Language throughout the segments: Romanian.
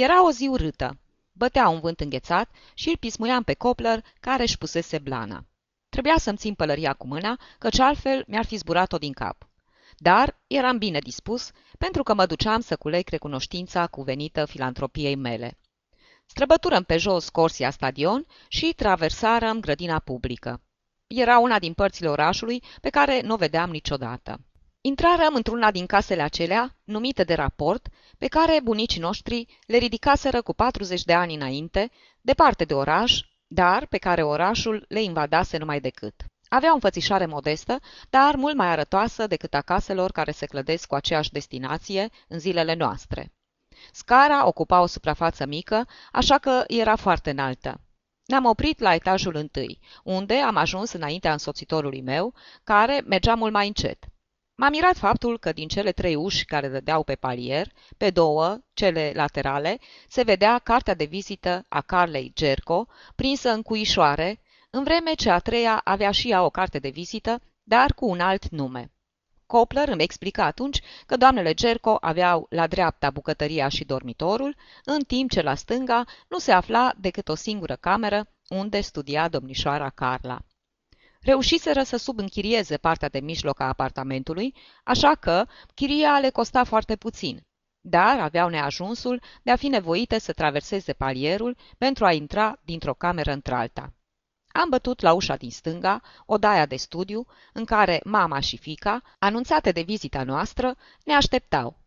Era o zi urâtă. Bătea un vânt înghețat și îl pismuiam pe Copler, care își pusese blana. Trebuia să-mi țin pălăria cu mâna, căci altfel mi-ar fi zburat-o din cap. Dar eram bine dispus, pentru că mă duceam să culeg recunoștința cuvenită filantropiei mele. Străbăturăm pe jos Corsia Stadion și traversarăm grădina publică. Era una din părțile orașului pe care nu o vedeam niciodată. Intrarăm într-una din casele acelea, numite de raport, pe care bunicii noștri le ridicaseră cu 40 de ani înainte, departe de oraș, dar pe care orașul le invadase numai decât. Avea o înfățișare modestă, dar mult mai arătoasă decât a caselor care se clădesc cu aceeași destinație în zilele noastre. Scara ocupa o suprafață mică, așa că era foarte înaltă. Ne-am oprit la etajul întâi, unde am ajuns înaintea însoțitorului meu, care mergea mult mai încet. M-a mirat faptul că din cele trei uși care dădeau pe palier, pe două, cele laterale, se vedea cartea de vizită a Carlei Gerco, prinsă în cuișoare, în vreme ce a treia avea și ea o carte de vizită, dar cu un alt nume. Copler îmi explica atunci că doamnele Gerco aveau la dreapta bucătăria și dormitorul, în timp ce la stânga nu se afla decât o singură cameră unde studia domnișoara Carla. Reușiseră să subînchirieze partea de mijloc a apartamentului, așa că chiria le costa foarte puțin, dar aveau neajunsul de a fi nevoite să traverseze palierul pentru a intra dintr-o cameră într-alta. Am bătut la ușa din stânga, odaia de studiu, în care mama și fica, anunțate de vizita noastră, ne așteptau.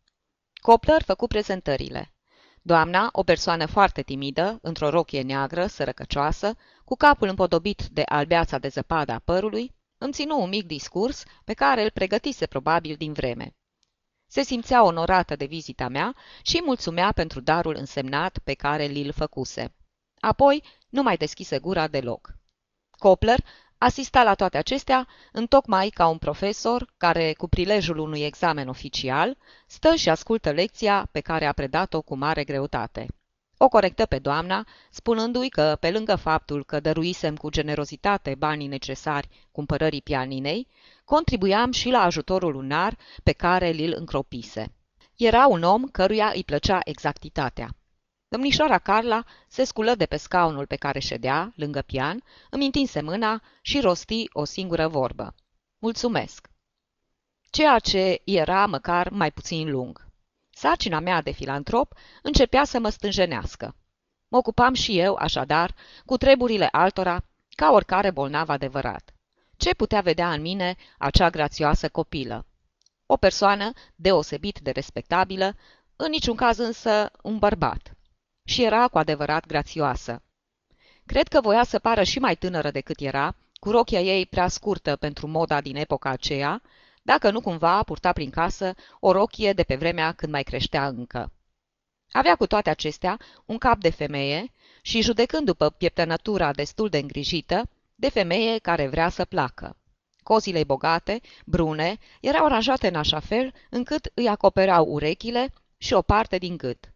Copler făcu prezentările. Doamna, o persoană foarte timidă, într-o rochie neagră, sărăcăcioasă, cu capul împodobit de albeața de zăpadă a părului, îmi ținu un mic discurs pe care îl pregătise probabil din vreme. Se simțea onorată de vizita mea și mulțumea pentru darul însemnat pe care li-l făcuse. Apoi nu mai deschise gura deloc. Copler asista la toate acestea întocmai ca un profesor care, cu prilejul unui examen oficial, stă și ascultă lecția pe care a predat-o cu mare greutate. O corectă pe doamna, spunându-i că, pe lângă faptul că dăruisem cu generozitate banii necesari cumpărării pianinei, contribuiam și la ajutorul lunar pe care li-l încropise. Era un om căruia îi plăcea exactitatea. Domnișoara Carla se sculă de pe scaunul pe care ședea, lângă pian, îmi întinse mâna și rosti o singură vorbă. Mulțumesc! Ceea ce era măcar mai puțin lung. Sarcina mea de filantrop începea să mă stânjenească. Mă ocupam și eu, așadar, cu treburile altora, ca oricare bolnav adevărat. Ce putea vedea în mine acea grațioasă copilă? O persoană deosebit de respectabilă, în niciun caz însă un bărbat și era cu adevărat grațioasă. Cred că voia să pară și mai tânără decât era, cu rochia ei prea scurtă pentru moda din epoca aceea, dacă nu cumva purta prin casă o rochie de pe vremea când mai creștea încă. Avea cu toate acestea un cap de femeie și, judecând după pieptănătura destul de îngrijită, de femeie care vrea să placă. Cozile bogate, brune, erau aranjate în așa fel încât îi acoperau urechile și o parte din gât.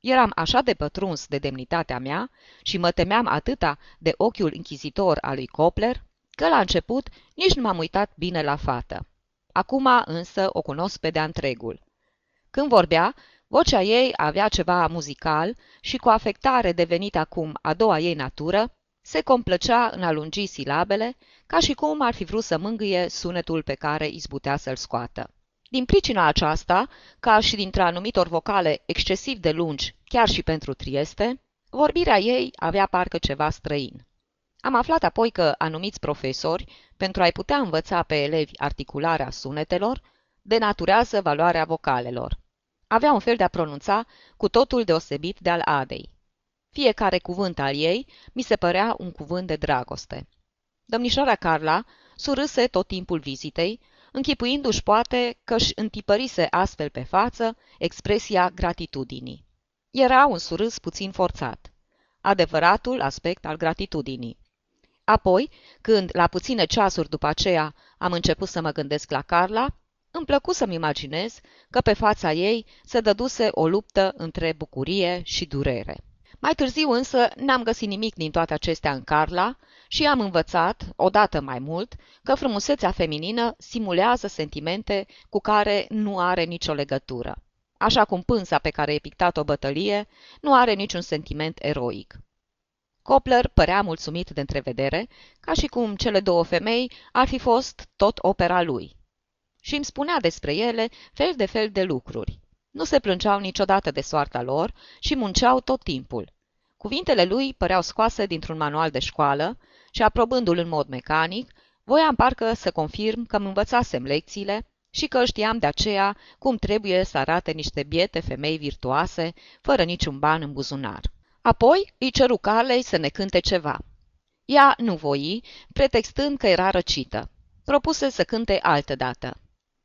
Eram așa de pătruns de demnitatea mea și mă temeam atâta de ochiul închizitor al lui Copler, că la început nici nu m-am uitat bine la fată. Acum însă o cunosc pe de-a întregul. Când vorbea, vocea ei avea ceva muzical și cu afectare devenită acum a doua ei natură, se complăcea în a lungi silabele, ca și cum ar fi vrut să mângâie sunetul pe care izbutea să-l scoată. Din pricina aceasta, ca și dintre anumitor vocale excesiv de lungi, chiar și pentru Trieste, vorbirea ei avea parcă ceva străin. Am aflat apoi că anumiți profesori, pentru a-i putea învăța pe elevi articularea sunetelor, denaturează valoarea vocalelor. Avea un fel de a pronunța cu totul deosebit de al Adei. Fiecare cuvânt al ei mi se părea un cuvânt de dragoste. Domnișoara Carla surâse tot timpul vizitei, închipuindu-și poate că își întipărise astfel pe față expresia gratitudinii. Era un surâs puțin forțat. Adevăratul aspect al gratitudinii. Apoi, când, la puține ceasuri după aceea, am început să mă gândesc la Carla, îmi plăcu să-mi imaginez că pe fața ei se dăduse o luptă între bucurie și durere. Mai târziu însă n-am găsit nimic din toate acestea în Carla și am învățat, odată mai mult, că frumusețea feminină simulează sentimente cu care nu are nicio legătură. așa cum pânsa pe care e pictat o bătălie nu are niciun sentiment eroic. Copler părea mulțumit de întrevedere, ca și cum cele două femei ar fi fost tot opera lui. Și îmi spunea despre ele fel de fel de lucruri. Nu se plângeau niciodată de soarta lor și munceau tot timpul. Cuvintele lui păreau scoase dintr-un manual de școală și, aprobându-l în mod mecanic, voiam parcă să confirm că îmi învățasem lecțiile și că știam de aceea cum trebuie să arate niște biete femei virtuoase, fără niciun ban în buzunar. Apoi îi ceru Carlei să ne cânte ceva. Ea nu voi, pretextând că era răcită. Propuse să cânte altă dată.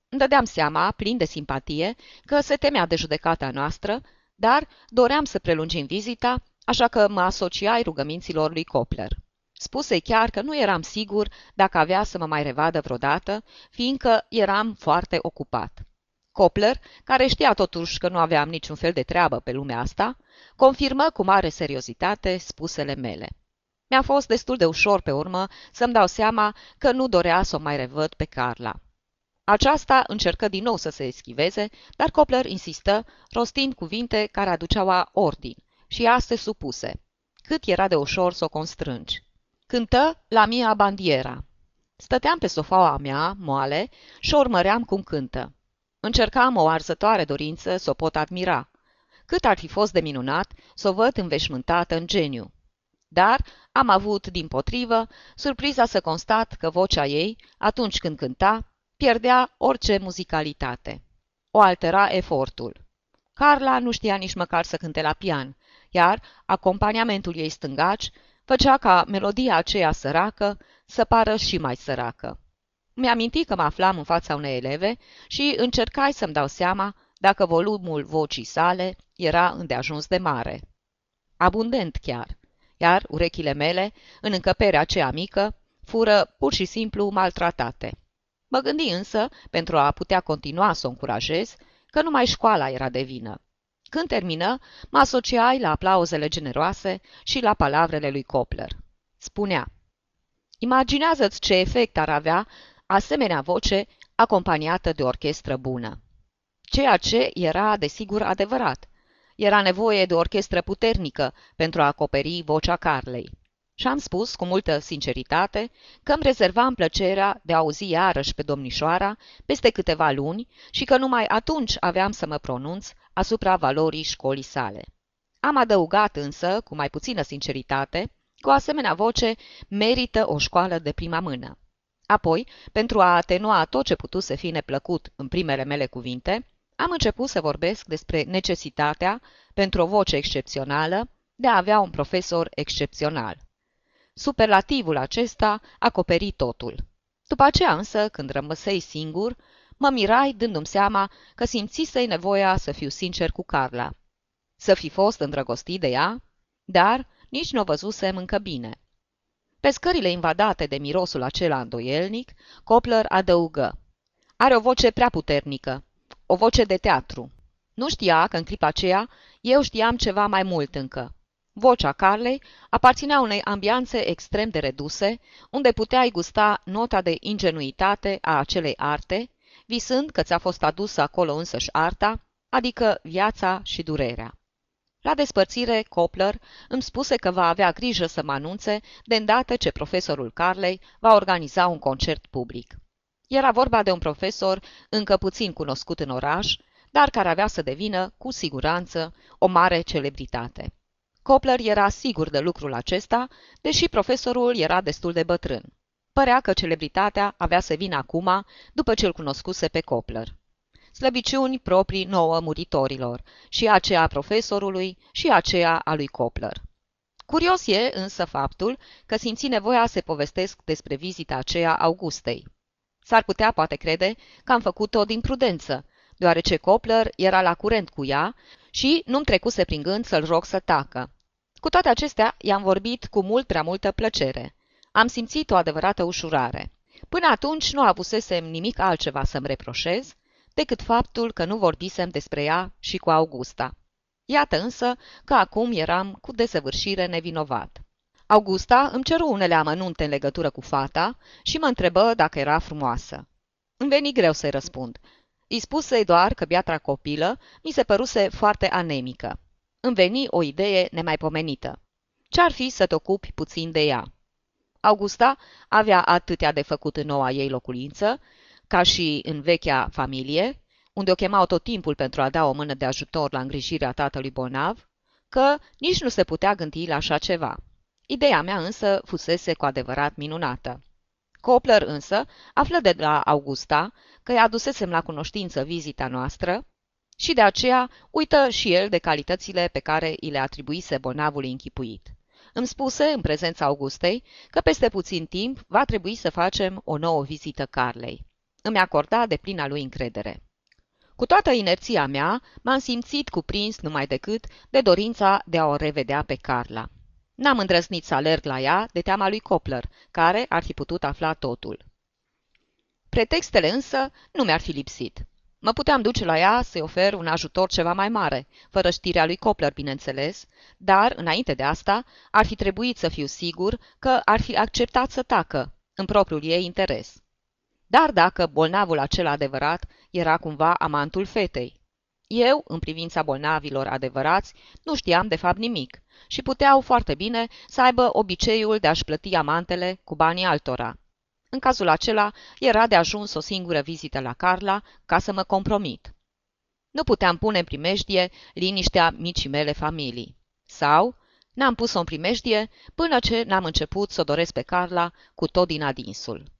Îmi dădeam seama, plin de simpatie, că se temea de judecata noastră, dar doream să prelungim vizita, așa că mă asociai rugăminților lui Copler. Spuse chiar că nu eram sigur dacă avea să mă mai revadă vreodată, fiindcă eram foarte ocupat. Copler, care știa totuși că nu aveam niciun fel de treabă pe lumea asta, confirmă cu mare seriozitate spusele mele. Mi-a fost destul de ușor pe urmă să-mi dau seama că nu dorea să o mai revăd pe Carla. Aceasta încercă din nou să se eschiveze, dar Copler insistă, rostind cuvinte care aduceau ordin, și ea se supuse. Cât era de ușor să o constrângi. Cântă la mia bandiera. Stăteam pe sofaua mea, moale, și o urmăream cum cântă. Încercam o arzătoare dorință să o pot admira. Cât ar fi fost de minunat să o văd înveșmântată în geniu. Dar am avut, din potrivă, surpriza să constat că vocea ei, atunci când cânta, pierdea orice muzicalitate. O altera efortul. Carla nu știa nici măcar să cânte la pian, iar acompaniamentul ei stângaci făcea ca melodia aceea săracă să pară și mai săracă. Mi-aminti că mă aflam în fața unei eleve și încercai să-mi dau seama dacă volumul vocii sale era îndeajuns de mare. Abundent chiar, iar urechile mele, în încăperea aceea mică, fură pur și simplu maltratate. Mă gândi însă, pentru a putea continua să o încurajez, că numai școala era de vină. Când termină, mă asociai la aplauzele generoase și la palavrele lui Copler. Spunea, Imaginează-ți ce efect ar avea asemenea voce acompaniată de orchestră bună. Ceea ce era, desigur, adevărat. Era nevoie de o orchestră puternică pentru a acoperi vocea Carlei. Și am spus cu multă sinceritate că îmi rezervam plăcerea de a auzi iarăși pe domnișoara peste câteva luni și că numai atunci aveam să mă pronunț asupra valorii școlii sale. Am adăugat însă, cu mai puțină sinceritate, cu o asemenea voce merită o școală de prima mână. Apoi, pentru a atenua tot ce putuse fi neplăcut în primele mele cuvinte, am început să vorbesc despre necesitatea, pentru o voce excepțională, de a avea un profesor excepțional. Superlativul acesta acoperi totul. După aceea însă, când rămăsei singur, mă mirai dându-mi seama că simțisei nevoia să fiu sincer cu Carla. Să fi fost îndrăgostit de ea, dar nici nu o văzusem încă bine. Pe scările invadate de mirosul acela îndoielnic, Copler adăugă. Are o voce prea puternică, o voce de teatru. Nu știa că în clipa aceea eu știam ceva mai mult încă. Vocea Carlei aparținea unei ambianțe extrem de reduse, unde puteai gusta nota de ingenuitate a acelei arte, visând că ți-a fost adusă acolo însăși arta, adică viața și durerea. La despărțire, Copler îmi spuse că va avea grijă să mă anunțe de îndată ce profesorul Carley va organiza un concert public. Era vorba de un profesor încă puțin cunoscut în oraș, dar care avea să devină, cu siguranță, o mare celebritate. Copler era sigur de lucrul acesta, deși profesorul era destul de bătrân. Părea că celebritatea avea să vină acum, după ce îl cunoscuse pe Copler. Slăbiciuni proprii nouă muritorilor, și aceea a profesorului și aceea a lui Copler. Curios e însă faptul că simți nevoia să povestesc despre vizita aceea Augustei. S-ar putea poate crede că am făcut-o din prudență, deoarece Copler era la curent cu ea și nu-mi trecuse prin gând să-l rog să tacă. Cu toate acestea, i-am vorbit cu mult prea multă plăcere. Am simțit o adevărată ușurare. Până atunci nu avusesem nimic altceva să-mi reproșez decât faptul că nu vorbisem despre ea și cu Augusta. Iată însă că acum eram cu desăvârșire nevinovat. Augusta îmi ceru unele amănunte în legătură cu fata și mă întrebă dacă era frumoasă. Îmi veni greu să-i răspund. Îi spuse doar că biatra copilă mi se păruse foarte anemică. Îmi veni o idee nemaipomenită. Ce-ar fi să te ocupi puțin de ea? Augusta avea atâtea de făcut în noua ei locuință, ca și în vechea familie, unde o chemau tot timpul pentru a da o mână de ajutor la îngrijirea tatălui bolnav, că nici nu se putea gândi la așa ceva. Ideea mea însă fusese cu adevărat minunată. Copler însă află de la Augusta că i-a adusesem la cunoștință vizita noastră și de aceea uită și el de calitățile pe care i le atribuise bolnavului închipuit. Îmi spuse, în prezența Augustei, că peste puțin timp va trebui să facem o nouă vizită Carlei. Îmi acorda de plina lui încredere. Cu toată inerția mea, m-am simțit cuprins numai decât de dorința de a o revedea pe Carla. N-am îndrăznit să alerg la ea de teama lui Copler, care ar fi putut afla totul. Pretextele însă nu mi-ar fi lipsit. Mă puteam duce la ea să-i ofer un ajutor ceva mai mare, fără știrea lui Copler, bineînțeles, dar, înainte de asta, ar fi trebuit să fiu sigur că ar fi acceptat să tacă, în propriul ei interes. Dar dacă bolnavul acela adevărat era cumva amantul fetei. Eu, în privința bolnavilor adevărați, nu știam de fapt nimic și puteau foarte bine să aibă obiceiul de a-și plăti amantele cu banii altora. În cazul acela, era de ajuns o singură vizită la Carla ca să mă compromit. Nu puteam pune în primejdie liniștea micii mele familii. Sau n-am pus-o în primejdie până ce n-am început să o doresc pe Carla cu tot din adinsul.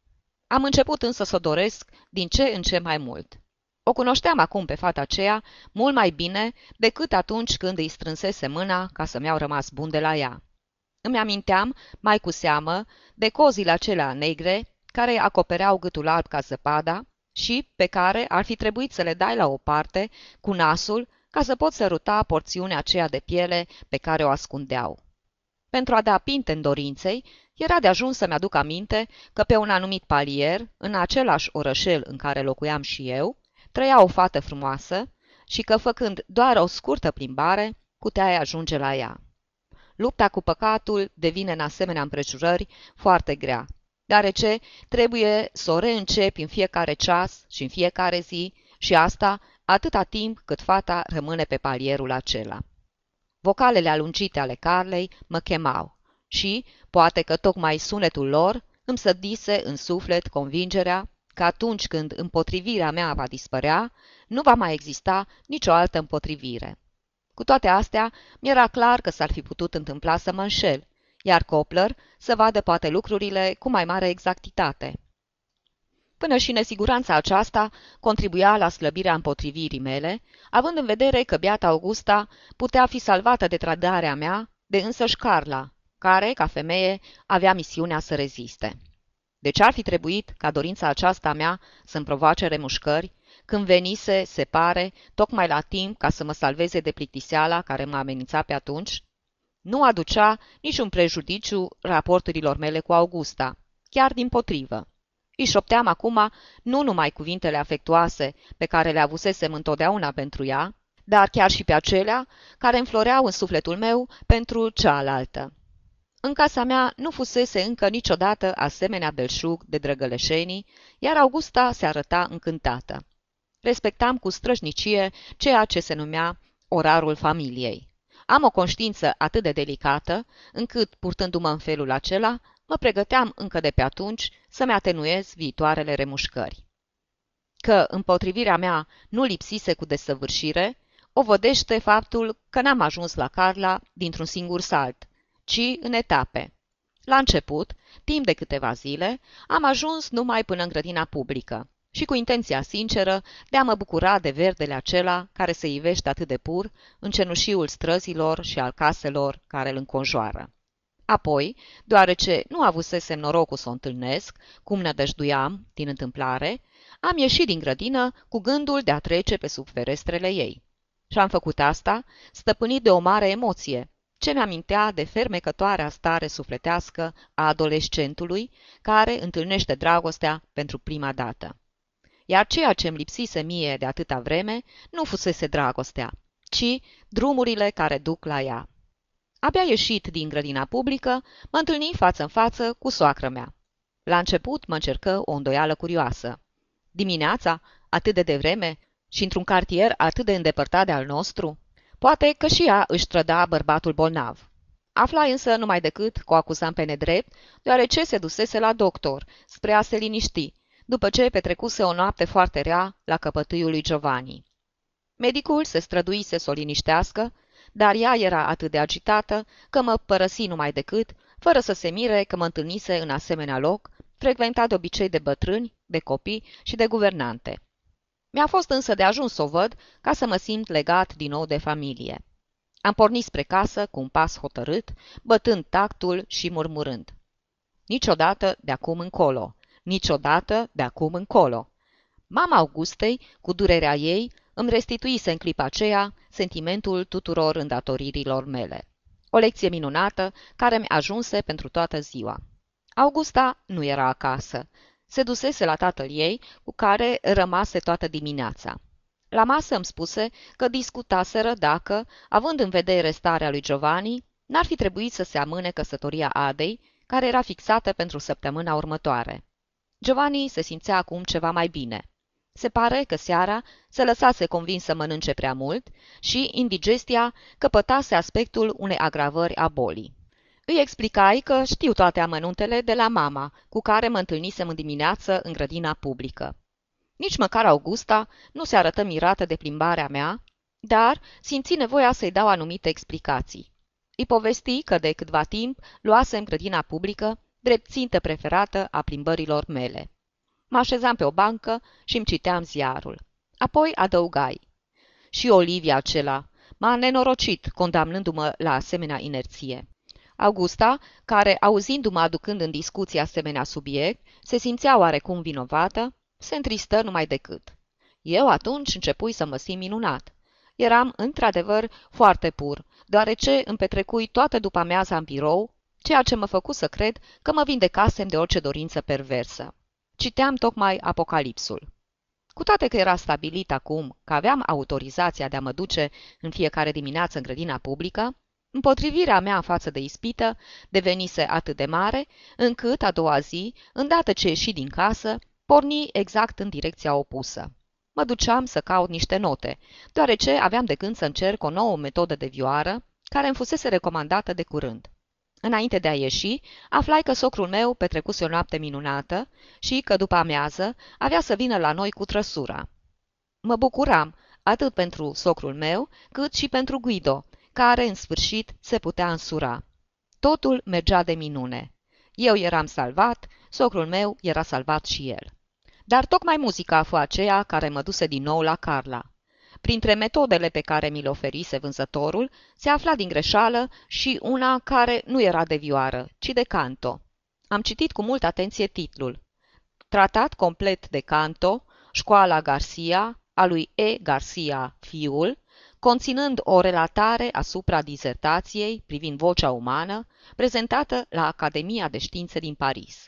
Am început însă să o doresc din ce în ce mai mult. O cunoșteam acum pe fata aceea mult mai bine decât atunci când îi strânsese mâna ca să mi-au rămas bun de la ea. Îmi aminteam, mai cu seamă, de cozile acelea negre care acopereau gâtul alb ca zăpada și pe care ar fi trebuit să le dai la o parte cu nasul ca să pot săruta porțiunea aceea de piele pe care o ascundeau. Pentru a da pinte în dorinței, era de ajuns să-mi aduc aminte că pe un anumit palier, în același orășel în care locuiam și eu, trăia o fată frumoasă și că, făcând doar o scurtă plimbare, puteai ajunge la ea. Lupta cu păcatul devine în asemenea împrejurări foarte grea, deoarece trebuie să o reîncepi în fiecare ceas și în fiecare zi și asta atâta timp cât fata rămâne pe palierul acela. Vocalele alungite ale Carlei mă chemau și, poate că tocmai sunetul lor, îmi sădise în suflet convingerea că atunci când împotrivirea mea va dispărea, nu va mai exista nicio altă împotrivire. Cu toate astea, mi-era clar că s-ar fi putut întâmpla să mă înșel, iar Copler să vadă poate lucrurile cu mai mare exactitate. Până și nesiguranța aceasta contribuia la slăbirea împotrivirii mele, având în vedere că biata Augusta putea fi salvată de trădarea mea de însăși Carla, care, ca femeie, avea misiunea să reziste. De ce ar fi trebuit ca dorința aceasta mea să-mi provoace remușcări, când venise, se pare, tocmai la timp ca să mă salveze de plictiseala care mă amenința pe atunci? Nu aducea niciun prejudiciu raporturilor mele cu Augusta, chiar din potrivă. Îi șopteam acum nu numai cuvintele afectuoase pe care le avusesem întotdeauna pentru ea, dar chiar și pe acelea care înfloreau în sufletul meu pentru cealaltă. În casa mea nu fusese încă niciodată asemenea belșug de drăgăleșenii, iar Augusta se arăta încântată. Respectam cu străjnicie ceea ce se numea orarul familiei. Am o conștiință atât de delicată, încât, purtându-mă în felul acela, mă pregăteam încă de pe atunci să-mi atenuez viitoarele remușcări. Că împotrivirea mea nu lipsise cu desăvârșire, o vădește faptul că n-am ajuns la Carla dintr-un singur salt, ci în etape. La început, timp de câteva zile, am ajuns numai până în grădina publică și cu intenția sinceră de a mă bucura de verdele acela care se ivește atât de pur în cenușiul străzilor și al caselor care îl înconjoară. Apoi, deoarece nu avusesem norocul să o întâlnesc, cum nădăjduiam, din întâmplare, am ieșit din grădină cu gândul de a trece pe sub ferestrele ei. Și am făcut asta, stăpânit de o mare emoție, ce mi-amintea de fermecătoarea stare sufletească a adolescentului care întâlnește dragostea pentru prima dată. Iar ceea ce îmi lipsise mie de atâta vreme nu fusese dragostea, ci drumurile care duc la ea. Abia ieșit din grădina publică, mă întâlni față în față cu soacră mea. La început mă încercă o îndoială curioasă. Dimineața atât de devreme și într-un cartier atât de îndepărtat de al nostru? Poate că și ea își trăda bărbatul bolnav. Afla însă numai decât că o acuzam pe nedrept, deoarece se dusese la doctor, spre a se liniști, după ce petrecuse o noapte foarte rea la căpătâiul lui Giovanni. Medicul se străduise să o liniștească, dar ea era atât de agitată că mă părăsi numai decât, fără să se mire că mă întâlnise în asemenea loc, frecventat de obicei de bătrâni, de copii și de guvernante. Mi-a fost însă de ajuns să o văd ca să mă simt legat din nou de familie. Am pornit spre casă cu un pas hotărât, bătând tactul și murmurând. Niciodată de acum încolo, niciodată de acum încolo. Mama Augustei, cu durerea ei, îmi restituise în clipa aceea sentimentul tuturor îndatoririlor mele. O lecție minunată care mi ajunse pentru toată ziua. Augusta nu era acasă. Se dusese la tatăl ei, cu care rămase toată dimineața. La masă îmi spuse că discutaseră dacă, având în vedere starea lui Giovanni, n-ar fi trebuit să se amâne căsătoria Adei, care era fixată pentru săptămâna următoare. Giovanni se simțea acum ceva mai bine. Se pare că seara se lăsase convins să mănânce prea mult și indigestia căpătase aspectul unei agravări a bolii. Îi explicai că știu toate amănuntele de la mama, cu care mă întâlnisem în dimineață în grădina publică. Nici măcar Augusta nu se arătă mirată de plimbarea mea, dar simți nevoia să-i dau anumite explicații. Îi povesti că de câtva timp luasem grădina publică drept țintă preferată a plimbărilor mele. Mă așezam pe o bancă și îmi citeam ziarul. Apoi adăugai. Și Olivia acela m-a nenorocit, condamnându-mă la asemenea inerție. Augusta, care, auzindu-mă aducând în discuție asemenea subiect, se simțea oarecum vinovată, se întristă numai decât. Eu atunci începui să mă simt minunat. Eram, într-adevăr, foarte pur, deoarece îmi petrecui toată după amiaza în birou, ceea ce mă făcu să cred că mă vindecasem de orice dorință perversă. Citeam tocmai Apocalipsul. Cu toate că era stabilit acum că aveam autorizația de a mă duce în fiecare dimineață în grădina publică, împotrivirea mea față de ispită devenise atât de mare, încât a doua zi, îndată ce ieși din casă, porni exact în direcția opusă. Mă duceam să caut niște note, deoarece aveam de gând să încerc o nouă metodă de vioară, care îmi fusese recomandată de curând. Înainte de a ieși, aflai că socrul meu petrecuse o noapte minunată și că după amiază avea să vină la noi cu trăsura. Mă bucuram atât pentru socrul meu, cât și pentru Guido, care, în sfârșit, se putea însura. Totul mergea de minune. Eu eram salvat, socrul meu era salvat și el. Dar tocmai muzica a fost aceea care mă duse din nou la Carla. Printre metodele pe care mi le oferise vânzătorul, se afla din greșeală și una care nu era de vioară, ci de canto. Am citit cu multă atenție titlul. Tratat complet de canto, școala Garcia, a lui E. Garcia, fiul, conținând o relatare asupra dizertației privind vocea umană, prezentată la Academia de Științe din Paris.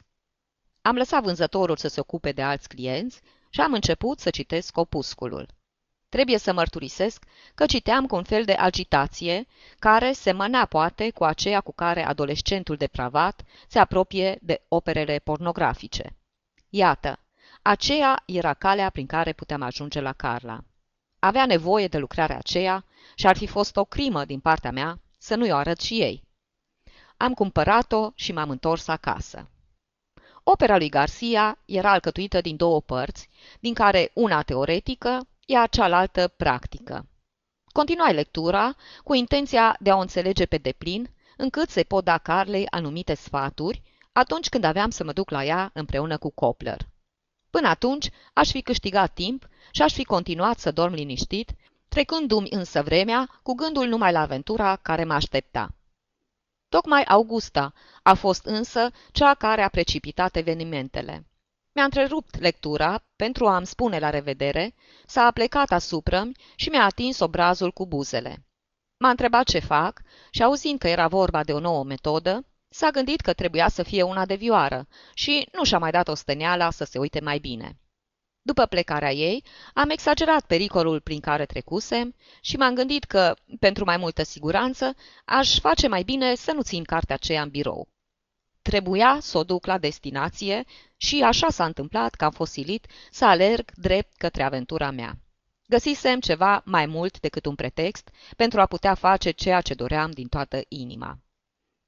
Am lăsat vânzătorul să se ocupe de alți clienți și am început să citesc opusculul. Trebuie să mărturisesc că citeam cu un fel de agitație, care semăna poate cu aceea cu care adolescentul depravat se apropie de operele pornografice. Iată, aceea era calea prin care puteam ajunge la Carla. Avea nevoie de lucrarea aceea și ar fi fost o crimă din partea mea să nu-i o arăt și ei. Am cumpărat-o și m-am întors acasă. Opera lui Garcia era alcătuită din două părți, din care una teoretică iar cealaltă practică. Continuai lectura cu intenția de a o înțelege pe deplin, încât să-i pot da Carlei anumite sfaturi atunci când aveam să mă duc la ea împreună cu Copler. Până atunci aș fi câștigat timp și aș fi continuat să dorm liniștit, trecându-mi însă vremea cu gândul numai la aventura care mă aștepta. Tocmai Augusta a fost însă cea care a precipitat evenimentele. Mi-a întrerupt lectura pentru a-mi spune la revedere, s-a aplecat asupra și mi-a atins obrazul cu buzele. M-a întrebat ce fac și, auzind că era vorba de o nouă metodă, s-a gândit că trebuia să fie una de vioară și nu și-a mai dat osteneala să se uite mai bine. După plecarea ei, am exagerat pericolul prin care trecusem și m-am gândit că, pentru mai multă siguranță, aș face mai bine să nu țin cartea aceea în birou. Trebuia să o duc la destinație și așa s-a întâmplat că am fost silit să alerg drept către aventura mea. Găsisem ceva mai mult decât un pretext pentru a putea face ceea ce doream din toată inima.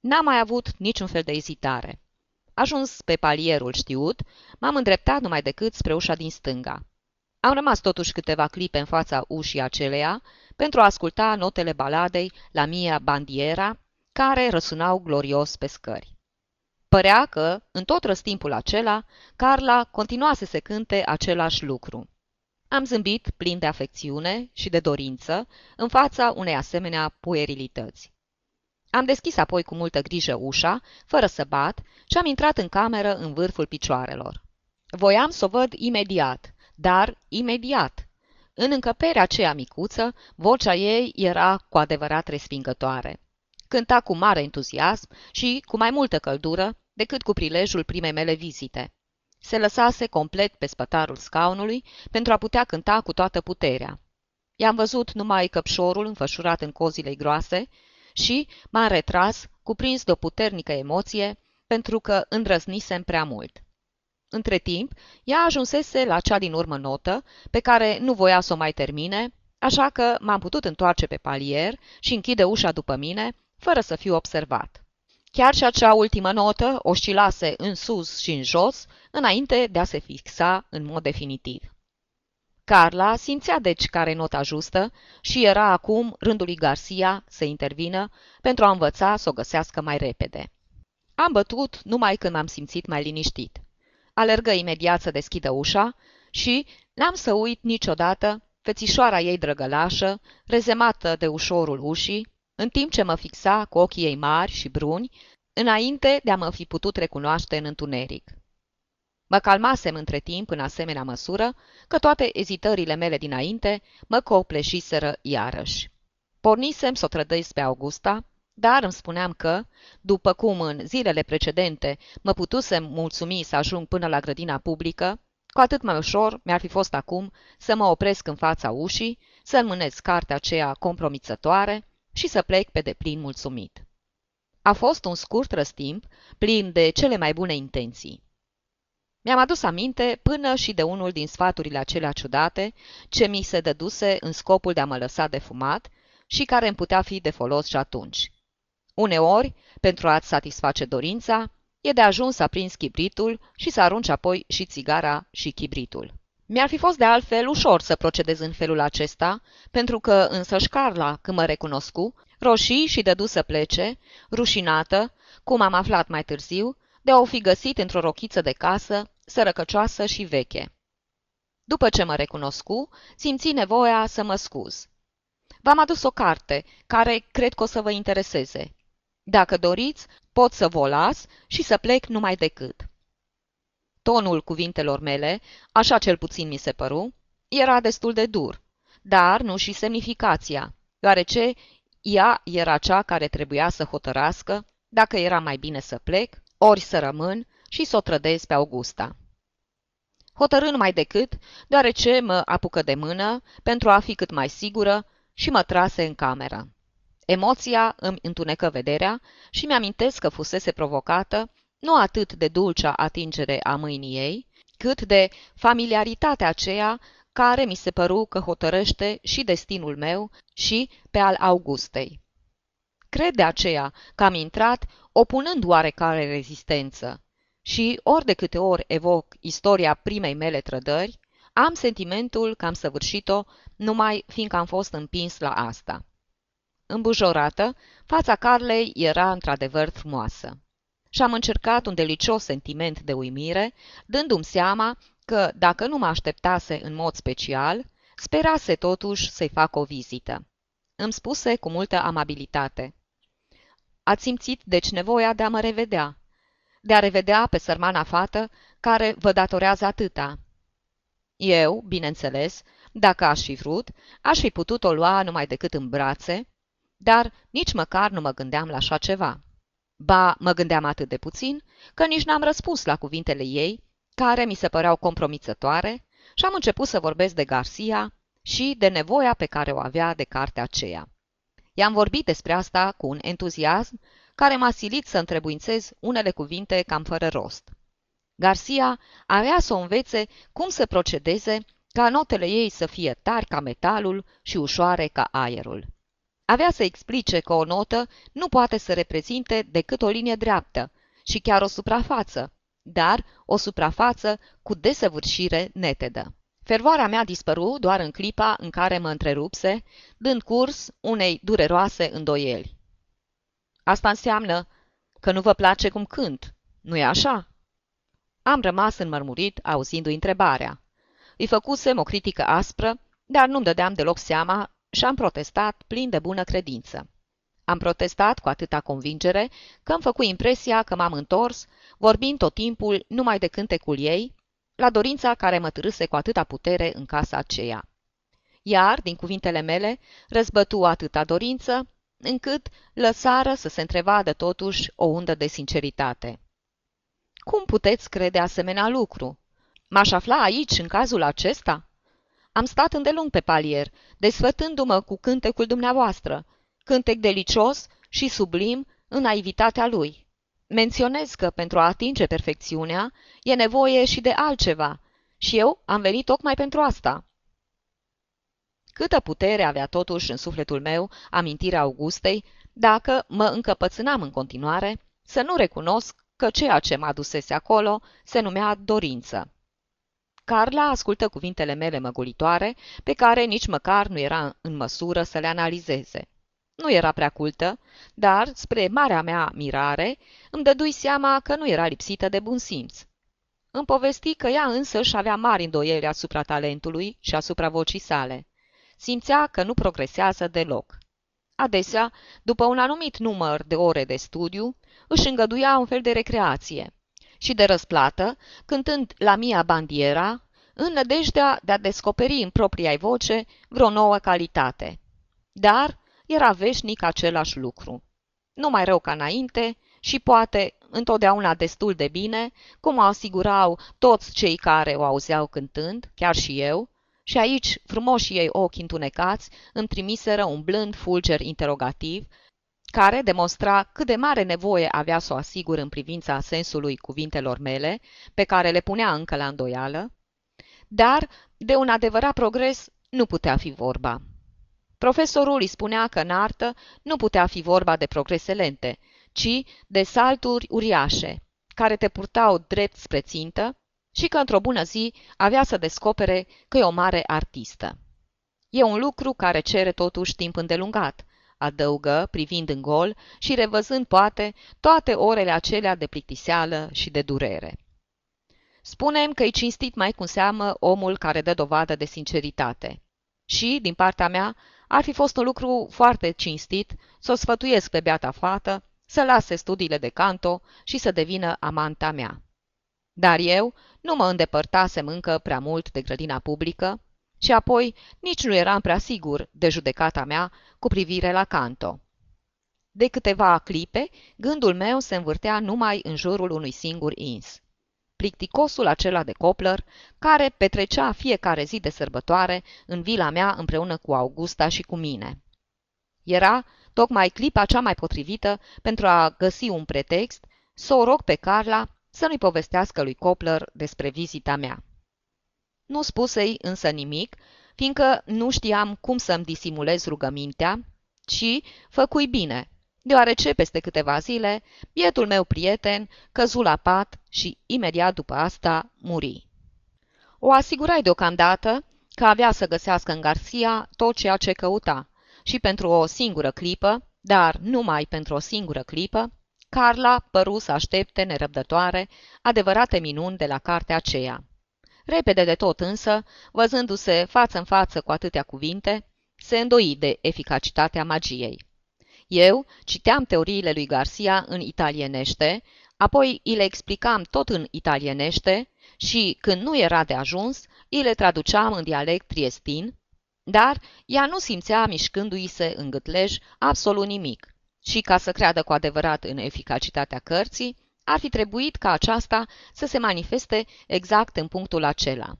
N-am mai avut niciun fel de ezitare. Ajuns pe palierul știut, m-am îndreptat numai decât spre ușa din stânga. Am rămas totuși câteva clipe în fața ușii aceleia pentru a asculta notele baladei la Mia Bandiera, care răsunau glorios pe scări. Părea că, în tot răstimpul acela, Carla continua să se cânte același lucru. Am zâmbit plin de afecțiune și de dorință în fața unei asemenea puerilități. Am deschis apoi cu multă grijă ușa, fără să bat, și am intrat în cameră în vârful picioarelor. Voiam să o văd imediat, dar imediat. În încăperea aceea micuță, vocea ei era cu adevărat respingătoare. Cânta cu mare entuziasm și cu mai multă căldură decât cu prilejul primei mele vizite. Se lăsase complet pe spătarul scaunului pentru a putea cânta cu toată puterea. I-am văzut numai căpșorul înfășurat în cozile groase și m-am retras, cuprins de o puternică emoție, pentru că îndrăznisem prea mult. Între timp, ea ajunsese la cea din urmă notă, pe care nu voia să o mai termine, așa că m-am putut întoarce pe palier și închide ușa după mine, fără să fiu observat. Chiar și acea ultimă notă oscilase în sus și în jos, înainte de a se fixa în mod definitiv. Carla simțea deci care nota justă și era acum rândul lui Garcia să intervină pentru a învăța să o găsească mai repede. Am bătut numai când m-am simțit mai liniștit. Alergă imediat să deschidă ușa și n-am să uit niciodată fețișoara ei drăgălașă, rezemată de ușorul ușii, în timp ce mă fixa cu ochii ei mari și bruni, înainte de a mă fi putut recunoaște în întuneric. Mă calmasem între timp în asemenea măsură că toate ezitările mele dinainte mă copleșiseră iarăși. Pornisem să o trădăiesc pe Augusta, dar îmi spuneam că, după cum în zilele precedente mă putusem mulțumi să ajung până la grădina publică, cu atât mai ușor mi-ar fi fost acum să mă opresc în fața ușii, să înmânez cartea aceea compromițătoare și să plec pe deplin mulțumit. A fost un scurt răstimp, plin de cele mai bune intenții. Mi-am adus aminte până și de unul din sfaturile acelea ciudate ce mi se dăduse în scopul de a mă lăsa de fumat și care îmi putea fi de folos și atunci. Uneori, pentru a-ți satisface dorința, e de ajuns să aprinzi chibritul și să arunci apoi și țigara și chibritul. Mi-ar fi fost de altfel ușor să procedez în felul acesta, pentru că însăși Șcarla, când mă recunoscu, roșii și dădu să plece, rușinată, cum am aflat mai târziu, de a o fi găsit într-o rochiță de casă, sărăcăcioasă și veche. După ce mă recunoscu, simți nevoia să mă scuz. V-am adus o carte, care cred că o să vă intereseze. Dacă doriți, pot să vă las și să plec numai decât. Tonul cuvintelor mele, așa cel puțin mi se păru, era destul de dur, dar nu și semnificația, deoarece ea era cea care trebuia să hotărască dacă era mai bine să plec, ori să rămân și să o trădez pe Augusta. Hotărâ mai decât, deoarece mă apucă de mână pentru a fi cât mai sigură și mă trase în cameră. Emoția îmi întunecă vederea și mi-amintesc că fusese provocată nu atât de dulcea atingere a mâinii ei, cât de familiaritatea aceea care mi se păru că hotărăște și destinul meu și pe al Augustei. Cred de aceea că am intrat opunând oarecare rezistență și ori de câte ori evoc istoria primei mele trădări, am sentimentul că am săvârșit-o numai fiindcă am fost împins la asta. Îmbujorată, fața Carlei era într-adevăr frumoasă. Și am încercat un delicios sentiment de uimire, dându-mi seama că, dacă nu mă așteptase în mod special, sperase totuși să-i fac o vizită. Îmi spuse cu multă amabilitate. Ați simțit deci nevoia de a mă revedea, de a revedea pe sărmana fată care vă datorează atâta. Eu, bineînțeles, dacă aș fi vrut, aș fi putut o lua numai decât în brațe, dar nici măcar nu mă gândeam la așa ceva. Ba, mă gândeam atât de puțin, că nici n-am răspuns la cuvintele ei, care mi se păreau compromițătoare, și am început să vorbesc de Garcia și de nevoia pe care o avea de cartea aceea. I-am vorbit despre asta cu un entuziasm care m-a silit să întrebuințez unele cuvinte cam fără rost. Garcia avea să o învețe cum să procedeze ca notele ei să fie tari ca metalul și ușoare ca aerul. Avea să explice că o notă nu poate să reprezinte decât o linie dreaptă și chiar o suprafață, dar o suprafață cu desăvârșire netedă. Fervoarea mea dispăru doar în clipa în care mă întrerupse, dând curs unei dureroase îndoieli. Asta înseamnă că nu vă place cum cânt, nu-i așa? Am rămas înmărmurit auzindu-i întrebarea. Îi făcusem o critică aspră, dar nu-mi dădeam deloc seama și am protestat plin de bună credință. Am protestat cu atâta convingere că îmi făcut impresia că m-am întors, vorbind tot timpul numai de cântecul ei, la dorința care mă târâse cu atâta putere în casa aceea. Iar, din cuvintele mele, răzbătu atâta dorință, încât lăsară să se întrevadă totuși o undă de sinceritate. Cum puteți crede asemenea lucru? M-aș afla aici în cazul acesta? Am stat îndelung pe palier, desfătându-mă cu cântecul dumneavoastră, cântec delicios și sublim în naivitatea lui. Menționez că pentru a atinge perfecțiunea e nevoie și de altceva și eu am venit tocmai pentru asta. Câtă putere avea totuși în sufletul meu amintirea Augustei, dacă mă încăpățânam în continuare să nu recunosc că ceea ce mă adusese acolo se numea dorință. Carla ascultă cuvintele mele măgulitoare, pe care nici măcar nu era în măsură să le analizeze. Nu era prea cultă, dar, spre marea mea mirare, îmi dădui seama că nu era lipsită de bun simț. Îmi povesti că ea însă și avea mari îndoieli asupra talentului și asupra vocii sale. Simțea că nu progresează deloc. Adesea, după un anumit număr de ore de studiu, își îngăduia un fel de recreație și de răsplată, cântând la Mia Bandiera, în nădejdea de a descoperi în propria voce vreo nouă calitate. Dar era veșnic același lucru. Nu mai rău ca înainte și poate întotdeauna destul de bine, cum o asigurau toți cei care o auzeau cântând, chiar și eu, și aici frumoșii ei ochi întunecați îmi trimiseră un blând fulger interogativ, care demonstra cât de mare nevoie avea să o asigur în privința sensului cuvintelor mele, pe care le punea încă la îndoială, dar de un adevărat progres nu putea fi vorba. Profesorul îi spunea că în artă nu putea fi vorba de progrese lente, ci de salturi uriașe, care te purtau drept spre țintă și că într-o bună zi avea să descopere că e o mare artistă. E un lucru care cere totuși timp îndelungat, adăugă, privind în gol și revăzând, poate, toate orele acelea de plictiseală și de durere. Spunem că e cinstit mai cu seamă omul care dă dovadă de sinceritate. Și, din partea mea, ar fi fost un lucru foarte cinstit să o sfătuiesc pe beata fată să lase studiile de canto și să devină amanta mea. Dar eu nu mă îndepărtasem încă prea mult de grădina publică și apoi nici nu eram prea sigur de judecata mea cu privire la canto. De câteva clipe, gândul meu se învârtea numai în jurul unui singur ins. Plicticosul acela de Copler, care petrecea fiecare zi de sărbătoare în vila mea împreună cu Augusta și cu mine. Era tocmai clipa cea mai potrivită pentru a găsi un pretext să o rog pe Carla să nu-i povestească lui Copler despre vizita mea. Nu spusei însă nimic, fiindcă nu știam cum să-mi disimulez rugămintea, ci făcui bine, deoarece peste câteva zile bietul meu prieten căzu la pat și imediat după asta muri. O asigurai deocamdată că avea să găsească în Garcia tot ceea ce căuta și pentru o singură clipă, dar numai pentru o singură clipă, Carla păru să aștepte nerăbdătoare adevărate minuni de la cartea aceea. Repede de tot însă, văzându-se față în față cu atâtea cuvinte, se îndoi de eficacitatea magiei. Eu citeam teoriile lui Garcia în italienește, apoi îi le explicam tot în italienește și, când nu era de ajuns, îi le traduceam în dialect triestin, dar ea nu simțea mișcându-i se în gâtlej absolut nimic și, ca să creadă cu adevărat în eficacitatea cărții, ar fi trebuit ca aceasta să se manifeste exact în punctul acela.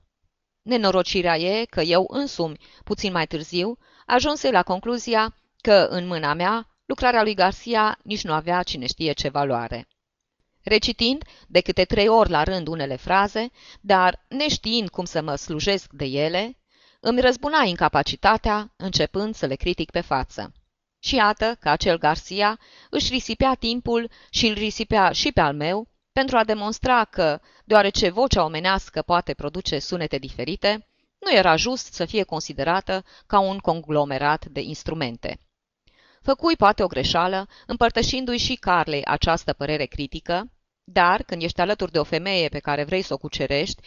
Nenorocirea e că eu însumi, puțin mai târziu, ajunse la concluzia că în mâna mea lucrarea lui Garcia nici nu avea cine știe ce valoare. Recitind de câte trei ori la rând unele fraze, dar neștiind cum să mă slujesc de ele, îmi răzbuna incapacitatea, începând să le critic pe față. Și iată că acel Garcia își risipea timpul și îl risipea și pe al meu pentru a demonstra că, deoarece vocea omenească poate produce sunete diferite, nu era just să fie considerată ca un conglomerat de instrumente. Făcui poate o greșeală, împărtășindu-i și Carlei această părere critică, dar când ești alături de o femeie pe care vrei să o cucerești,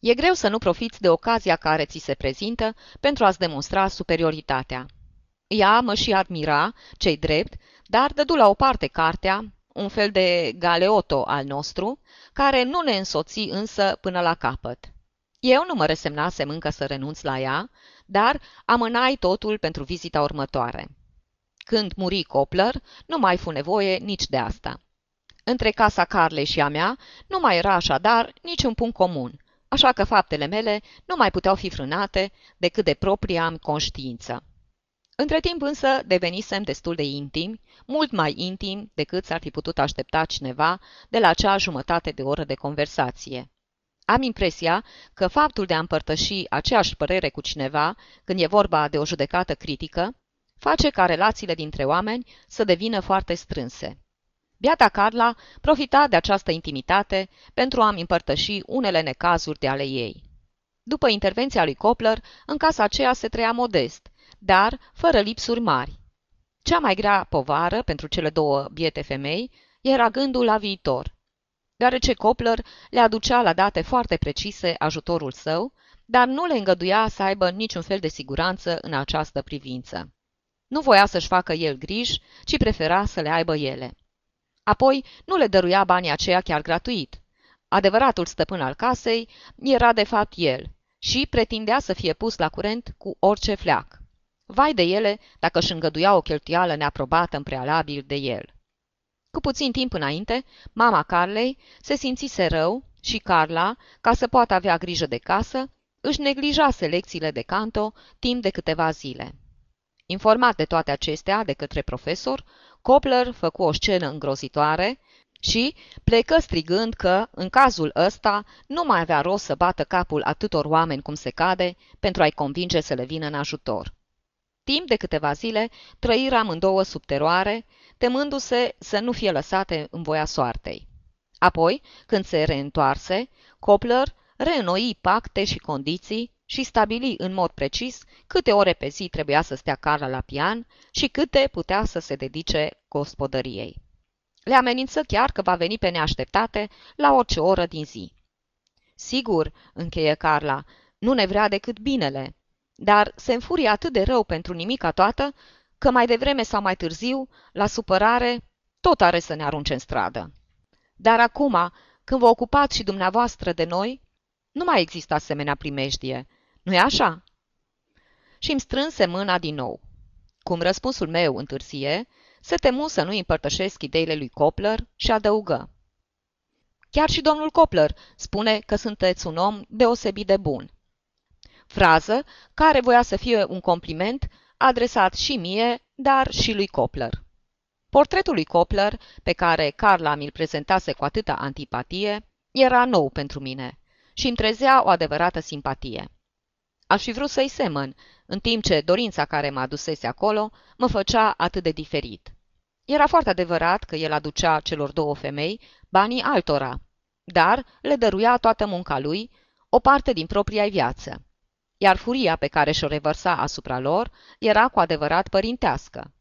e greu să nu profiți de ocazia care ți se prezintă pentru a-ți demonstra superioritatea. Ea mă și admira, cei drept, dar dădu la o parte cartea, un fel de galeoto al nostru, care nu ne însoți însă până la capăt. Eu nu mă resemnasem încă să renunț la ea, dar amânai totul pentru vizita următoare. Când muri Copler, nu mai fu nevoie nici de asta. Între casa Carlei și a mea nu mai era așadar niciun punct comun, așa că faptele mele nu mai puteau fi frânate decât de propria am conștiință. Între timp însă devenisem destul de intimi, mult mai intim decât s-ar fi putut aștepta cineva de la acea jumătate de oră de conversație. Am impresia că faptul de a împărtăși aceeași părere cu cineva, când e vorba de o judecată critică, face ca relațiile dintre oameni să devină foarte strânse. Biata Carla profita de această intimitate pentru a-mi împărtăși unele necazuri de ale ei. După intervenția lui Copler, în casa aceea se trăia modest, dar fără lipsuri mari. Cea mai grea povară pentru cele două biete femei era gândul la viitor. Deoarece Copler le aducea la date foarte precise ajutorul său, dar nu le îngăduia să aibă niciun fel de siguranță în această privință. Nu voia să-și facă el griji, ci prefera să le aibă ele. Apoi nu le dăruia banii aceia chiar gratuit. Adevăratul stăpân al casei era de fapt el și pretindea să fie pus la curent cu orice fleac. Vai de ele dacă își îngăduia o cheltuială neaprobată în prealabil de el. Cu puțin timp înainte, mama Carlei se simțise rău și Carla, ca să poată avea grijă de casă, își neglijase lecțiile de canto timp de câteva zile. Informat de toate acestea de către profesor, Copler făcu o scenă îngrozitoare și plecă strigând că, în cazul ăsta, nu mai avea rost să bată capul atâtor oameni cum se cade pentru a-i convinge să le vină în ajutor. Timp de câteva zile trăiră amândouă sub teroare, temându-se să nu fie lăsate în voia soartei. Apoi, când se reîntoarse, Copler reînnoi pacte și condiții și stabili în mod precis câte ore pe zi trebuia să stea Carla la pian și câte putea să se dedice gospodăriei. Le amenință chiar că va veni pe neașteptate la orice oră din zi. Sigur, încheie Carla, nu ne vrea decât binele, dar se înfurie atât de rău pentru nimica toată, că mai devreme sau mai târziu, la supărare, tot are să ne arunce în stradă. Dar acum, când vă ocupați și dumneavoastră de noi, nu mai există asemenea primejdie. Nu-i așa? Și îmi strânse mâna din nou. Cum răspunsul meu întârzie, se temu să nu împărtășesc ideile lui Copler și adăugă. Chiar și domnul Copler spune că sunteți un om deosebit de bun frază care voia să fie un compliment adresat și mie, dar și lui Copler. Portretul lui Copler, pe care Carla mi-l prezentase cu atâta antipatie, era nou pentru mine și îmi trezea o adevărată simpatie. Aș fi vrut să-i semăn, în timp ce dorința care mă adusese acolo mă făcea atât de diferit. Era foarte adevărat că el aducea celor două femei banii altora, dar le dăruia toată munca lui, o parte din propria viață iar furia pe care și-o revărsa asupra lor era cu adevărat părintească.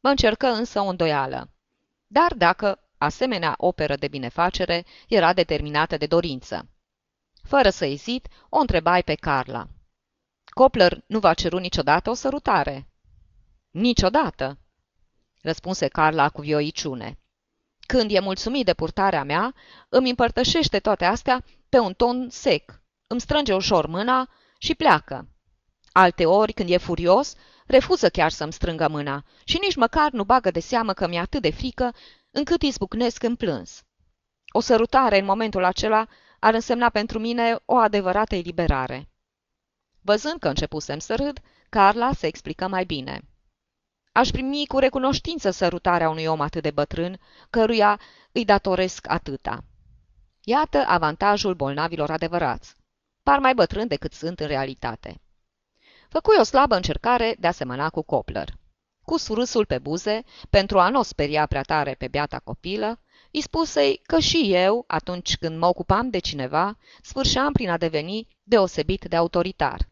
Mă încercă însă o îndoială. Dar dacă asemenea operă de binefacere era determinată de dorință. Fără să ezit, o întrebai pe Carla. Copler nu va ceru niciodată o sărutare. Niciodată, răspunse Carla cu vioiciune. Când e mulțumit de purtarea mea, îmi împărtășește toate astea pe un ton sec, îmi strânge ușor mâna și pleacă. Alte ori, când e furios, refuză chiar să-mi strângă mâna și nici măcar nu bagă de seamă că mi-e atât de frică încât izbucnesc în plâns. O sărutare în momentul acela ar însemna pentru mine o adevărată eliberare. Văzând că începusem să râd, Carla se explică mai bine. Aș primi cu recunoștință sărutarea unui om atât de bătrân, căruia îi datoresc atâta. Iată avantajul bolnavilor adevărați. Par mai bătrân decât sunt în realitate. Făcui o slabă încercare de a semăna cu Copler. Cu surâsul pe buze, pentru a nu o speria prea tare pe beata copilă, îi spusei că și eu, atunci când mă ocupam de cineva, sfârșeam prin a deveni deosebit de autoritar.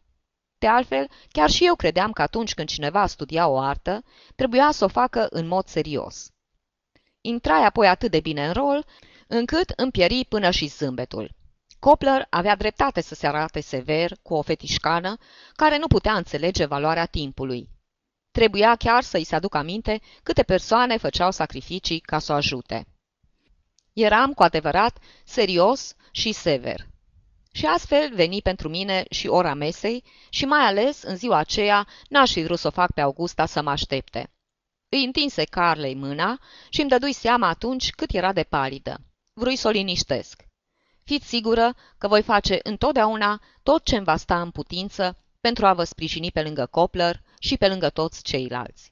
De altfel, chiar și eu credeam că atunci când cineva studia o artă, trebuia să o facă în mod serios. Intrai apoi atât de bine în rol, încât împieri până și zâmbetul. Copler avea dreptate să se arate sever cu o fetișcană care nu putea înțelege valoarea timpului. Trebuia chiar să-i se aducă aminte câte persoane făceau sacrificii ca să o ajute. Eram cu adevărat serios și sever. Și astfel veni pentru mine și ora mesei și mai ales în ziua aceea n-aș fi vrut să o fac pe Augusta să mă aștepte. Îi întinse Carlei mâna și îmi dădui seama atunci cât era de palidă. Vrui să o liniștesc. Fiți sigură că voi face întotdeauna tot ce-mi va sta în putință pentru a vă sprijini pe lângă Copler și pe lângă toți ceilalți.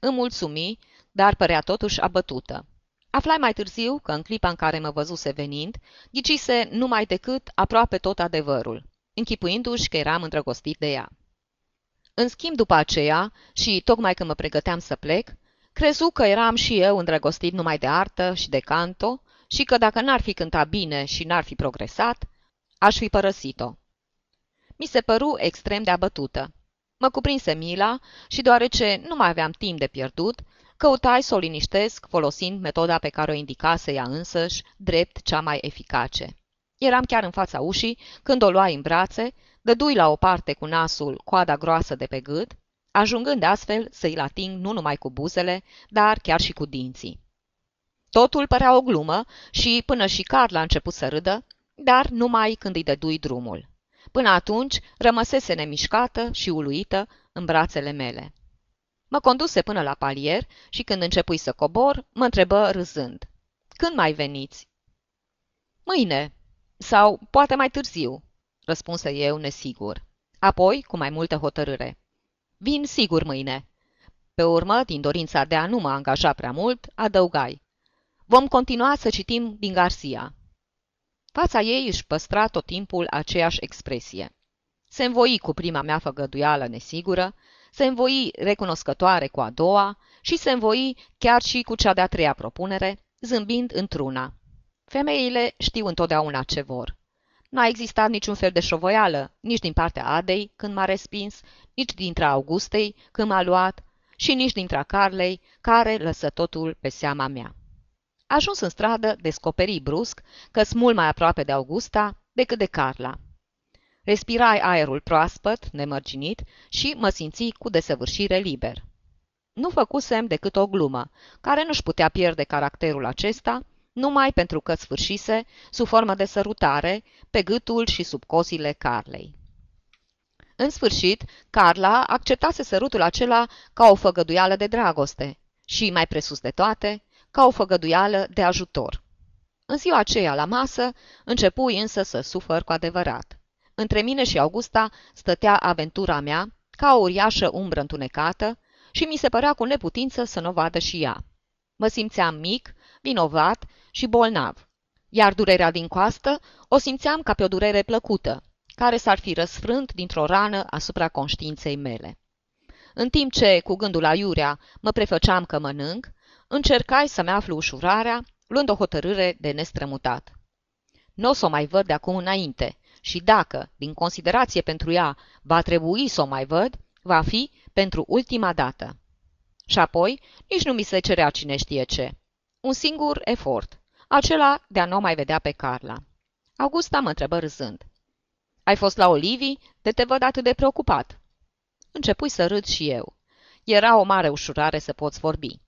Îmi mulțumi, dar părea totuși abătută. Aflai mai târziu că în clipa în care mă văzuse venind, ghicise numai decât aproape tot adevărul, închipuindu-și că eram îndrăgostit de ea. În schimb, după aceea, și tocmai când mă pregăteam să plec, crezu că eram și eu îndrăgostit numai de artă și de canto și că dacă n-ar fi cântat bine și n-ar fi progresat, aș fi părăsit-o. Mi se păru extrem de abătută. Mă cuprinse mila și deoarece nu mai aveam timp de pierdut, căutai să o liniștesc folosind metoda pe care o indicase ea însăși, drept cea mai eficace. Eram chiar în fața ușii când o luai în brațe, dădui la o parte cu nasul coada groasă de pe gât, ajungând astfel să-i ating nu numai cu buzele, dar chiar și cu dinții. Totul părea o glumă și până și Carla a început să râdă, dar numai când îi dădui drumul. Până atunci rămăsese nemișcată și uluită în brațele mele. Mă conduse până la palier și când începui să cobor, mă întrebă râzând. Când mai veniți? Mâine. Sau poate mai târziu, răspunse eu nesigur. Apoi, cu mai multă hotărâre. Vin sigur mâine. Pe urmă, din dorința de a nu mă angaja prea mult, adăugai. Vom continua să citim din Garcia. Fața ei își păstra tot timpul aceeași expresie. Se învoi cu prima mea făgăduială nesigură, se învoi recunoscătoare cu a doua și se învoi chiar și cu cea de-a treia propunere, zâmbind într-una. Femeile știu întotdeauna ce vor. N-a existat niciun fel de șovoială, nici din partea Adei, când m-a respins, nici dintre Augustei, când m-a luat, și nici dintre Carlei, care lăsă totul pe seama mea. Ajuns în stradă, descoperi brusc că sunt mult mai aproape de Augusta decât de Carla. Respirai aerul proaspăt, nemărginit, și mă simți cu desăvârșire liber. Nu făcusem decât o glumă, care nu-și putea pierde caracterul acesta, numai pentru că sfârșise, sub formă de sărutare, pe gâtul și sub cozile Carlei. În sfârșit, Carla acceptase sărutul acela ca o făgăduială de dragoste și, mai presus de toate, ca o făgăduială de ajutor. În ziua aceea, la masă, începui însă să sufăr cu adevărat. Între mine și Augusta stătea aventura mea, ca o uriașă umbră întunecată, și mi se părea cu neputință să nu o vadă și ea. Mă simțeam mic, vinovat și bolnav, iar durerea din coastă o simțeam ca pe o durere plăcută, care s-ar fi răsfrânt dintr-o rană asupra conștiinței mele. În timp ce, cu gândul la iurea, mă prefăceam că mănânc, încercai să-mi aflu ușurarea, luând o hotărâre de nestrămutat. Nu o să o mai văd de acum înainte și dacă, din considerație pentru ea, va trebui să o mai văd, va fi pentru ultima dată. Și apoi, nici nu mi se cerea cine știe ce. Un singur efort, acela de a nu mai vedea pe Carla. Augusta mă întrebă râzând. Ai fost la Olivii? De te văd atât de preocupat. Începui să râd și eu. Era o mare ușurare să poți vorbi.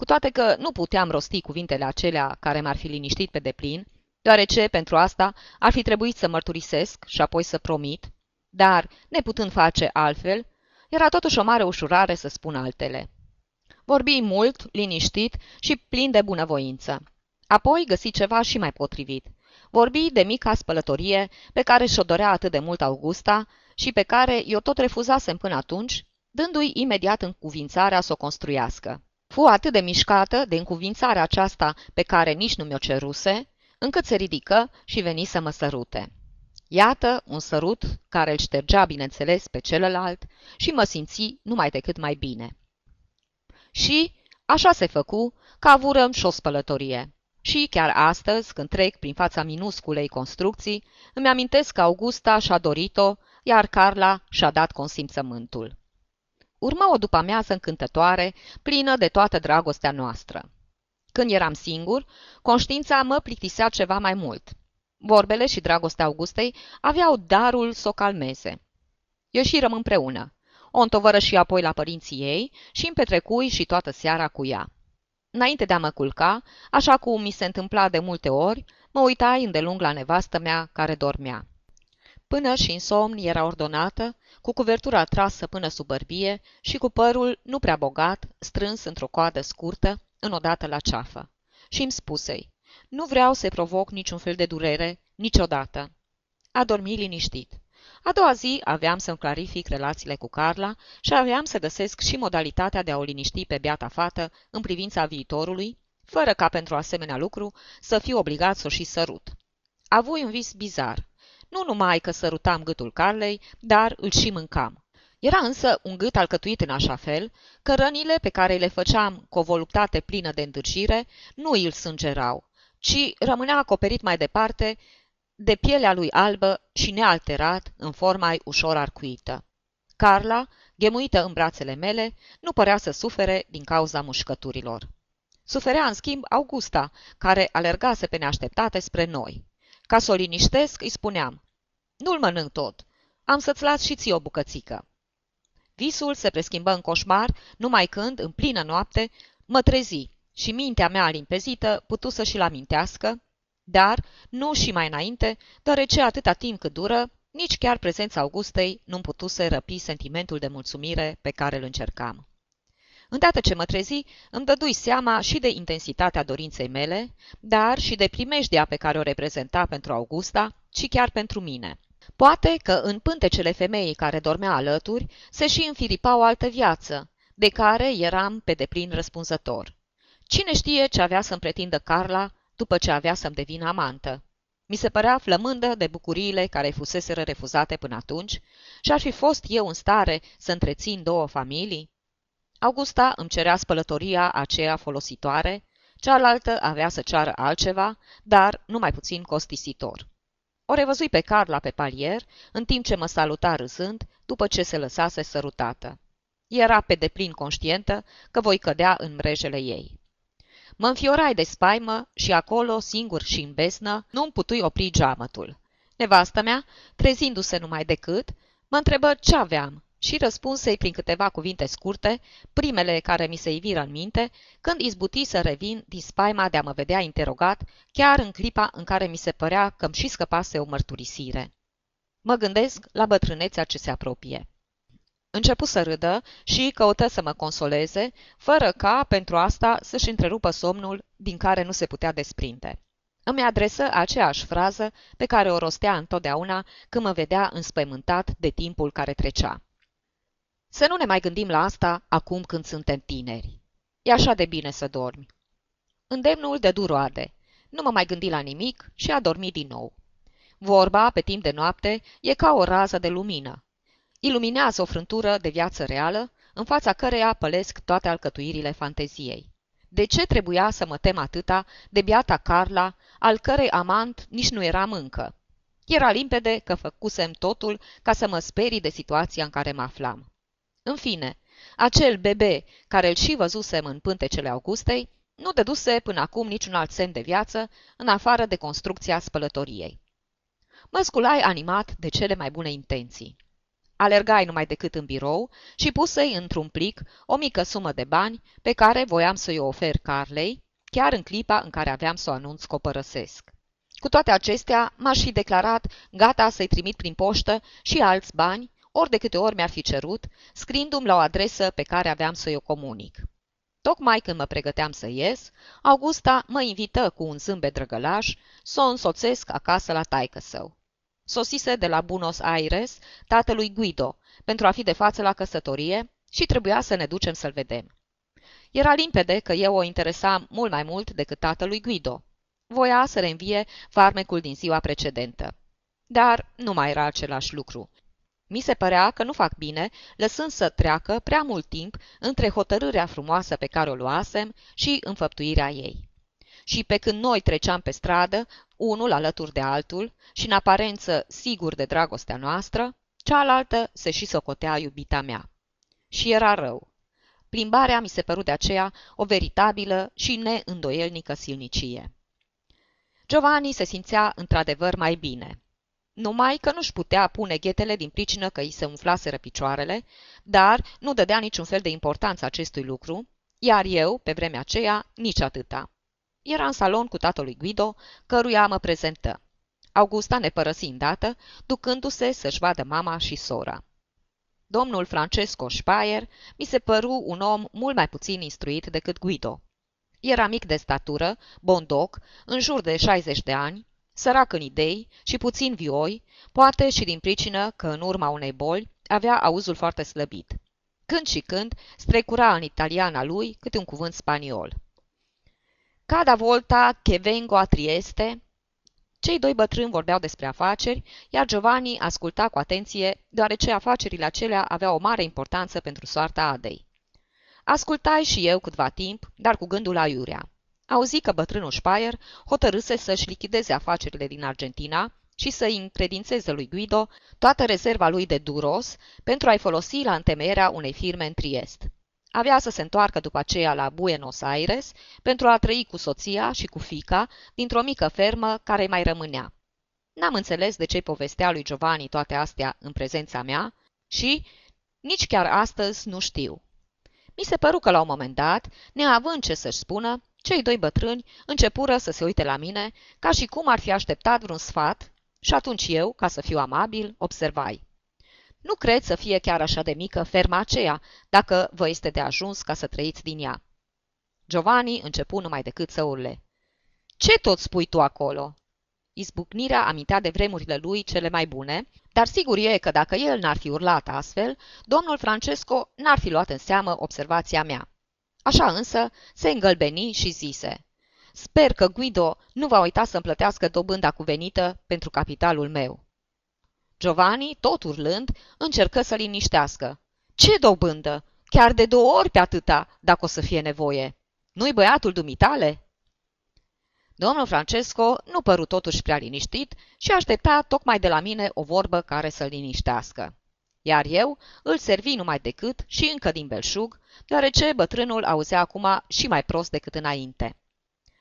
Cu toate că nu puteam rosti cuvintele acelea care m-ar fi liniștit pe deplin, deoarece pentru asta ar fi trebuit să mărturisesc și apoi să promit, dar, neputând face altfel, era totuși o mare ușurare să spun altele. Vorbi mult, liniștit și plin de bunăvoință. Apoi găsi ceva și mai potrivit. Vorbi de mica spălătorie pe care și-o dorea atât de mult Augusta și pe care eu tot refuzasem până atunci, dându-i imediat încuvințarea să o construiască. Fu atât de mișcată de încuvințarea aceasta pe care nici nu mi-o ceruse, încât se ridică și veni să mă sărute. Iată un sărut care îl ștergea, bineînțeles, pe celălalt și mă simți numai decât mai bine. Și așa se făcu că avurăm și o spălătorie. Și chiar astăzi, când trec prin fața minusculei construcții, îmi amintesc că Augusta și-a dorit-o, iar Carla și-a dat consimțământul. Urma o după-amiază încântătoare, plină de toată dragostea noastră. Când eram singur, conștiința mă plictisea ceva mai mult. Vorbele și dragostea Augustei aveau darul să o calmeze. Ieșirăm împreună. O întovără și apoi la părinții ei și îmi petrecui și toată seara cu ea. Înainte de a mă culca, așa cum mi se întâmpla de multe ori, mă uitai îndelung la nevastă mea care dormea. Până și în somn era ordonată, cu cuvertura trasă până sub bărbie și cu părul nu prea bogat, strâns într-o coadă scurtă, înodată la ceafă. Și îmi spusei, nu vreau să-i provoc niciun fel de durere, niciodată. A dormit liniștit. A doua zi aveam să-mi clarific relațiile cu Carla și aveam să găsesc și modalitatea de a o liniști pe beata fată în privința viitorului, fără ca pentru asemenea lucru să fiu obligat să o și sărut. Avui un vis bizar. Nu numai că sărutam gâtul Carlei, dar îl și mâncam. Era însă un gât alcătuit în așa fel că rănile pe care le făceam cu o voluptate plină de îndârjire nu îl sângerau, ci rămânea acoperit mai departe de pielea lui albă și nealterat în forma ușor arcuită. Carla, ghemuită în brațele mele, nu părea să sufere din cauza mușcăturilor. Suferea, în schimb, Augusta, care alergase pe neașteptate spre noi. Ca să o liniștesc, îi spuneam, Nu-l mănânc tot, am să-ți las și ție o bucățică. Visul se preschimbă în coșmar numai când, în plină noapte, mă trezi și mintea mea limpezită putu să și-l amintească, dar nu și mai înainte, deoarece atâta timp cât dură, nici chiar prezența Augustei nu-mi putuse răpi sentimentul de mulțumire pe care îl încercam. Îndată ce mă trezi, îmi dădui seama și de intensitatea dorinței mele, dar și de primejdea pe care o reprezenta pentru Augusta, și chiar pentru mine. Poate că în pântecele femeii care dormea alături se și înfiripa o altă viață, de care eram pe deplin răspunzător. Cine știe ce avea să-mi pretindă Carla după ce avea să-mi devină amantă? Mi se părea flămândă de bucuriile care fuseseră refuzate până atunci și ar fi fost eu în stare să întrețin două familii? Augusta îmi cerea spălătoria aceea folositoare, cealaltă avea să ceară altceva, dar nu mai puțin costisitor. O revăzui pe Carla pe palier, în timp ce mă saluta râzând, după ce se lăsase sărutată. Era pe deplin conștientă că voi cădea în mrejele ei. Mă înfiorai de spaimă și acolo, singur și în besnă, nu-mi putui opri geamătul. Nevastă mea, trezindu-se numai decât, mă întrebă ce aveam și răspunsei prin câteva cuvinte scurte, primele care mi se iviră în minte, când izbuti să revin din spaima de a mă vedea interogat, chiar în clipa în care mi se părea că-mi și scăpase o mărturisire. Mă gândesc la bătrânețea ce se apropie. Începu să râdă și căută să mă consoleze, fără ca, pentru asta, să-și întrerupă somnul din care nu se putea desprinde. Îmi adresă aceeași frază pe care o rostea întotdeauna când mă vedea înspăimântat de timpul care trecea. Să nu ne mai gândim la asta acum când suntem tineri. E așa de bine să dormi. Îndemnul de duroade. Nu mă mai gândi la nimic și a dormit din nou. Vorba, pe timp de noapte, e ca o rază de lumină. Iluminează o frântură de viață reală, în fața căreia pălesc toate alcătuirile fanteziei. De ce trebuia să mă tem atâta de biata Carla, al cărei amant nici nu eram încă? Era limpede că făcusem totul ca să mă sperii de situația în care mă aflam. În fine, acel bebe care îl și văzusem în pântecele Augustei, nu dăduse până acum niciun alt semn de viață, în afară de construcția spălătoriei. Mă sculai animat de cele mai bune intenții. Alergai numai decât în birou și pusei într-un plic o mică sumă de bani pe care voiam să-i o ofer Carlei, chiar în clipa în care aveam să o anunț că o părăsesc. Cu toate acestea, m-aș fi declarat gata să-i trimit prin poștă și alți bani, ori de câte ori mi-ar fi cerut, scriindu-mi la o adresă pe care aveam să-i o comunic. Tocmai când mă pregăteam să ies, Augusta mă invită cu un zâmbet drăgălaș să o însoțesc acasă la taică său. Sosise de la Buenos Aires tatălui Guido, pentru a fi de față la căsătorie, și trebuia să ne ducem să-l vedem. Era limpede că eu o interesa mult mai mult decât tatălui Guido. Voia să reînvie farmecul din ziua precedentă. Dar nu mai era același lucru. Mi se părea că nu fac bine, lăsând să treacă prea mult timp între hotărârea frumoasă pe care o luasem și înfăptuirea ei. Și pe când noi treceam pe stradă, unul alături de altul, și în aparență sigur de dragostea noastră, cealaltă se și socotea iubita mea. Și era rău. Plimbarea mi se păru de aceea o veritabilă și neîndoielnică silnicie. Giovanni se simțea într-adevăr mai bine. Numai că nu-și putea pune ghetele din pricină că îi se umflaseră picioarele, dar nu dădea niciun fel de importanță acestui lucru, iar eu, pe vremea aceea, nici atâta. Era în salon cu tatălui Guido, căruia mă prezentă. Augusta ne părăsi îndată, ducându-se să-și vadă mama și sora. Domnul Francesco Speyer mi se păru un om mult mai puțin instruit decât Guido. Era mic de statură, bondoc, în jur de 60 de ani, sărac în idei și puțin vioi, poate și din pricină că în urma unei boli avea auzul foarte slăbit. Când și când strecura în italiana lui câte un cuvânt spaniol. Cada volta che vengo a Trieste, cei doi bătrâni vorbeau despre afaceri, iar Giovanni asculta cu atenție, deoarece afacerile acelea aveau o mare importanță pentru soarta Adei. Ascultai și eu câtva timp, dar cu gândul la Iurea. Auzi că bătrânul Speyer hotărâse să-și lichideze afacerile din Argentina și să-i încredințeze lui Guido toată rezerva lui de duros pentru a-i folosi la întemeierea unei firme în Triest. Avea să se întoarcă după aceea la Buenos Aires pentru a trăi cu soția și cu fica dintr-o mică fermă care mai rămânea. N-am înțeles de ce povestea lui Giovanni toate astea în prezența mea și nici chiar astăzi nu știu. Mi se păru că la un moment dat, neavând ce să-și spună, cei doi bătrâni începură să se uite la mine ca și cum ar fi așteptat vreun sfat și atunci eu, ca să fiu amabil, observai. Nu cred să fie chiar așa de mică ferma aceea, dacă vă este de ajuns ca să trăiți din ea. Giovanni începu numai decât să urle. Ce tot spui tu acolo?" Izbucnirea amintea de vremurile lui cele mai bune, dar sigur e că dacă el n-ar fi urlat astfel, domnul Francesco n-ar fi luat în seamă observația mea. Așa însă se îngălbeni și zise, Sper că Guido nu va uita să-mi plătească dobânda cuvenită pentru capitalul meu. Giovanni, tot urlând, încercă să liniștească. Ce dobândă? Chiar de două ori pe atâta, dacă o să fie nevoie. Nu-i băiatul dumitale?" Domnul Francesco nu păru totuși prea liniștit și aștepta tocmai de la mine o vorbă care să-l liniștească. Iar eu îl servi numai decât și încă din belșug, deoarece bătrânul auzea acum și mai prost decât înainte.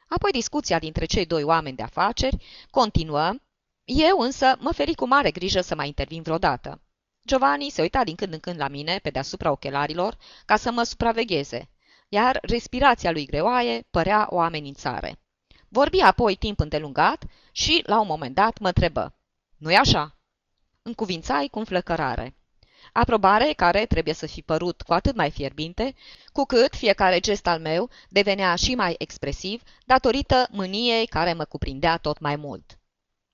Apoi discuția dintre cei doi oameni de afaceri continuă eu însă mă feri cu mare grijă să mai intervin vreodată. Giovanni se uita din când în când la mine, pe deasupra ochelarilor, ca să mă supravegheze, iar respirația lui greoaie părea o amenințare. Vorbi apoi timp îndelungat și, la un moment dat, mă întrebă. Nu-i așa?" Încuvințai cu înflăcărare. Aprobare care trebuie să fi părut cu atât mai fierbinte, cu cât fiecare gest al meu devenea și mai expresiv datorită mâniei care mă cuprindea tot mai mult.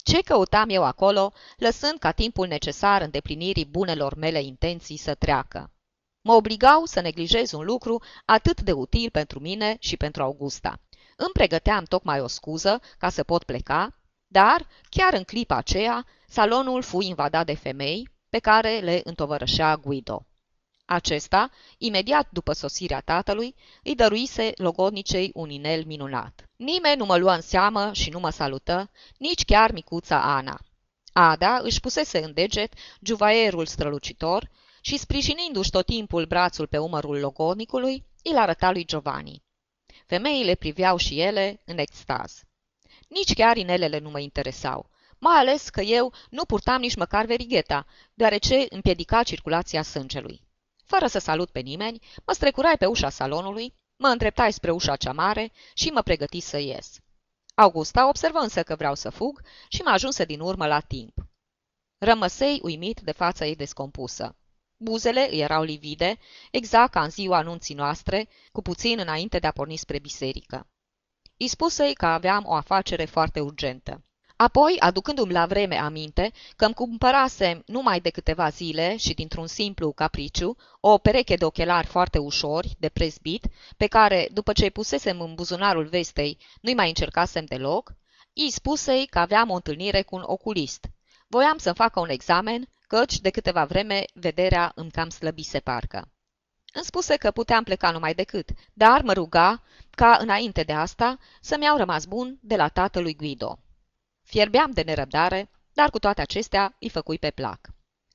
Ce căutam eu acolo, lăsând ca timpul necesar îndeplinirii bunelor mele intenții să treacă? Mă obligau să neglijez un lucru atât de util pentru mine și pentru Augusta. Îmi pregăteam tocmai o scuză ca să pot pleca, dar, chiar în clipa aceea, salonul fu invadat de femei pe care le întovărășea Guido. Acesta, imediat după sosirea tatălui, îi dăruise logodnicei un inel minunat. Nimeni nu mă lua în seamă și nu mă salută, nici chiar micuța Ana. Ada își pusese în deget juvaierul strălucitor și, sprijinindu-și tot timpul brațul pe umărul logodnicului, îl arăta lui Giovanni. Femeile priveau și ele în extaz. Nici chiar inelele nu mă interesau, mai ales că eu nu purtam nici măcar verigheta, deoarece împiedica circulația sângelui. Fără să salut pe nimeni, mă strecurai pe ușa salonului, mă îndreptai spre ușa cea mare și mă pregăti să ies. Augusta observă însă că vreau să fug și mă ajunse din urmă la timp. Rămăsei uimit de fața ei descompusă. Buzele îi erau livide, exact ca în ziua anunții noastre, cu puțin înainte de a porni spre biserică. Îi spusei că aveam o afacere foarte urgentă. Apoi, aducându-mi la vreme aminte că îmi cumpărasem numai de câteva zile și dintr-un simplu capriciu o pereche de ochelari foarte ușori, de presbit, pe care, după ce îi pusesem în buzunarul vestei, nu-i mai încercasem deloc, îi spusei că aveam o întâlnire cu un oculist. Voiam să facă un examen, căci de câteva vreme vederea îmi cam slăbise parcă. Îmi spuse că puteam pleca numai decât, dar mă ruga ca, înainte de asta, să-mi iau rămas bun de la tatălui Guido. Fierbeam de nerăbdare, dar cu toate acestea îi făcui pe plac.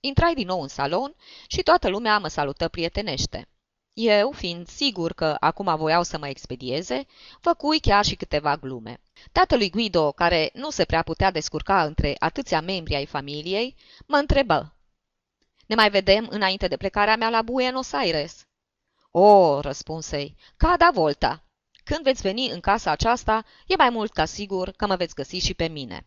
Intrai din nou în salon și toată lumea mă salută prietenește. Eu, fiind sigur că acum voiau să mă expedieze, făcui chiar și câteva glume. Tatălui Guido, care nu se prea putea descurca între atâția membri ai familiei, mă întrebă. Ne mai vedem înainte de plecarea mea la Buenos Aires?" O, răspunsei, cada volta. Când veți veni în casa aceasta, e mai mult ca sigur că mă veți găsi și pe mine."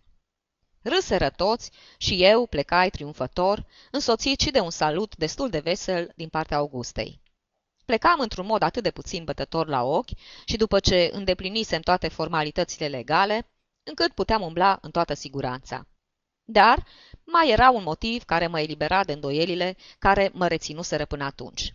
Râseră toți și eu plecai triumfător, însoțit și de un salut destul de vesel din partea Augustei. Plecam într-un mod atât de puțin bătător la ochi și după ce îndeplinisem toate formalitățile legale, încât puteam umbla în toată siguranța. Dar mai era un motiv care mă elibera de îndoielile care mă reținuseră până atunci.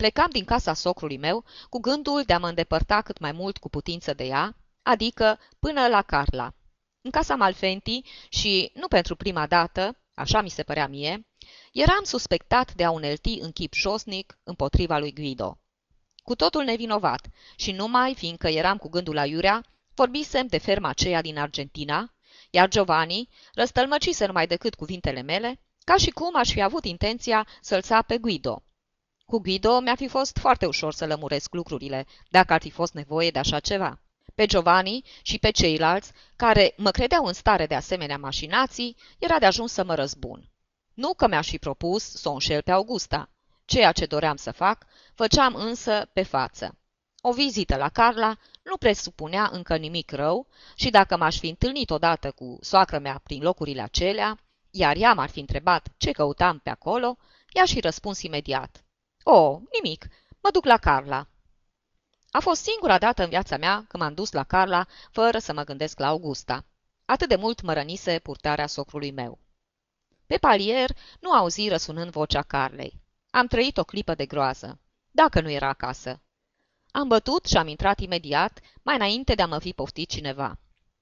Plecam din casa socrului meu cu gândul de a mă îndepărta cât mai mult cu putință de ea, adică până la Carla. În casa Malfenti și, nu pentru prima dată, așa mi se părea mie, eram suspectat de a unelti în chip josnic împotriva lui Guido. Cu totul nevinovat și numai fiindcă eram cu gândul la Iurea, vorbisem de ferma aceea din Argentina, iar Giovanni răstălmăcise numai decât cuvintele mele, ca și cum aș fi avut intenția să-l pe Guido. Cu Guido mi-ar fi fost foarte ușor să lămuresc lucrurile, dacă ar fi fost nevoie de așa ceva. Pe Giovanni și pe ceilalți, care mă credeau în stare de asemenea mașinații, era de ajuns să mă răzbun. Nu că mi-aș fi propus să o înșel pe Augusta. Ceea ce doream să fac, făceam însă pe față. O vizită la Carla nu presupunea încă nimic rău și dacă m-aș fi întâlnit odată cu soacră mea prin locurile acelea, iar ea m-ar fi întrebat ce căutam pe acolo, i-aș fi răspuns imediat. O, nimic, mă duc la Carla. A fost singura dată în viața mea când m-am dus la Carla fără să mă gândesc la Augusta. Atât de mult mă rănise purtarea socrului meu. Pe palier nu auzi răsunând vocea Carlei. Am trăit o clipă de groază. Dacă nu era acasă. Am bătut și am intrat imediat, mai înainte de a mă fi poftit cineva.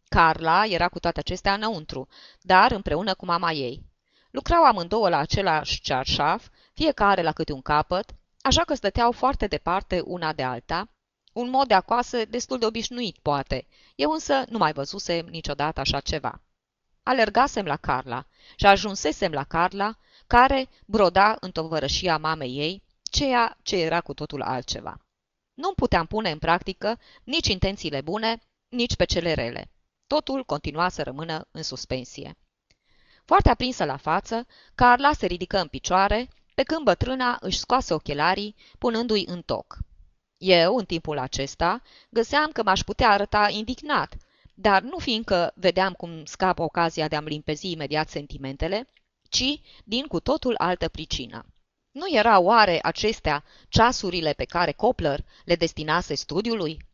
Carla era cu toate acestea înăuntru, dar împreună cu mama ei. Lucrau amândouă la același cearșaf, fiecare la câte un capăt, așa că stăteau foarte departe una de alta, un mod de acoasă destul de obișnuit, poate. Eu însă nu mai văzusem niciodată așa ceva. Alergasem la Carla și ajunsesem la Carla, care broda în tovărășia mamei ei, ceea ce era cu totul altceva. Nu puteam pune în practică nici intențiile bune, nici pe cele rele. Totul continua să rămână în suspensie. Foarte aprinsă la față, Carla se ridică în picioare, pe când bătrâna își scoase ochelarii, punându-i în toc. Eu, în timpul acesta, găseam că m-aș putea arăta indignat, dar nu fiindcă vedeam cum scap ocazia de a-mi limpezi imediat sentimentele, ci din cu totul altă pricină. Nu era oare acestea ceasurile pe care Copler le destinase studiului?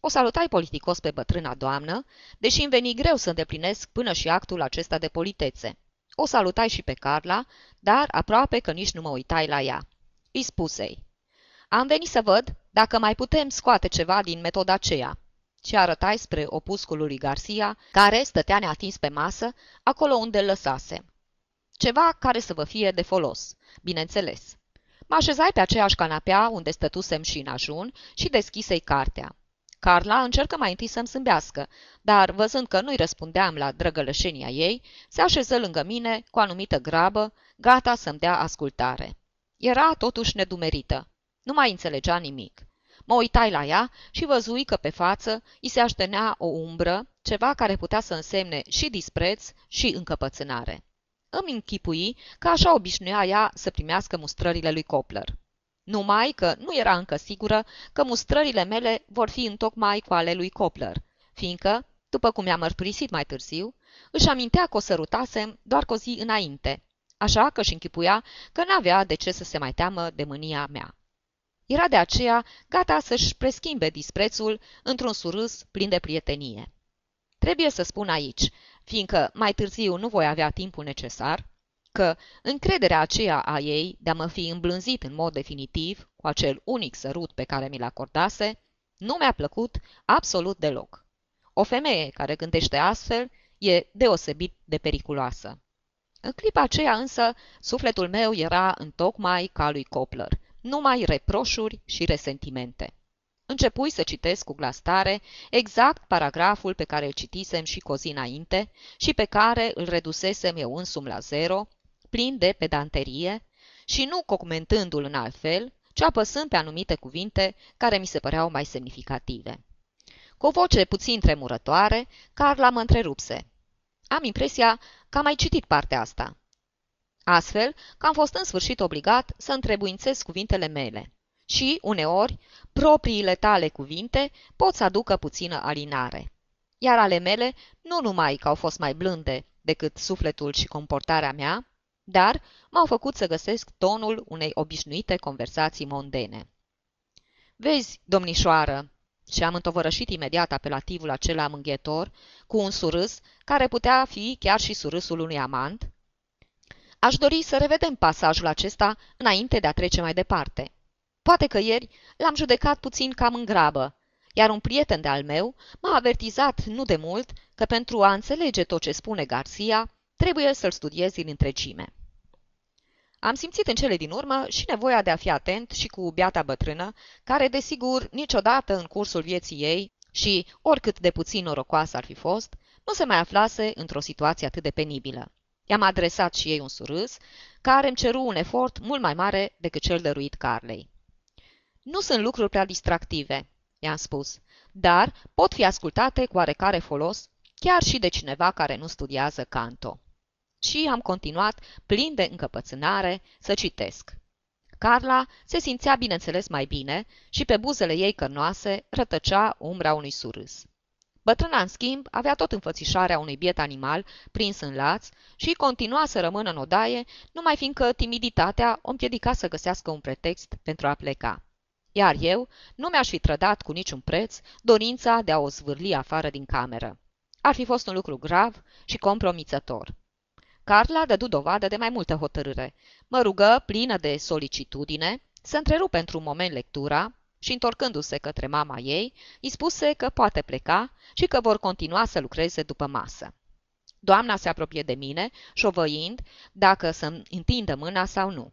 O salutai politicos pe bătrâna doamnă, deși îmi veni greu să îndeplinesc până și actul acesta de politețe. O salutai și pe Carla, dar aproape că nici nu mă uitai la ea. Îi spusei, am venit să văd dacă mai putem scoate ceva din metoda aceea. Și arătai spre opusculul lui Garcia, care stătea neatins pe masă, acolo unde îl lăsase. Ceva care să vă fie de folos, bineînțeles. Mă așezai pe aceeași canapea unde stătusem și în ajun și deschisei cartea. Carla încercă mai întâi să-mi zâmbească, dar văzând că nu-i răspundeam la drăgălășenia ei, se așeză lângă mine cu anumită grabă, gata să-mi dea ascultare. Era totuși nedumerită. Nu mai înțelegea nimic. Mă uitai la ea și văzui că pe față îi se aștenea o umbră, ceva care putea să însemne și dispreț și încăpățânare. Îmi închipui că așa obișnuia ea să primească mustrările lui Copler. Numai că nu era încă sigură că mustrările mele vor fi întocmai cu ale lui Copler, fiindcă, după cum mi-a mărturisit mai târziu, își amintea că o sărutasem doar cu o zi înainte, așa că își închipuia că n-avea de ce să se mai teamă de mânia mea. Era de aceea gata să-și preschimbe disprețul într-un surâs plin de prietenie. Trebuie să spun aici, fiindcă mai târziu nu voi avea timpul necesar, că încrederea aceea a ei de a mă fi îmblânzit în mod definitiv cu acel unic sărut pe care mi-l acordase, nu mi-a plăcut absolut deloc. O femeie care gândește astfel e deosebit de periculoasă. În clipa aceea însă, sufletul meu era întocmai ca lui Copler, numai reproșuri și resentimente. Începui să citesc cu glas tare exact paragraful pe care îl citisem și cozi înainte și pe care îl redusesem eu însum la zero, plin de pedanterie și nu comentându-l în alt fel, ci apăsând pe anumite cuvinte care mi se păreau mai semnificative. Cu o voce puțin tremurătoare, Carla mă întrerupse. Am impresia că am mai citit partea asta. Astfel că am fost în sfârșit obligat să întrebuințez cuvintele mele. Și, uneori, propriile tale cuvinte pot să aducă puțină alinare. Iar ale mele, nu numai că au fost mai blânde decât sufletul și comportarea mea, dar m-au făcut să găsesc tonul unei obișnuite conversații mondene. Vezi, domnișoară, și am întovărășit imediat apelativul acela mânghetor, cu un surâs, care putea fi chiar și surâsul unui amant, aș dori să revedem pasajul acesta înainte de a trece mai departe. Poate că ieri l-am judecat puțin cam în grabă, iar un prieten de-al meu m-a avertizat nu de mult că pentru a înțelege tot ce spune Garcia, trebuie să-l studiezi în întregime. Am simțit în cele din urmă și nevoia de a fi atent și cu biata bătrână, care, desigur, niciodată în cursul vieții ei și, oricât de puțin norocoasă ar fi fost, nu se mai aflase într-o situație atât de penibilă. I-am adresat și ei un surâs, care îmi ceru un efort mult mai mare decât cel dăruit Carlei. Nu sunt lucruri prea distractive, i-am spus, dar pot fi ascultate cu oarecare folos chiar și de cineva care nu studiază canto și am continuat, plin de încăpățânare, să citesc. Carla se simțea, bineînțeles, mai bine și pe buzele ei cărnoase rătăcea umbra unui surâs. Bătrâna, în schimb, avea tot înfățișarea unui biet animal prins în laț și continua să rămână în odaie, numai fiindcă timiditatea o împiedica să găsească un pretext pentru a pleca. Iar eu nu mi-aș fi trădat cu niciun preț dorința de a o zvârli afară din cameră. Ar fi fost un lucru grav și compromițător. Carla dădu dovadă de mai multă hotărâre. Mă rugă, plină de solicitudine, să întrerup pentru un moment lectura și, întorcându-se către mama ei, îi spuse că poate pleca și că vor continua să lucreze după masă. Doamna se apropie de mine, șovăind dacă să-mi întindă mâna sau nu.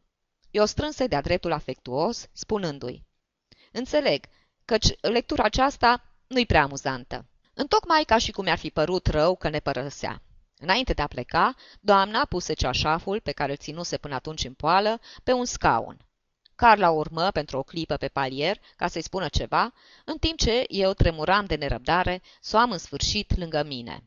Eu strânse de-a dreptul afectuos, spunându-i. Înțeleg, căci lectura aceasta nu-i prea amuzantă. Întocmai ca și cum mi-ar fi părut rău că ne părăsea. Înainte de a pleca, doamna puse ceașaful pe care îl ținuse până atunci în poală pe un scaun. Carla urmă pentru o clipă pe palier ca să-i spună ceva, în timp ce eu tremuram de nerăbdare să o am în sfârșit lângă mine.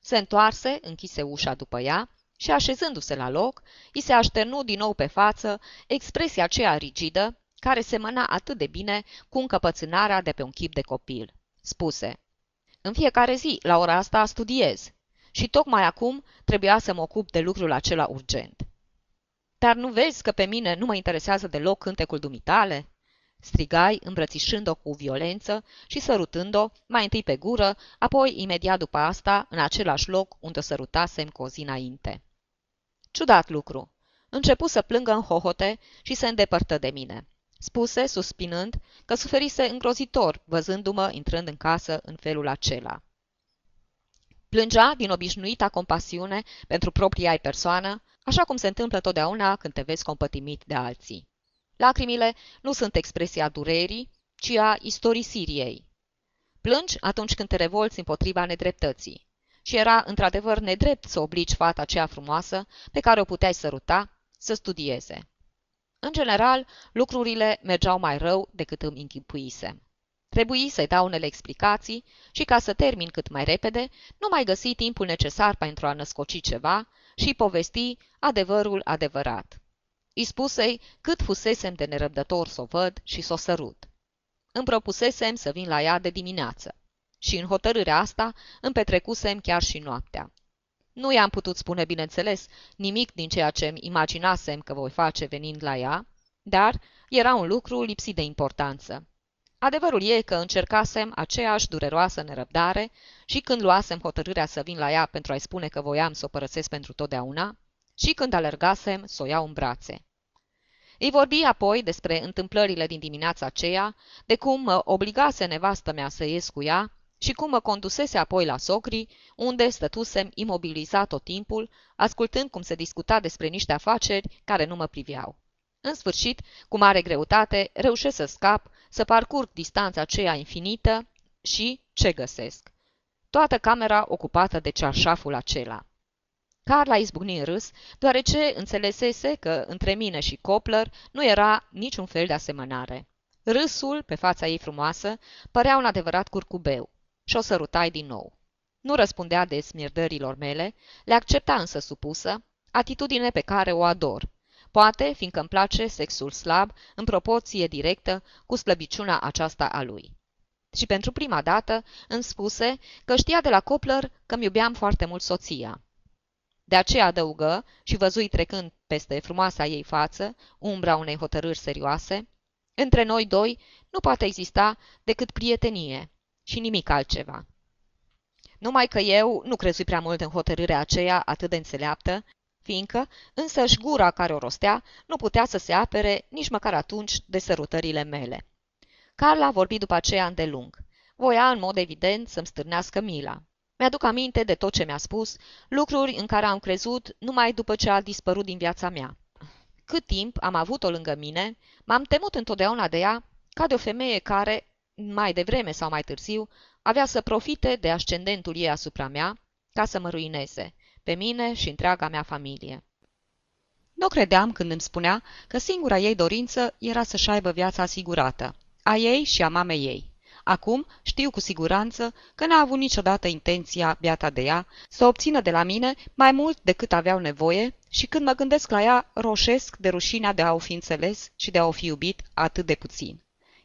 Se întoarse, închise ușa după ea și, așezându-se la loc, îi se așternu din nou pe față expresia aceea rigidă care semăna atât de bine cu încăpățânarea de pe un chip de copil. Spuse, În fiecare zi, la ora asta, studiez și tocmai acum trebuia să mă ocup de lucrul acela urgent. Dar nu vezi că pe mine nu mă interesează deloc cântecul dumitale?" strigai, îmbrățișând-o cu violență și sărutând-o, mai întâi pe gură, apoi imediat după asta, în același loc unde o sărutasem cu o zi înainte. Ciudat lucru. Începu să plângă în hohote și se îndepărtă de mine. Spuse, suspinând, că suferise îngrozitor, văzându-mă intrând în casă în felul acela. Plângea din obișnuita compasiune pentru propria ei persoană, așa cum se întâmplă totdeauna când te vezi compătimit de alții. Lacrimile nu sunt expresia durerii, ci a istorisirii ei. Plângi atunci când te revolți împotriva nedreptății. Și era într-adevăr nedrept să obligi fata aceea frumoasă pe care o puteai săruta să studieze. În general, lucrurile mergeau mai rău decât îmi închipuisem. Trebuie să-i dau unele explicații și ca să termin cât mai repede, nu mai găsi timpul necesar pentru a născoci ceva și povesti adevărul adevărat. Îi spusei cât fusesem de nerăbdător să o văd și să o sărut. Îmi propusesem să vin la ea de dimineață și în hotărârea asta îmi petrecusem chiar și noaptea. Nu i-am putut spune, bineînțeles, nimic din ceea ce îmi imaginasem că voi face venind la ea, dar era un lucru lipsit de importanță Adevărul e că încercasem aceeași dureroasă nerăbdare și când luasem hotărârea să vin la ea pentru a-i spune că voiam să o părăsesc pentru totdeauna și când alergasem să o iau în brațe. Îi vorbi apoi despre întâmplările din dimineața aceea, de cum mă obligase nevastă mea să ies cu ea și cum mă condusese apoi la socrii, unde stătusem imobilizat tot timpul, ascultând cum se discuta despre niște afaceri care nu mă priveau. În sfârșit, cu mare greutate, reușesc să scap, să parcurg distanța aceea infinită și ce găsesc? Toată camera ocupată de cearșaful acela. Carla izbucni în râs, deoarece înțelesese că între mine și Copler nu era niciun fel de asemănare. Râsul, pe fața ei frumoasă, părea un adevărat curcubeu și o sărutai din nou. Nu răspundea de smirdărilor mele, le accepta însă supusă, atitudine pe care o ador. Poate, fiindcă îmi place sexul slab, în proporție directă cu slăbiciunea aceasta a lui. Și pentru prima dată îmi spuse că știa de la Copler că mi iubeam foarte mult soția. De aceea adăugă și văzui trecând peste frumoasa ei față, umbra unei hotărâri serioase, între noi doi nu poate exista decât prietenie și nimic altceva. Numai că eu nu crezui prea mult în hotărârea aceea atât de înțeleaptă, fiindcă însăși gura care o rostea nu putea să se apere nici măcar atunci de sărutările mele. Carla vorbi după aceea îndelung. Voia în mod evident să-mi stârnească mila. Mi-aduc aminte de tot ce mi-a spus, lucruri în care am crezut numai după ce a dispărut din viața mea. Cât timp am avut-o lângă mine, m-am temut întotdeauna de ea ca de o femeie care, mai devreme sau mai târziu, avea să profite de ascendentul ei asupra mea ca să mă ruineze, pe mine și întreaga mea familie. Nu credeam când îmi spunea că singura ei dorință era să-și aibă viața asigurată, a ei și a mamei ei. Acum știu cu siguranță că n-a avut niciodată intenția, beata de ea, să obțină de la mine mai mult decât aveau nevoie și când mă gândesc la ea, roșesc de rușinea de a o fi înțeles și de a o fi iubit atât de puțin.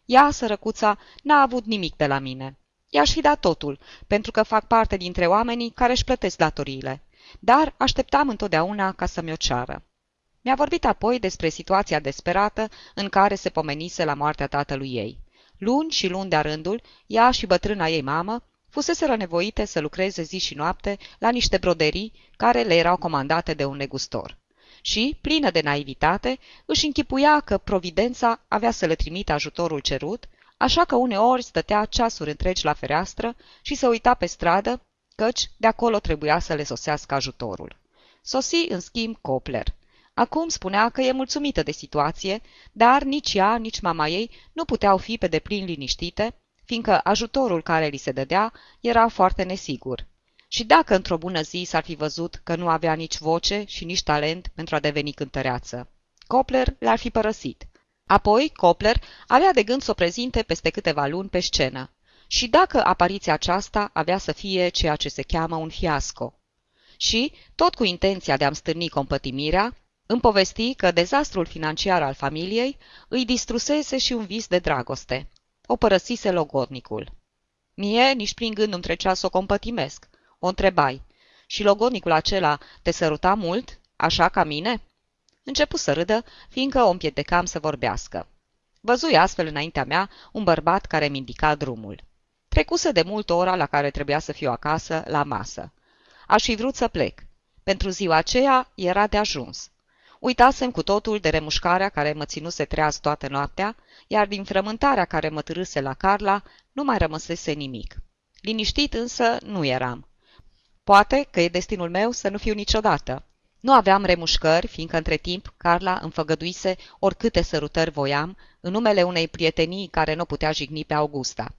Ea, sărăcuța, n-a avut nimic de la mine. I-aș fi dat totul, pentru că fac parte dintre oamenii care își plătesc datoriile. Dar așteptam întotdeauna ca să-mi o ceară. Mi-a vorbit apoi despre situația desperată în care se pomenise la moartea tatălui ei. Luni și luni de-a rândul, ea și bătrâna ei mamă fuseseră nevoite să lucreze zi și noapte la niște broderii care le erau comandate de un negustor. Și, plină de naivitate, își închipuia că providența avea să le trimită ajutorul cerut, așa că uneori stătea ceasuri întregi la fereastră și se uita pe stradă, căci de acolo trebuia să le sosească ajutorul. Sosi, în schimb, Copler. Acum spunea că e mulțumită de situație, dar nici ea, nici mama ei nu puteau fi pe deplin liniștite, fiindcă ajutorul care li se dădea era foarte nesigur. Și dacă într-o bună zi s-ar fi văzut că nu avea nici voce și nici talent pentru a deveni cântăreață, Copler l-ar fi părăsit. Apoi, Copler avea de gând să o prezinte peste câteva luni pe scenă. Și dacă apariția aceasta avea să fie ceea ce se cheamă un fiasco. Și, tot cu intenția de a-mi stârni compătimirea, îmi povesti că dezastrul financiar al familiei îi distrusese și un vis de dragoste. O părăsise logodnicul. Mie nici prin gând nu-mi trecea să o compătimesc. O întrebai. Și logodnicul acela te săruta mult, așa ca mine? Începu să râdă, fiindcă o împiedecam să vorbească. Văzui astfel înaintea mea un bărbat care mi indica drumul. Trecuse de mult ora la care trebuia să fiu acasă, la masă. Aș fi vrut să plec. Pentru ziua aceea era de ajuns. Uitasem cu totul de remușcarea care mă ținuse treaz toată noaptea, iar din frământarea care mă târâse la Carla nu mai rămăsese nimic. Liniștit însă nu eram. Poate că e destinul meu să nu fiu niciodată. Nu aveam remușcări, fiindcă între timp Carla îmi făgăduise oricâte sărutări voiam, în numele unei prietenii care nu putea jigni pe Augusta.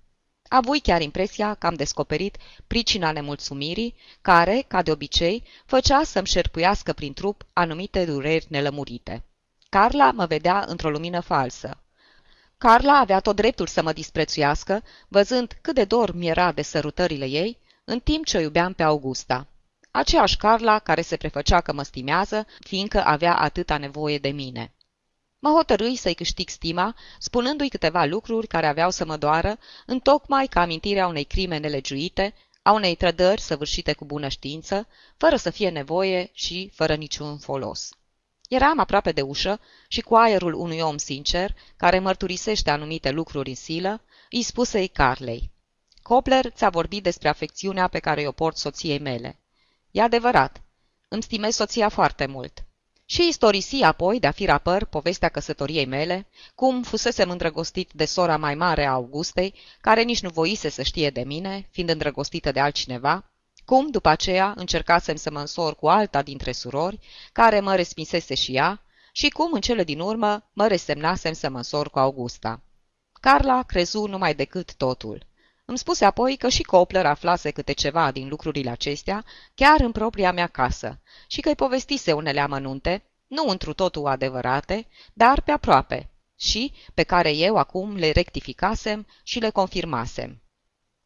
Avui chiar impresia că am descoperit pricina nemulțumirii, care, ca de obicei, făcea să-mi șerpuiască prin trup anumite dureri nelămurite. Carla mă vedea într-o lumină falsă. Carla avea tot dreptul să mă disprețuiască, văzând cât de dor mi era de sărutările ei, în timp ce o iubeam pe Augusta. Aceeași Carla care se prefăcea că mă stimează, fiindcă avea atâta nevoie de mine. Mă hotărâi să-i câștig stima, spunându-i câteva lucruri care aveau să mă doară, întocmai ca amintirea unei crime nelegiuite, a unei trădări săvârșite cu bună știință, fără să fie nevoie și fără niciun folos. Eram aproape de ușă și cu aerul unui om sincer, care mărturisește anumite lucruri în silă, îi spuse-i Carlei. Copler ți-a vorbit despre afecțiunea pe care o port soției mele. E adevărat. Îmi stimez soția foarte mult. Și istorisi apoi, de-a fi rapăr, povestea căsătoriei mele, cum fusesem îndrăgostit de sora mai mare a Augustei, care nici nu voise să știe de mine, fiind îndrăgostită de altcineva, cum, după aceea, încercasem să mă însor cu alta dintre surori, care mă respinsese și ea, și cum, în cele din urmă, mă resemnasem să mă însor cu Augusta. Carla crezu numai decât totul. Îmi spuse apoi că și Copler aflase câte ceva din lucrurile acestea, chiar în propria mea casă, și că-i povestise unele amănunte, nu întru totul adevărate, dar pe aproape, și pe care eu acum le rectificasem și le confirmasem.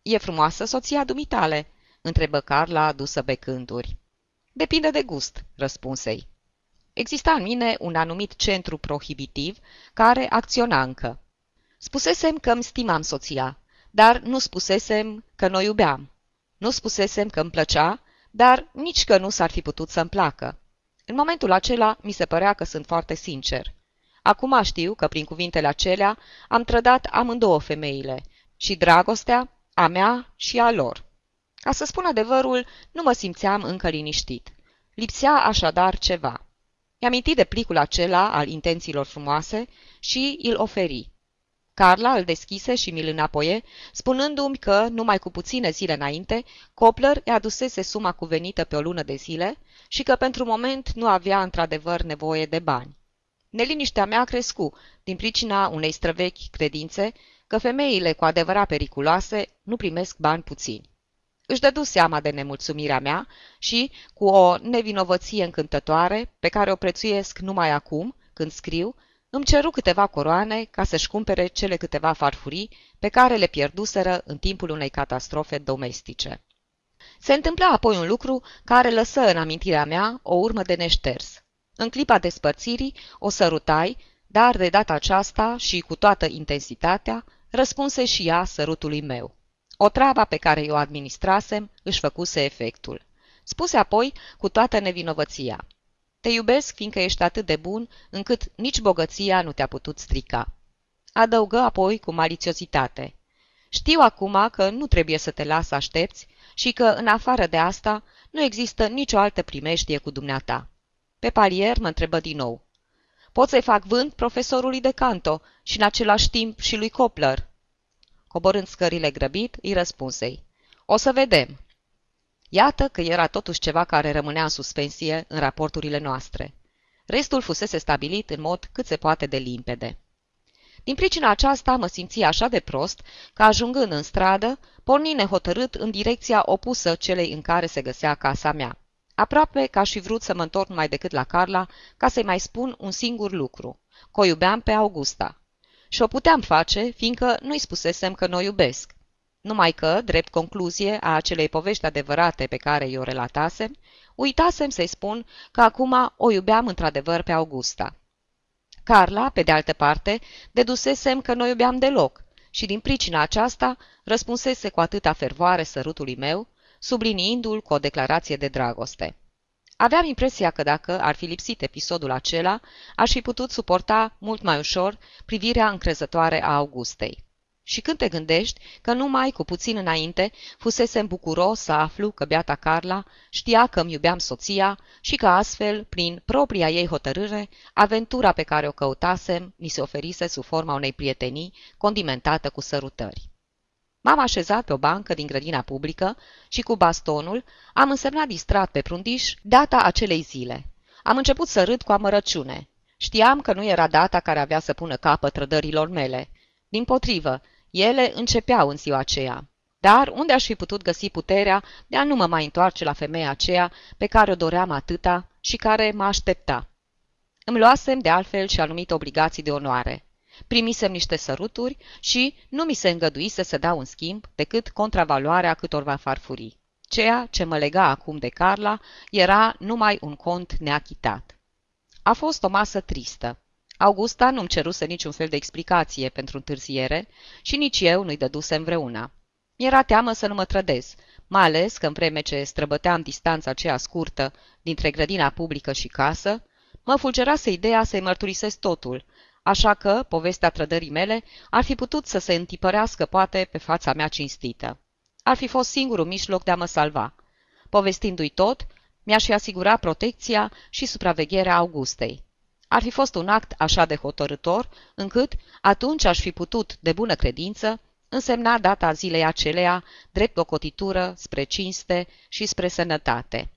E frumoasă soția dumitale?" întrebă Carla adusă becânduri. Depinde de gust," răspunsei. Exista în mine un anumit centru prohibitiv care acționa încă. Spusesem că îmi stimam soția, dar nu spusesem că noi iubeam. Nu spusesem că îmi plăcea, dar nici că nu s-ar fi putut să-mi placă. În momentul acela mi se părea că sunt foarte sincer. Acum știu că prin cuvintele acelea am trădat amândouă femeile, și dragostea, a mea și a lor. Ca să spun adevărul, nu mă simțeam încă liniștit. Lipsea așadar ceva. I-am de plicul acela al intențiilor frumoase și îl oferi. Carla îl deschise și mi-l înapoie, spunându-mi că, numai cu puține zile înainte, Copler i adusese suma cuvenită pe o lună de zile și că pentru moment nu avea într-adevăr nevoie de bani. Neliniștea mea crescu din pricina unei străvechi credințe că femeile cu adevărat periculoase nu primesc bani puțini. Își dădu seama de nemulțumirea mea și, cu o nevinovăție încântătoare, pe care o prețuiesc numai acum, când scriu, îmi ceru câteva coroane ca să-și cumpere cele câteva farfurii pe care le pierduseră în timpul unei catastrofe domestice. Se întâmpla apoi un lucru care lăsă în amintirea mea o urmă de neșters. În clipa despărțirii o sărutai, dar de data aceasta și cu toată intensitatea, răspunse și ea sărutului meu. O trava pe care o administrasem își făcuse efectul. Spuse apoi cu toată nevinovăția. Te iubesc fiindcă ești atât de bun încât nici bogăția nu te-a putut strica. Adăugă apoi cu malițiozitate. Știu acum că nu trebuie să te las să aștepți și că, în afară de asta, nu există nicio altă primejdie cu dumneata. Pe palier mă întrebă din nou. Pot să-i fac vânt profesorului de canto și în același timp și lui Copler? Coborând scările grăbit, îi răspunsei. O să vedem. Iată că era totuși ceva care rămânea în suspensie în raporturile noastre. Restul fusese stabilit în mod cât se poate de limpede. Din pricina aceasta mă simți așa de prost că, ajungând în stradă, porni nehotărât în direcția opusă celei în care se găsea casa mea. Aproape că aș fi vrut să mă întorc mai decât la Carla ca să-i mai spun un singur lucru, că o iubeam pe Augusta. Și o puteam face, fiindcă nu-i spusesem că nu o iubesc. Numai că, drept concluzie a acelei povești adevărate pe care i-o relatasem, uitasem să-i spun că acum o iubeam într-adevăr pe Augusta. Carla, pe de altă parte, dedusesem că nu o iubeam deloc și din pricina aceasta răspunsese cu atâta fervoare sărutului meu, subliniindu-l cu o declarație de dragoste. Aveam impresia că dacă ar fi lipsit episodul acela, aș fi putut suporta mult mai ușor privirea încrezătoare a Augustei. Și când te gândești că numai cu puțin înainte fusesem bucuros să aflu că beata Carla știa că îmi iubeam soția și că astfel, prin propria ei hotărâre, aventura pe care o căutasem mi se oferise sub forma unei prietenii condimentată cu sărutări. M-am așezat pe o bancă din grădina publică și cu bastonul am însemnat distrat pe prundiș data acelei zile. Am început să râd cu amărăciune. Știam că nu era data care avea să pună capăt trădărilor mele. Din potrivă, ele începeau în ziua aceea. Dar unde aș fi putut găsi puterea de a nu mă mai întoarce la femeia aceea pe care o doream atâta și care mă aștepta? Îmi luasem de altfel și anumite obligații de onoare. Primisem niște săruturi și nu mi se îngăduise să dau în schimb decât contravaloarea câtorva farfurii. Ceea ce mă lega acum de Carla era numai un cont neachitat. A fost o masă tristă. Augusta nu-mi ceruse niciun fel de explicație pentru întârziere și nici eu nu-i dădusem vreuna. Mi-era teamă să nu mă trădez, mai ales că în vreme ce străbăteam distanța aceea scurtă dintre grădina publică și casă, mă fulgerase ideea să-i mărturisesc totul, așa că povestea trădării mele ar fi putut să se întipărească poate pe fața mea cinstită. Ar fi fost singurul mijloc de a mă salva. Povestindu-i tot, mi-aș fi asigurat protecția și supravegherea Augustei. Ar fi fost un act așa de hotărător, încât atunci aș fi putut, de bună credință, însemna data zilei aceleia drept o cotitură spre cinste și spre sănătate.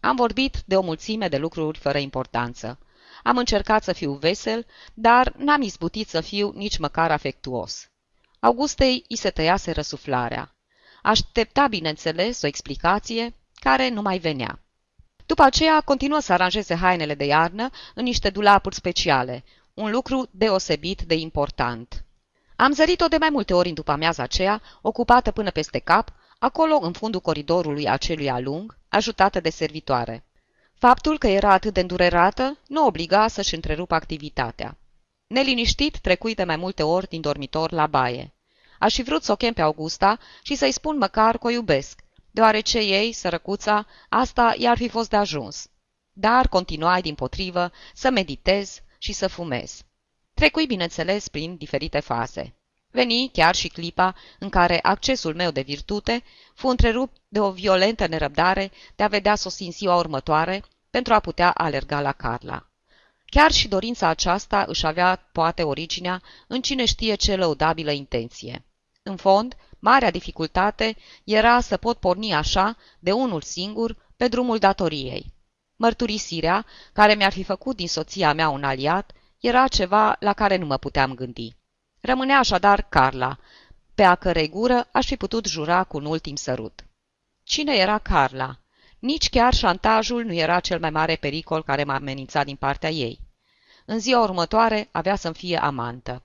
Am vorbit de o mulțime de lucruri fără importanță. Am încercat să fiu vesel, dar n-am izbutit să fiu nici măcar afectuos. Augustei îi se tăiase răsuflarea. Aștepta, bineînțeles, o explicație care nu mai venea. După aceea continuă să aranjeze hainele de iarnă în niște dulapuri speciale, un lucru deosebit de important. Am zărit-o de mai multe ori în după amiaza aceea, ocupată până peste cap, acolo în fundul coridorului acelui alung, ajutată de servitoare. Faptul că era atât de îndurerată nu obliga să-și întrerupă activitatea. Neliniștit, trecui de mai multe ori din dormitor la baie. Aș fi vrut să o chem pe Augusta și să-i spun măcar că o iubesc, deoarece ei, sărăcuța, asta i-ar fi fost de ajuns. Dar continuai din potrivă să meditez și să fumez. Trecui, bineînțeles, prin diferite faze. Veni chiar și clipa în care accesul meu de virtute fu întrerupt de o violentă nerăbdare de a vedea sosind ziua următoare pentru a putea alerga la Carla. Chiar și dorința aceasta își avea poate originea în cine știe ce lăudabilă intenție. În fond, marea dificultate era să pot porni așa, de unul singur, pe drumul datoriei. Mărturisirea, care mi-ar fi făcut din soția mea un aliat, era ceva la care nu mă puteam gândi. Rămânea așadar Carla, pe a cărei gură aș fi putut jura cu un ultim sărut. Cine era Carla? Nici chiar șantajul nu era cel mai mare pericol care m-a amenințat din partea ei. În ziua următoare avea să-mi fie amantă.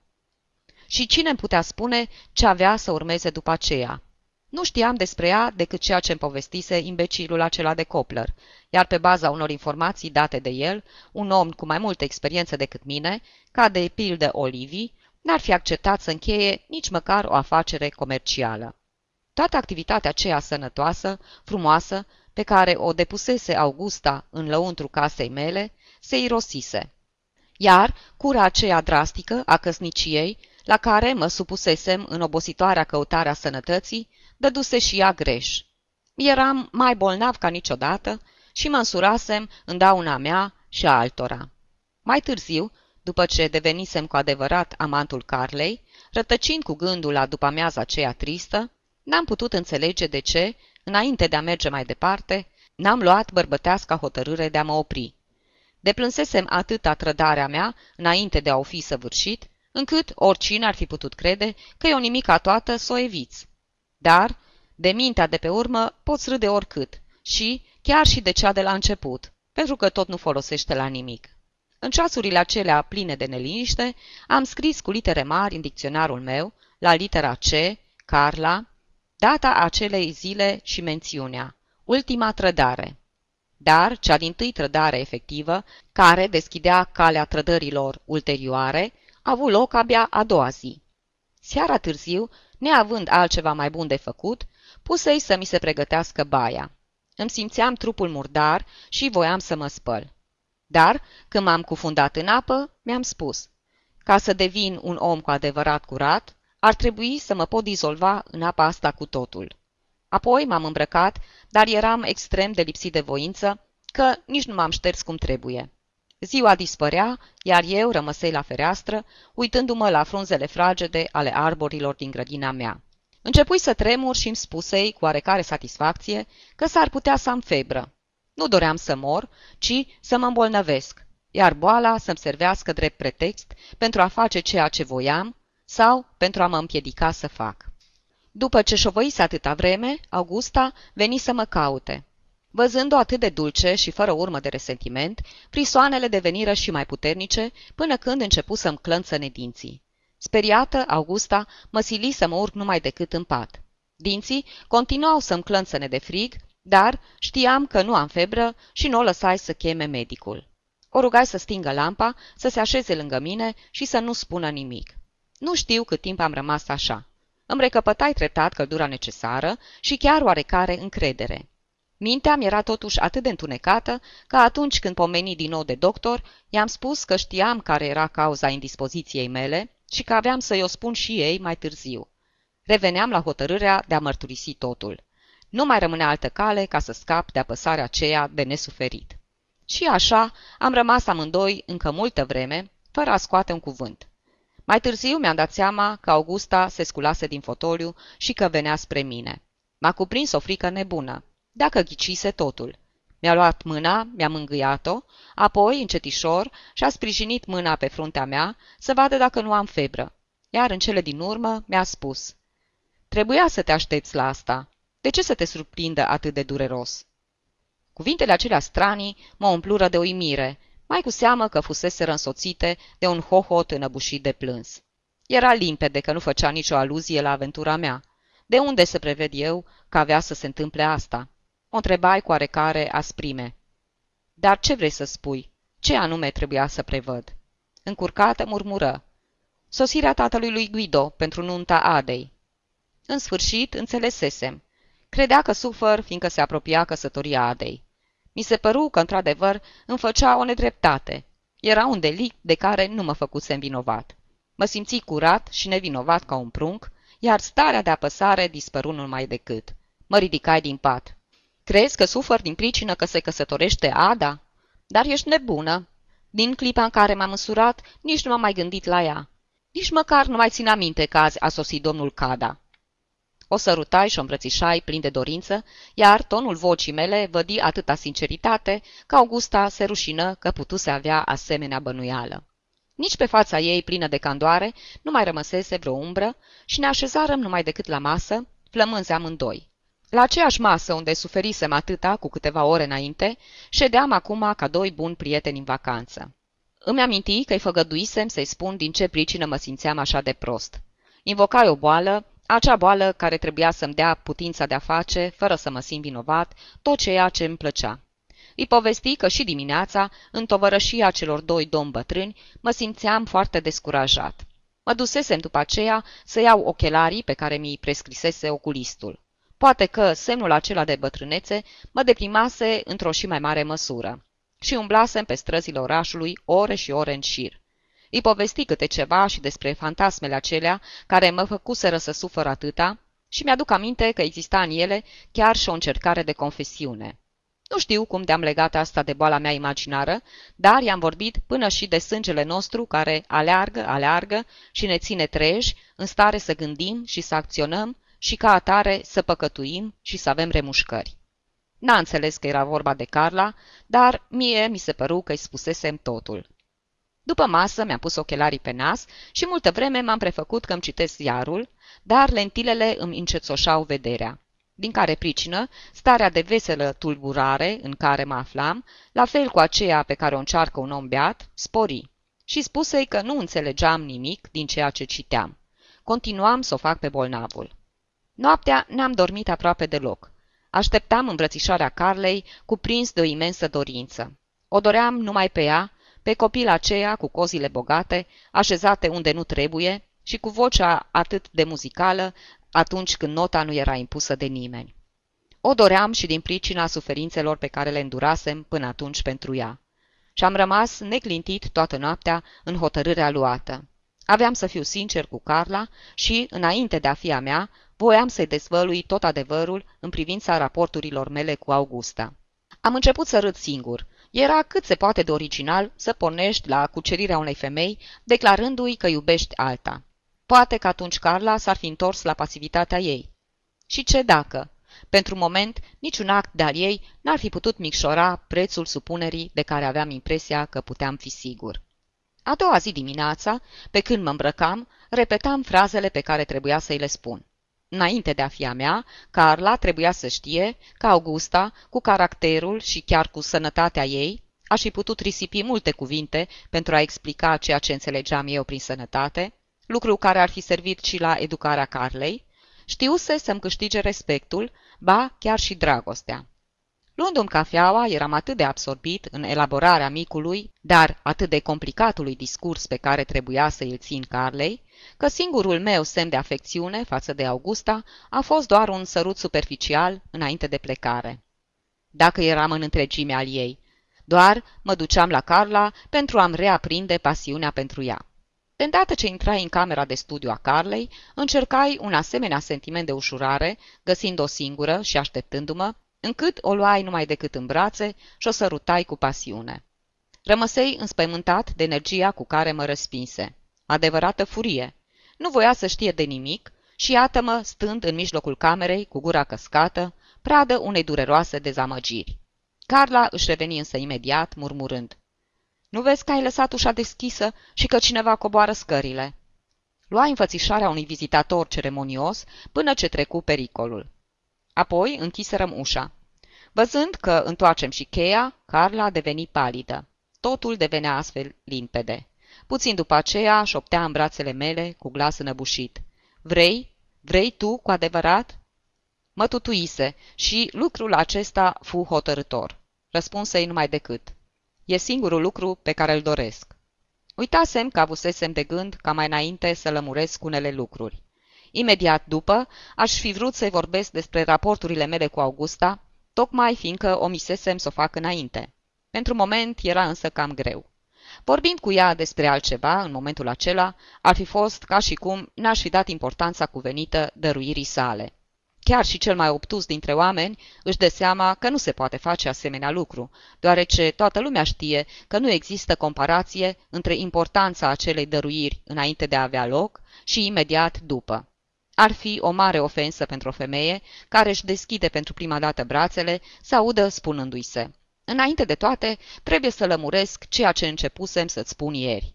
Și cine îmi putea spune ce avea să urmeze după aceea? Nu știam despre ea decât ceea ce îmi povestise imbecilul acela de Copler, iar pe baza unor informații date de el, un om cu mai multă experiență decât mine, ca de pildă Olivii, n-ar fi acceptat să încheie nici măcar o afacere comercială. Toată activitatea aceea sănătoasă, frumoasă, pe care o depusese Augusta în lăuntru casei mele, se irosise. Iar cura aceea drastică a căsniciei, la care mă supusesem în obositoarea căutare a sănătății, dăduse și ea greș. Eram mai bolnav ca niciodată și mă însurasem în dauna mea și a altora. Mai târziu, după ce devenisem cu adevărat amantul Carlei, rătăcind cu gândul la după amiaza aceea tristă, n-am putut înțelege de ce, înainte de a merge mai departe, n-am luat bărbăteasca hotărâre de a mă opri. Deplânsesem atâta trădarea mea, înainte de a o fi săvârșit, încât oricine ar fi putut crede că e o nimica toată să o eviți. Dar, de mintea de pe urmă, poți râde oricât și chiar și de cea de la început, pentru că tot nu folosește la nimic. În ceasurile acelea pline de neliniște, am scris cu litere mari în dicționarul meu, la litera C, Carla, data acelei zile și mențiunea, ultima trădare. Dar cea din tâi trădare efectivă, care deschidea calea trădărilor ulterioare, a avut loc abia a doua zi. Seara târziu, neavând altceva mai bun de făcut, pusei să mi se pregătească baia. Îmi simțeam trupul murdar și voiam să mă spăl. Dar, când m-am cufundat în apă, mi-am spus, ca să devin un om cu adevărat curat, ar trebui să mă pot dizolva în apa asta cu totul. Apoi m-am îmbrăcat, dar eram extrem de lipsit de voință, că nici nu m-am șters cum trebuie. Ziua dispărea, iar eu rămăsei la fereastră, uitându-mă la frunzele fragede ale arborilor din grădina mea. Începui să tremur și îmi spusei, cu oarecare satisfacție, că s-ar putea să am febră. Nu doream să mor, ci să mă îmbolnăvesc, iar boala să-mi servească drept pretext pentru a face ceea ce voiam sau pentru a mă împiedica să fac. După ce șovăise atâta vreme, Augusta veni să mă caute. Văzând-o atât de dulce și fără urmă de resentiment, frisoanele deveniră și mai puternice până când începu să-mi clănță nedinții. Speriată, Augusta mă sili să mă urc numai decât în pat. Dinții continuau să-mi clănțăne de frig, dar știam că nu am febră și nu o lăsai să cheme medicul. O rugai să stingă lampa, să se așeze lângă mine și să nu spună nimic. Nu știu cât timp am rămas așa. Îmi recăpătai treptat căldura necesară și chiar oarecare încredere. Mintea mi era totuși atât de întunecată că atunci când pomeni din nou de doctor, i-am spus că știam care era cauza indispoziției mele și că aveam să-i o spun și ei mai târziu. Reveneam la hotărârea de a mărturisi totul. Nu mai rămânea altă cale ca să scap de apăsarea aceea de nesuferit. Și așa am rămas amândoi încă multă vreme, fără a scoate un cuvânt. Mai târziu mi-am dat seama că Augusta se sculase din fotoliu și că venea spre mine. M-a cuprins o frică nebună, dacă ghicise totul. Mi-a luat mâna, mi-a mângâiat-o, apoi, încetișor, și-a sprijinit mâna pe fruntea mea să vadă dacă nu am febră. Iar în cele din urmă mi-a spus, Trebuia să te aștepți la asta. De ce să te surprindă atât de dureros?" Cuvintele acelea stranii mă umplură de uimire, mai cu seamă că fusese însoțite de un hohot înăbușit de plâns. Era limpede că nu făcea nicio aluzie la aventura mea. De unde să preved eu că avea să se întâmple asta? O întrebai cu oarecare asprime. Dar ce vrei să spui? Ce anume trebuia să prevăd? Încurcată murmură. Sosirea tatălui lui Guido pentru nunta Adei. În sfârșit, înțelesesem. Credea că sufăr, fiindcă se apropia căsătoria Adei. Mi se păru că, într-adevăr, îmi făcea o nedreptate. Era un delict de care nu mă făcusem vinovat. Mă simți curat și nevinovat ca un prunc, iar starea de apăsare dispăru numai decât. Mă ridicai din pat. Crezi că sufăr din pricină că se căsătorește Ada? Dar ești nebună. Din clipa în care m-am măsurat, nici nu m-am mai gândit la ea. Nici măcar nu mai țin aminte că azi a sosit domnul Cada. O sărutai și o îmbrățișai plin de dorință, iar tonul vocii mele vădi atâta sinceritate că Augusta se rușină că putuse avea asemenea bănuială. Nici pe fața ei plină de candoare nu mai rămăsese vreo umbră și ne așezarăm numai decât la masă, flămânzi amândoi. La aceeași masă unde suferisem atâta cu câteva ore înainte, ședeam acum ca doi buni prieteni în vacanță. Îmi aminti că-i făgăduisem să-i spun din ce pricină mă simțeam așa de prost. Invocai o boală acea boală care trebuia să-mi dea putința de a face, fără să mă simt vinovat, tot ceea ce îmi plăcea. Îi povesti că și dimineața, în tovărășia celor doi domni bătrâni, mă simțeam foarte descurajat. Mă dusesem după aceea să iau ochelarii pe care mi-i prescrisese oculistul. Poate că semnul acela de bătrânețe mă deprimase într-o și mai mare măsură. Și umblasem pe străzile orașului ore și ore în șir. Îi povesti câte ceva și despre fantasmele acelea care mă făcuseră să sufăr atâta și mi-aduc aminte că exista în ele chiar și o încercare de confesiune. Nu știu cum de-am legat asta de boala mea imaginară, dar i-am vorbit până și de sângele nostru care aleargă, aleargă și ne ține treji, în stare să gândim și să acționăm și ca atare să păcătuim și să avem remușcări. N-a înțeles că era vorba de Carla, dar mie mi se păru că îi spusesem totul. După masă mi-am pus ochelarii pe nas și multă vreme m-am prefăcut că îmi citesc ziarul, dar lentilele îmi încețoșau vederea. Din care pricină, starea de veselă tulburare în care mă aflam, la fel cu aceea pe care o încearcă un om beat, spori. Și spusei că nu înțelegeam nimic din ceea ce citeam. Continuam să o fac pe bolnavul. Noaptea n-am dormit aproape deloc. Așteptam îmbrățișarea Carlei, cuprins de o imensă dorință. O doream numai pe ea, pe copil aceea cu cozile bogate, așezate unde nu trebuie și cu vocea atât de muzicală atunci când nota nu era impusă de nimeni. O doream și din pricina suferințelor pe care le îndurasem până atunci pentru ea. Și am rămas neclintit toată noaptea în hotărârea luată. Aveam să fiu sincer cu Carla și, înainte de a fi a mea, voiam să-i dezvălui tot adevărul în privința raporturilor mele cu Augusta. Am început să râd singur, era cât se poate de original să pornești la cucerirea unei femei, declarându-i că iubești alta. Poate că atunci Carla s-ar fi întors la pasivitatea ei. Și ce dacă? Pentru moment, niciun act de-al ei n-ar fi putut micșora prețul supunerii de care aveam impresia că puteam fi sigur. A doua zi dimineața, pe când mă îmbrăcam, repetam frazele pe care trebuia să-i le spun. Înainte de a fi a mea, Carla trebuia să știe că Augusta, cu caracterul și chiar cu sănătatea ei, aș fi putut risipi multe cuvinte pentru a explica ceea ce înțelegeam eu prin sănătate, lucru care ar fi servit și la educarea Carlei, știuse să-mi câștige respectul, ba chiar și dragostea. Luându-mi cafeaua, eram atât de absorbit în elaborarea micului, dar atât de complicatului discurs pe care trebuia să îl țin Carlei, că singurul meu semn de afecțiune față de Augusta a fost doar un sărut superficial înainte de plecare. dacă eram în întregime al ei. Doar mă duceam la Carla pentru a-mi reaprinde pasiunea pentru ea. De îndată ce intrai în camera de studiu a Carlei, încercai un asemenea sentiment de ușurare, găsind-o singură și așteptându-mă, încât o luai numai decât în brațe și o sărutai cu pasiune. Rămăsei înspăimântat de energia cu care mă răspinse. Adevărată furie. Nu voia să știe de nimic și iată-mă stând în mijlocul camerei cu gura căscată, pradă unei dureroase dezamăgiri. Carla își reveni însă imediat, murmurând. Nu vezi că ai lăsat ușa deschisă și că cineva coboară scările?" Lua înfățișarea unui vizitator ceremonios până ce trecu pericolul. Apoi închiserăm ușa. Văzând că întoarcem și cheia, Carla a devenit palidă. Totul devenea astfel limpede. Puțin după aceea șoptea în brațele mele cu glas înăbușit. Vrei? Vrei tu cu adevărat? Mă tutuise și lucrul acesta fu hotărător. Răspunsei numai decât. E singurul lucru pe care îl doresc. Uitasem că avusesem de gând ca mai înainte să lămuresc unele lucruri. Imediat după, aș fi vrut să-i vorbesc despre raporturile mele cu Augusta, tocmai fiindcă omisesem să o fac înainte. Pentru moment era însă cam greu. Vorbind cu ea despre altceva, în momentul acela, ar fi fost ca și cum n-aș fi dat importanța cuvenită dăruirii sale. Chiar și cel mai obtus dintre oameni își dă seama că nu se poate face asemenea lucru, deoarece toată lumea știe că nu există comparație între importanța acelei dăruiri înainte de a avea loc și imediat după. Ar fi o mare ofensă pentru o femeie care își deschide pentru prima dată brațele să audă spunându-i se. Înainte de toate, trebuie să lămuresc ceea ce începusem să-ți spun ieri.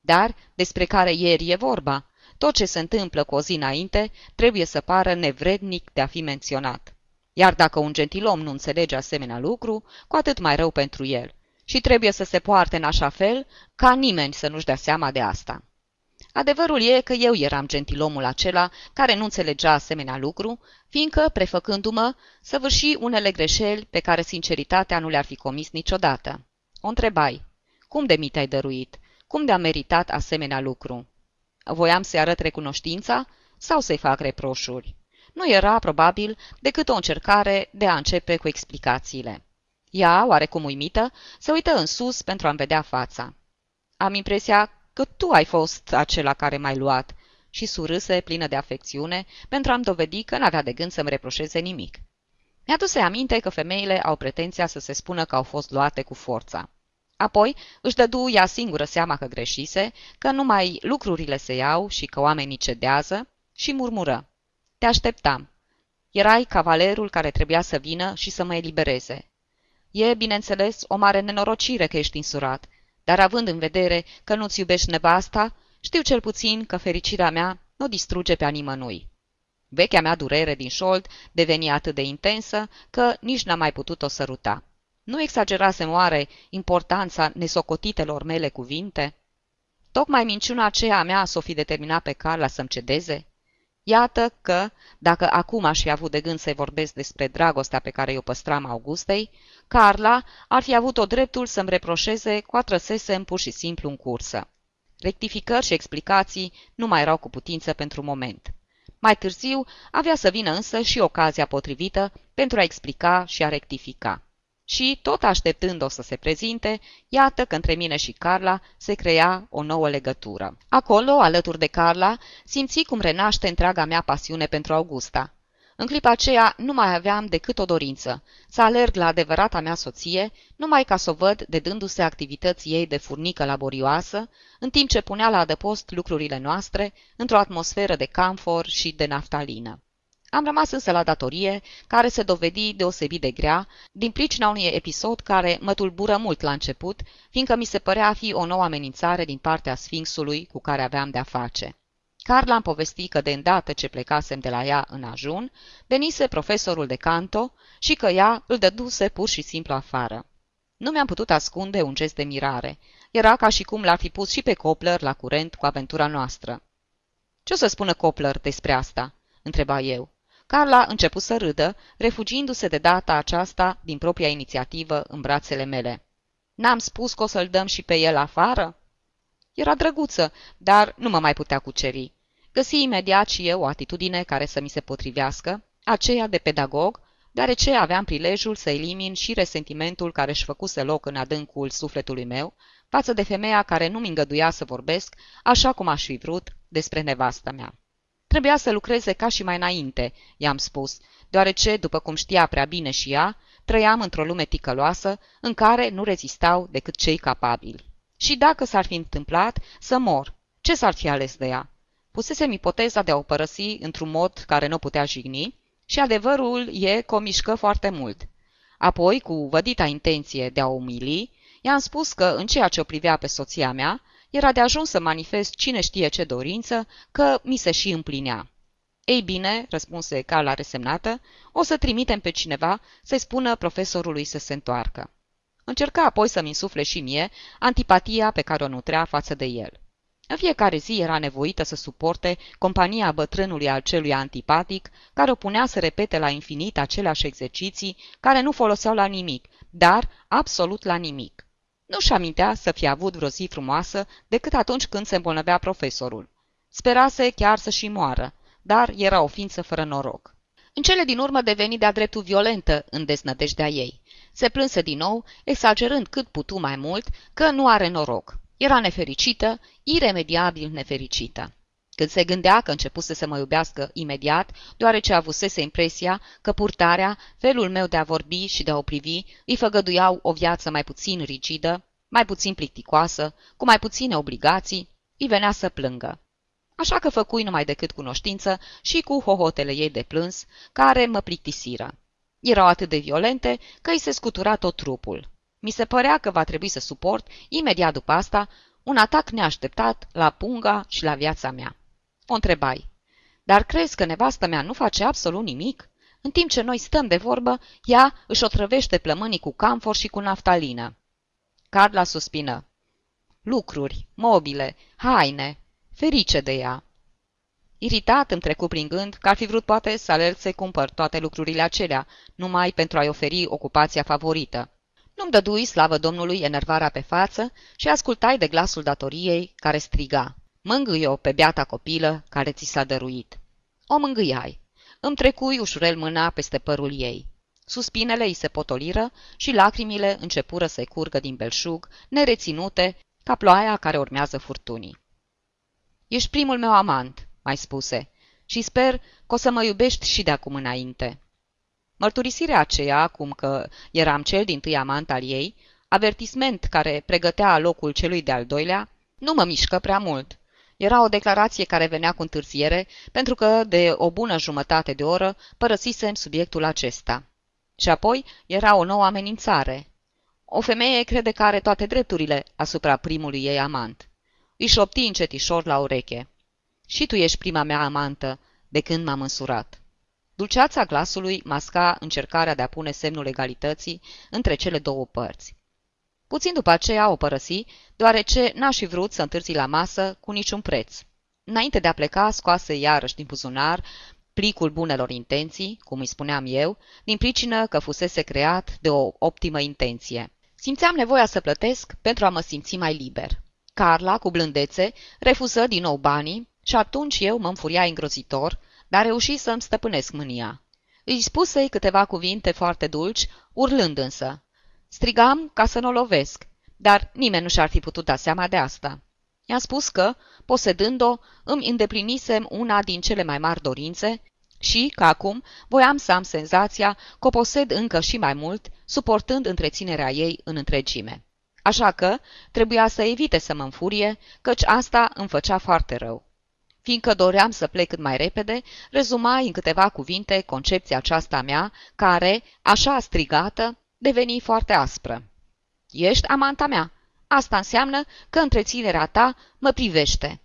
Dar despre care ieri e vorba? Tot ce se întâmplă cu o zi înainte trebuie să pară nevrednic de a fi menționat. Iar dacă un gentilom nu înțelege asemenea lucru, cu atât mai rău pentru el. Și trebuie să se poarte în așa fel ca nimeni să nu-și dea seama de asta. Adevărul e că eu eram gentilomul acela care nu înțelegea asemenea lucru, fiindcă, prefăcându-mă, săvârși unele greșeli pe care sinceritatea nu le-ar fi comis niciodată. O întrebai, cum de mi te-ai dăruit? Cum de-am meritat asemenea lucru? Voiam să-i arăt recunoștința sau să-i fac reproșuri? Nu era, probabil, decât o încercare de a începe cu explicațiile. Ea, oarecum uimită, se uită în sus pentru a-mi vedea fața. Am impresia că tu ai fost acela care m-ai luat și surâse plină de afecțiune pentru a-mi dovedi că n-avea de gând să-mi reproșeze nimic. Mi-a dus aminte că femeile au pretenția să se spună că au fost luate cu forța. Apoi își dădu ea singură seama că greșise, că numai lucrurile se iau și că oamenii cedează și murmură. Te așteptam. Erai cavalerul care trebuia să vină și să mă elibereze. E, bineînțeles, o mare nenorocire că ești insurat, dar având în vedere că nu-ți iubești nevasta, știu cel puțin că fericirea mea nu distruge pe nimănui. Vechea mea durere din șold deveni atât de intensă că nici n-am mai putut-o săruta. Nu exagerasem oare importanța nesocotitelor mele cuvinte? Tocmai minciuna aceea mea s-o fi determinat pe Carla să-mi cedeze? Iată că, dacă acum aș fi avut de gând să-i vorbesc despre dragostea pe care o păstram Augustei, Carla ar fi avut-o dreptul să-mi reproșeze cu atrăsesem pur și simplu în cursă. Rectificări și explicații nu mai erau cu putință pentru moment. Mai târziu avea să vină însă și ocazia potrivită pentru a explica și a rectifica. Și, tot așteptând-o să se prezinte, iată că între mine și Carla se crea o nouă legătură. Acolo, alături de Carla, simți cum renaște întreaga mea pasiune pentru Augusta. În clipa aceea nu mai aveam decât o dorință, să alerg la adevărata mea soție, numai ca să o văd dedându-se activității ei de furnică laborioasă, în timp ce punea la adăpost lucrurile noastre într-o atmosferă de camfor și de naftalină. Am rămas însă la datorie, care se dovedi deosebit de grea, din pricina unui episod care mă tulbură mult la început, fiindcă mi se părea a fi o nouă amenințare din partea Sfinxului cu care aveam de-a face. Carla am povestit că de îndată ce plecasem de la ea în ajun, venise profesorul de canto și că ea îl dăduse pur și simplu afară. Nu mi-am putut ascunde un gest de mirare. Era ca și cum l-ar fi pus și pe Copler la curent cu aventura noastră. Ce o să spună Copler despre asta?" întreba eu. Carla început să râdă, refugiindu-se de data aceasta din propria inițiativă în brațele mele. N-am spus că o să-l dăm și pe el afară?" Era drăguță, dar nu mă mai putea cuceri. Găsi imediat și eu o atitudine care să mi se potrivească, aceea de pedagog, deoarece aveam prilejul să elimin și resentimentul care își făcuse loc în adâncul sufletului meu față de femeia care nu-mi îngăduia să vorbesc, așa cum aș fi vrut, despre nevasta mea. Trebuia să lucreze ca și mai înainte, i-am spus, deoarece, după cum știa prea bine și ea, trăiam într-o lume ticăloasă în care nu rezistau decât cei capabili. Și dacă s-ar fi întâmplat să mor, ce s-ar fi ales de ea? Pusesem ipoteza de a o părăsi într-un mod care nu putea jigni și adevărul e că o mișcă foarte mult. Apoi, cu vădita intenție de a o umili, i-am spus că, în ceea ce o privea pe soția mea, era de ajuns să manifest cine știe ce dorință, că mi se și împlinea. Ei bine, răspunse la resemnată, o să trimitem pe cineva să-i spună profesorului să se întoarcă. Încerca apoi să-mi insufle și mie antipatia pe care o nutrea față de el. În fiecare zi era nevoită să suporte compania bătrânului al celui antipatic, care o punea să repete la infinit aceleași exerciții care nu foloseau la nimic, dar absolut la nimic. Nu-și amintea să fie avut vreo zi frumoasă decât atunci când se îmbolnăvea profesorul. Sperase chiar să și moară, dar era o ființă fără noroc. În cele din urmă deveni de-a dreptul violentă în deznădejdea ei. Se plânse din nou, exagerând cât putu mai mult, că nu are noroc. Era nefericită, iremediabil nefericită. Când se gândea că începuse să mă iubească imediat, deoarece avusese impresia că purtarea, felul meu de a vorbi și de a o privi, îi făgăduiau o viață mai puțin rigidă, mai puțin plicticoasă, cu mai puține obligații, îi venea să plângă. Așa că făcui numai decât cunoștință și cu hohotele ei de plâns, care mă plictisiră. Erau atât de violente că îi se scutura tot trupul. Mi se părea că va trebui să suport, imediat după asta, un atac neașteptat la punga și la viața mea. O întrebai. Dar crezi că nevastă mea nu face absolut nimic? În timp ce noi stăm de vorbă, ea își otrăvește plămânii cu camfor și cu naftalină. Carla suspină. Lucruri, mobile, haine, ferice de ea. Iritat îmi trecu prin gând că ar fi vrut poate să alerg să cumpăr toate lucrurile acelea, numai pentru a-i oferi ocupația favorită. Nu-mi dădui, slavă Domnului, enervarea pe față și ascultai de glasul datoriei care striga. Mângâie-o pe beata copilă care ți s-a dăruit. O mângâiai. Îmi trecui ușurel mâna peste părul ei. Suspinele îi se potoliră și lacrimile începură să-i curgă din belșug, nereținute, ca ploaia care urmează furtunii. Ești primul meu amant, mai spuse, și sper că o să mă iubești și de acum înainte. Mărturisirea aceea, cum că eram cel din tâi amant al ei, avertisment care pregătea locul celui de-al doilea, nu mă mișcă prea mult. Era o declarație care venea cu întârziere, pentru că de o bună jumătate de oră părăsisem subiectul acesta. Și apoi era o nouă amenințare. O femeie crede că are toate drepturile asupra primului ei amant. Își șopti încetișor la ureche. Și tu ești prima mea amantă, de când m-am însurat. Dulceața glasului masca încercarea de a pune semnul egalității între cele două părți. Puțin după aceea o părăsi, deoarece n-aș fi vrut să întârzi la masă cu niciun preț. Înainte de a pleca, scoase iarăși din buzunar plicul bunelor intenții, cum îi spuneam eu, din pricină că fusese creat de o optimă intenție. Simțeam nevoia să plătesc pentru a mă simți mai liber. Carla, cu blândețe, refuză din nou banii și atunci eu mă înfuria îngrozitor, dar reuși să-mi stăpânesc mânia. Îi spusei câteva cuvinte foarte dulci, urlând însă. Strigam ca să nu o lovesc, dar nimeni nu și-ar fi putut da seama de asta. I-am spus că, posedând-o, îmi îndeplinisem una din cele mai mari dorințe și că acum voiam să am senzația că o posed încă și mai mult, suportând întreținerea ei în întregime. Așa că trebuia să evite să mă înfurie, căci asta îmi făcea foarte rău. Fiindcă doream să plec cât mai repede, rezumai în câteva cuvinte concepția aceasta mea, care, așa strigată, deveni foarte aspră. Ești amanta mea. Asta înseamnă că întreținerea ta mă privește.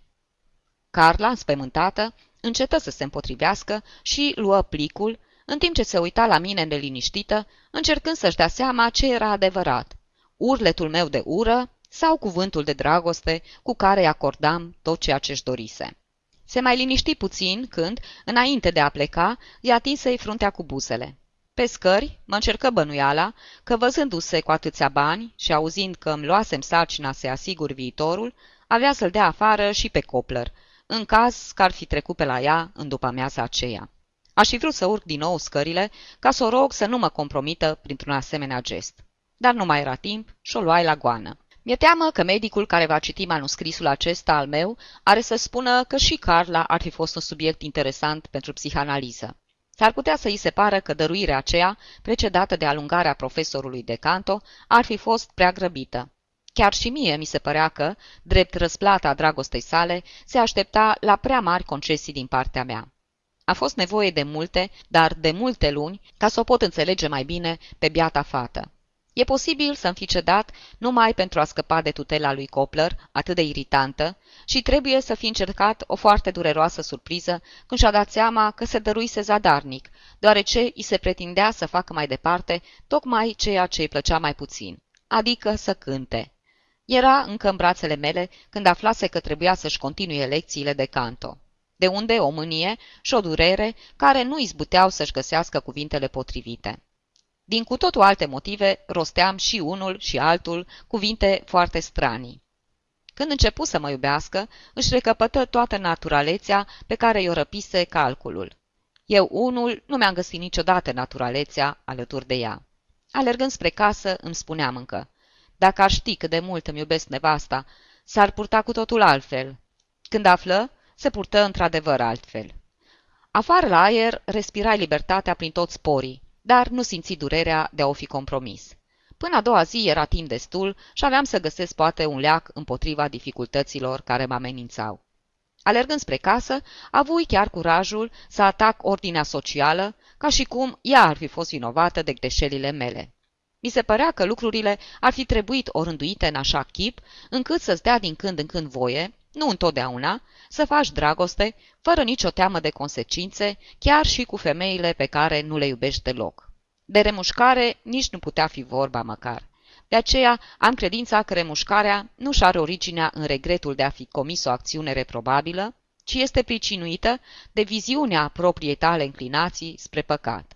Carla, înspăimântată, încetă să se împotrivească și luă plicul, în timp ce se uita la mine neliniștită, încercând să-și dea seama ce era adevărat. Urletul meu de ură sau cuvântul de dragoste cu care îi acordam tot ceea ce-și dorise. Se mai liniști puțin când, înainte de a pleca, i-a atins-i fruntea cu buzele. Pe scări mă încercă bănuiala că, văzându-se cu atâția bani și auzind că îmi luasem sarcina să asigur viitorul, avea să-l dea afară și pe Copler, în caz că ar fi trecut pe la ea în după amiaza aceea. Aș fi vrut să urc din nou scările ca să o rog să nu mă compromită printr-un asemenea gest. Dar nu mai era timp și o luai la goană. Mi-e teamă că medicul care va citi manuscrisul acesta al meu are să spună că și Carla ar fi fost un subiect interesant pentru psihanaliză. S-ar putea să îi se pară că dăruirea aceea, precedată de alungarea profesorului de canto, ar fi fost prea grăbită. Chiar și mie mi se părea că, drept răsplata dragostei sale, se aștepta la prea mari concesii din partea mea. A fost nevoie de multe, dar de multe luni, ca să o pot înțelege mai bine pe biata fată. E posibil să-mi fi cedat numai pentru a scăpa de tutela lui Copler, atât de iritantă, și trebuie să fi încercat o foarte dureroasă surpriză când și-a dat seama că se dăruise zadarnic, deoarece îi se pretindea să facă mai departe tocmai ceea ce îi plăcea mai puțin, adică să cânte. Era încă în brațele mele când aflase că trebuia să-și continue lecțiile de canto. De unde o mânie și o durere care nu izbuteau să-și găsească cuvintele potrivite. Din cu totul alte motive, rosteam și unul și altul cuvinte foarte stranii. Când începu să mă iubească, își recăpătă toată naturalețea pe care i-o răpise calculul. Eu, unul, nu mi-am găsit niciodată naturalețea alături de ea. Alergând spre casă, îmi spuneam încă, dacă ar ști cât de mult îmi iubesc nevasta, s-ar purta cu totul altfel. Când află, se purtă într-adevăr altfel. Afară la aer, respirai libertatea prin toți sporii, dar nu simți durerea de a o fi compromis. Până a doua zi era timp destul și aveam să găsesc poate un leac împotriva dificultăților care mă amenințau. Alergând spre casă, avui chiar curajul să atac ordinea socială, ca și cum ea ar fi fost vinovată de greșelile mele. Mi se părea că lucrurile ar fi trebuit orânduite în așa chip, încât să-ți dea din când în când voie, nu întotdeauna, să faci dragoste, fără nicio teamă de consecințe, chiar și cu femeile pe care nu le iubești deloc. De remușcare nici nu putea fi vorba măcar. De aceea am credința că remușcarea nu și are originea în regretul de a fi comis o acțiune reprobabilă, ci este pricinuită de viziunea propriei tale înclinații spre păcat.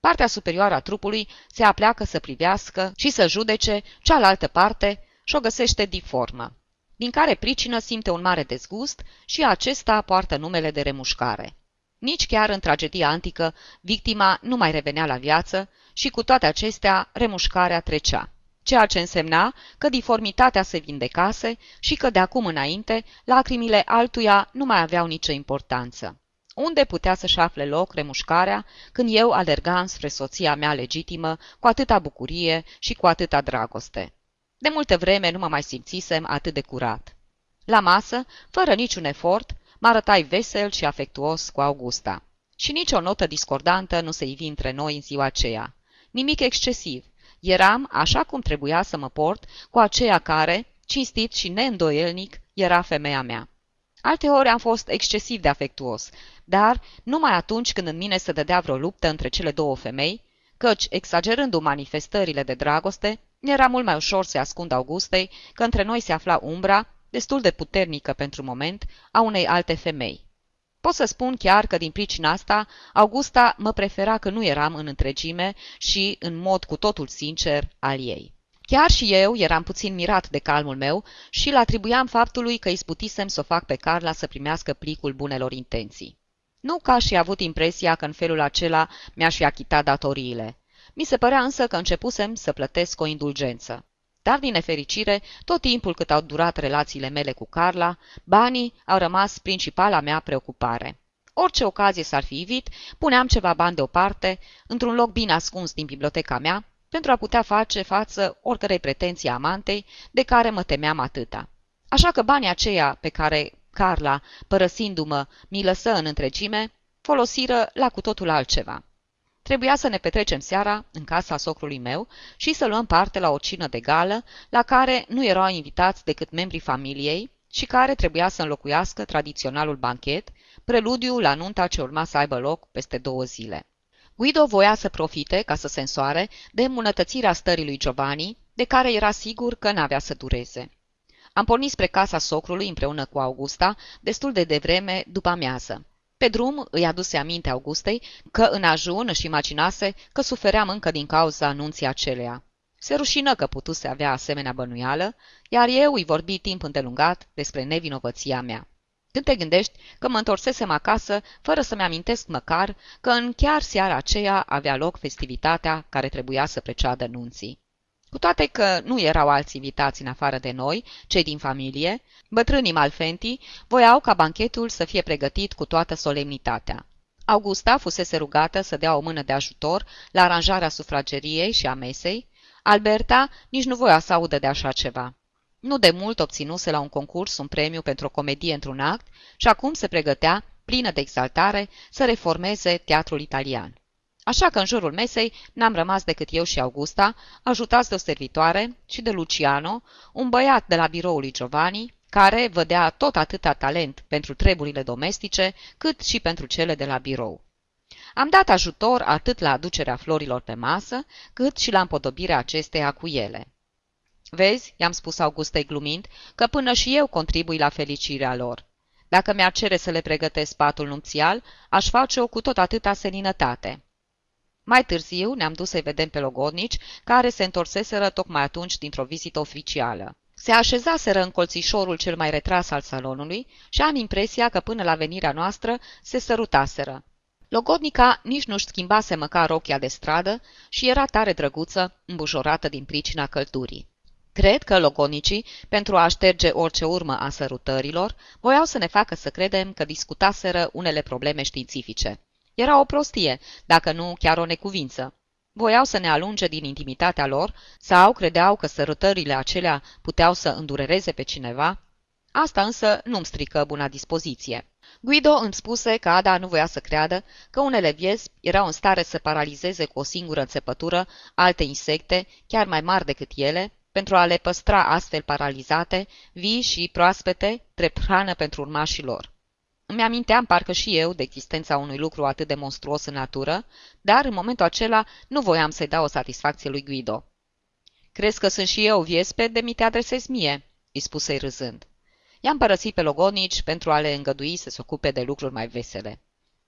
Partea superioară a trupului se apleacă să privească și să judece, cealaltă parte și o găsește diformă din care pricină simte un mare dezgust și acesta poartă numele de remușcare. Nici chiar în tragedia antică, victima nu mai revenea la viață și cu toate acestea remușcarea trecea, ceea ce însemna că diformitatea se vindecase și că de acum înainte lacrimile altuia nu mai aveau nicio importanță. Unde putea să-și afle loc remușcarea când eu alergam spre soția mea legitimă cu atâta bucurie și cu atâta dragoste? De multă vreme nu mă mai simțisem atât de curat. La masă, fără niciun efort, mă arătai vesel și afectuos cu Augusta. Și nicio notă discordantă nu se ivi între noi în ziua aceea. Nimic excesiv. Eram, așa cum trebuia să mă port, cu aceea care, cinstit și neîndoielnic, era femeia mea. Alteori am fost excesiv de afectuos, dar numai atunci când în mine se dădea vreo luptă între cele două femei, căci, exagerându manifestările de dragoste, era mult mai ușor să ascund Augustei că între noi se afla umbra, destul de puternică pentru moment, a unei alte femei. Pot să spun chiar că din pricina asta, Augusta mă prefera că nu eram în întregime și, în mod cu totul sincer, al ei. Chiar și eu eram puțin mirat de calmul meu și îl atribuiam faptului că izbutisem să o fac pe Carla să primească plicul bunelor intenții. Nu ca și avut impresia că în felul acela mi-aș fi achitat datoriile. Mi se părea însă că începusem să plătesc o indulgență. Dar, din nefericire, tot timpul cât au durat relațiile mele cu Carla, banii au rămas principala mea preocupare. Orice ocazie s-ar fi ivit, puneam ceva bani deoparte, într-un loc bine ascuns din biblioteca mea, pentru a putea face față oricărei pretenții amantei de care mă temeam atâta. Așa că banii aceia pe care Carla, părăsindu-mă, mi lăsă în întregime, folosiră la cu totul altceva. Trebuia să ne petrecem seara în casa socrului meu și să luăm parte la o cină de gală, la care nu erau invitați decât membrii familiei și care trebuia să înlocuiască tradiționalul banchet, preludiu la nunta ce urma să aibă loc peste două zile. Guido voia să profite, ca să se însoare, de îmbunătățirea stării lui Giovanni, de care era sigur că n-avea să dureze. Am pornit spre casa socrului împreună cu Augusta, destul de devreme după amiază. Pe drum îi aduse aminte Augustei că în ajun își imaginase că sufeream încă din cauza anunții aceleia. Se rușină că putuse avea asemenea bănuială, iar eu îi vorbi timp îndelungat despre nevinovăția mea. Când te gândești că mă întorsesem acasă fără să-mi amintesc măcar că în chiar seara aceea avea loc festivitatea care trebuia să preceadă nunții. Cu toate că nu erau alți invitați în afară de noi, cei din familie, bătrânii Malfenti voiau ca banchetul să fie pregătit cu toată solemnitatea. Augusta fusese rugată să dea o mână de ajutor la aranjarea sufrageriei și a mesei. Alberta nici nu voia să audă de așa ceva. Nu de mult obținuse la un concurs un premiu pentru o comedie într-un act și acum se pregătea, plină de exaltare, să reformeze teatrul italian. Așa că în jurul mesei n-am rămas decât eu și Augusta, ajutați de o servitoare și de Luciano, un băiat de la biroul lui Giovanni, care vădea tot atâta talent pentru treburile domestice, cât și pentru cele de la birou. Am dat ajutor atât la aducerea florilor pe masă, cât și la împodobirea acesteia cu ele. Vezi, i-am spus Augustei glumind, că până și eu contribui la fericirea lor. Dacă mi-ar cere să le pregătesc patul nupțial, aș face-o cu tot atâta seninătate. Mai târziu ne-am dus să-i vedem pe logodnici, care se întorseseră tocmai atunci dintr-o vizită oficială. Se așezaseră în colțișorul cel mai retras al salonului și am impresia că până la venirea noastră se sărutaseră. Logodnica nici nu-și schimbase măcar rochia de stradă și era tare drăguță, îmbujorată din pricina călturii. Cred că logonicii, pentru a șterge orice urmă a sărutărilor, voiau să ne facă să credem că discutaseră unele probleme științifice. Era o prostie, dacă nu chiar o necuvință. Voiau să ne alunge din intimitatea lor sau credeau că sărutările acelea puteau să îndurereze pe cineva? Asta însă nu-mi strică buna dispoziție. Guido îmi spuse că Ada nu voia să creadă că unele viespi erau în stare să paralizeze cu o singură înțepătură alte insecte, chiar mai mari decât ele, pentru a le păstra astfel paralizate, vii și proaspete, drept hrană pentru urmașii lor. Îmi aminteam parcă și eu de existența unui lucru atât de monstruos în natură, dar în momentul acela nu voiam să-i dau o satisfacție lui Guido. Crezi că sunt și eu viespe de mi te adresezi mie?" îi spuse râzând. I-am părăsit pe logonici pentru a le îngădui să se ocupe de lucruri mai vesele.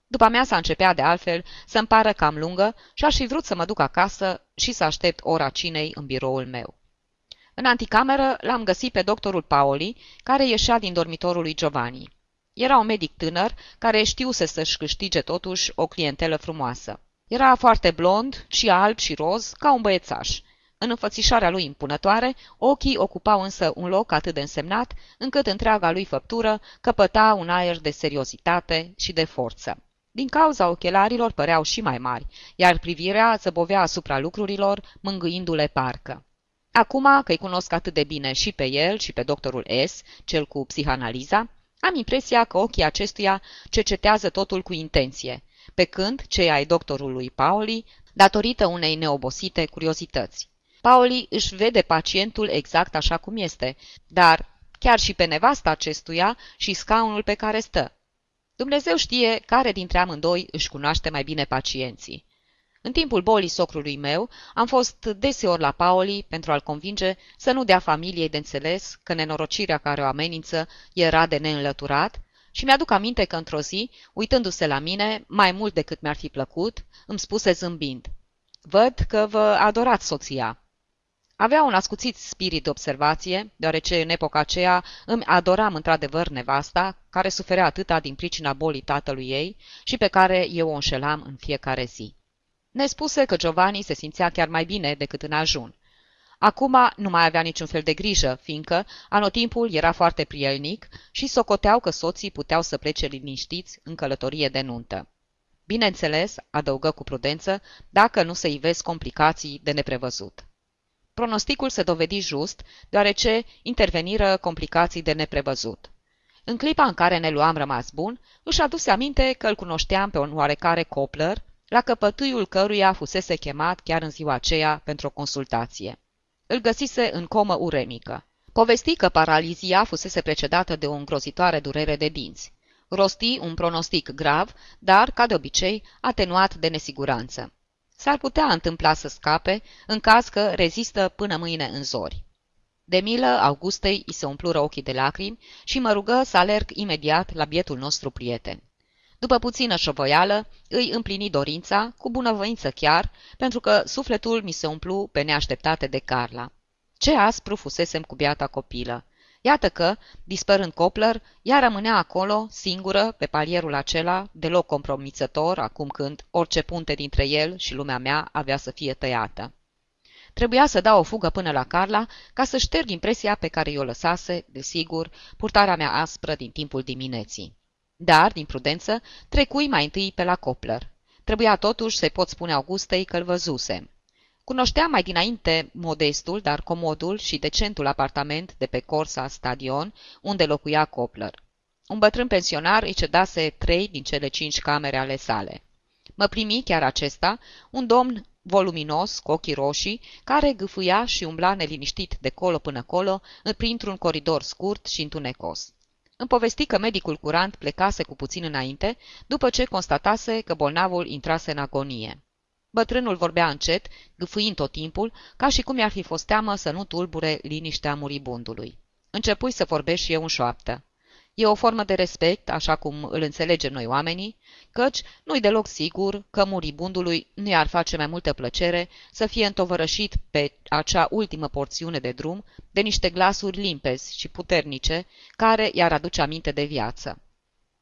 După mea s-a începea de altfel să-mi pară cam lungă și aș fi vrut să mă duc acasă și să aștept ora cinei în biroul meu. În anticameră l-am găsit pe doctorul Paoli, care ieșea din dormitorul lui Giovanni. Era un medic tânăr care știuse să-și câștige totuși o clientelă frumoasă. Era foarte blond și alb și roz, ca un băiețaș. În înfățișarea lui impunătoare, ochii ocupau însă un loc atât de însemnat, încât întreaga lui făptură căpăta un aer de seriozitate și de forță. Din cauza ochelarilor păreau și mai mari, iar privirea zăbovea asupra lucrurilor, mângâindu-le parcă. Acum că-i cunosc atât de bine și pe el și pe doctorul S, cel cu psihanaliza, am impresia că ochii acestuia cercetează totul cu intenție, pe când cei ai doctorului Paoli, datorită unei neobosite curiozități. Paoli își vede pacientul exact așa cum este, dar chiar și pe nevasta acestuia și scaunul pe care stă. Dumnezeu știe care dintre amândoi își cunoaște mai bine pacienții. În timpul bolii socrului meu, am fost deseori la Paoli pentru a-l convinge să nu dea familiei de înțeles că nenorocirea care o amenință era de neînlăturat și mi-aduc aminte că într-o zi, uitându-se la mine, mai mult decât mi-ar fi plăcut, îmi spuse zâmbind, Văd că vă adorați soția." Avea un ascuțit spirit de observație, deoarece în epoca aceea îmi adoram într-adevăr nevasta, care suferea atâta din pricina bolii tatălui ei și pe care eu o înșelam în fiecare zi. Ne spuse că Giovanni se simțea chiar mai bine decât în ajun. Acum nu mai avea niciun fel de grijă, fiindcă anotimpul era foarte prielnic și socoteau că soții puteau să plece liniștiți în călătorie de nuntă. Bineînțeles, adăugă cu prudență, dacă nu se ivesc complicații de neprevăzut. Pronosticul se dovedi just, deoarece interveniră complicații de neprevăzut. În clipa în care ne luam rămas bun, își aduse aminte că îl cunoșteam pe un oarecare Copler, la căpătâiul căruia fusese chemat chiar în ziua aceea pentru o consultație. Îl găsise în comă uremică. Povesti că paralizia fusese precedată de o îngrozitoare durere de dinți. Rosti un pronostic grav, dar, ca de obicei, atenuat de nesiguranță. S-ar putea întâmpla să scape, în caz că rezistă până mâine în zori. De milă, Augustei îi se umplură ochii de lacrimi și mă rugă să alerg imediat la bietul nostru prieten. După puțină șovoială, îi împlini dorința, cu bunăvoință chiar, pentru că sufletul mi se umplu pe neașteptate de Carla. Ce aspru fusesem cu biata copilă! Iată că, dispărând Copler, ea rămânea acolo, singură, pe palierul acela, deloc compromițător, acum când orice punte dintre el și lumea mea avea să fie tăiată. Trebuia să dau o fugă până la Carla ca să șterg impresia pe care i-o lăsase, desigur, purtarea mea aspră din timpul dimineții. Dar, din prudență, trecui mai întâi pe la Copler. Trebuia totuși să-i pot spune Augustei că-l văzusem. Cunoștea mai dinainte modestul, dar comodul și decentul apartament de pe Corsa Stadion, unde locuia Copler. Un bătrân pensionar îi cedase trei din cele cinci camere ale sale. Mă primi chiar acesta, un domn voluminos, cu ochii roșii, care gâfâia și umbla neliniștit de colo până colo, printr-un coridor scurt și întunecos. Îmi povesti că medicul curant plecase cu puțin înainte, după ce constatase că bolnavul intrase în agonie. Bătrânul vorbea încet, gâfâind tot timpul, ca și cum i-ar fi fost teamă să nu tulbure liniștea muribundului. Începui să vorbești și eu în șoaptă. E o formă de respect, așa cum îl înțelegem noi oamenii, căci nu-i deloc sigur că muribundului nu i-ar face mai multă plăcere să fie întovărășit pe acea ultimă porțiune de drum de niște glasuri limpezi și puternice care i-ar aduce aminte de viață.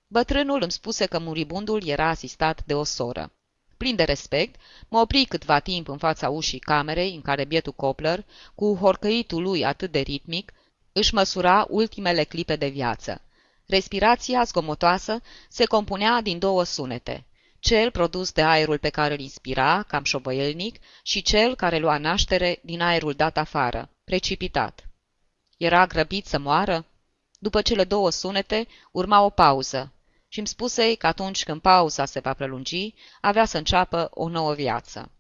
Bătrânul îmi spuse că muribundul era asistat de o soră. Plin de respect, mă opri câtva timp în fața ușii camerei în care bietul Copler, cu horcăitul lui atât de ritmic, își măsura ultimele clipe de viață. Respirația zgomotoasă se compunea din două sunete, cel produs de aerul pe care îl inspira, cam șovăielnic, și cel care lua naștere din aerul dat afară, precipitat. Era grăbit să moară? După cele două sunete, urma o pauză, și îmi spuse că atunci când pauza se va prelungi, avea să înceapă o nouă viață.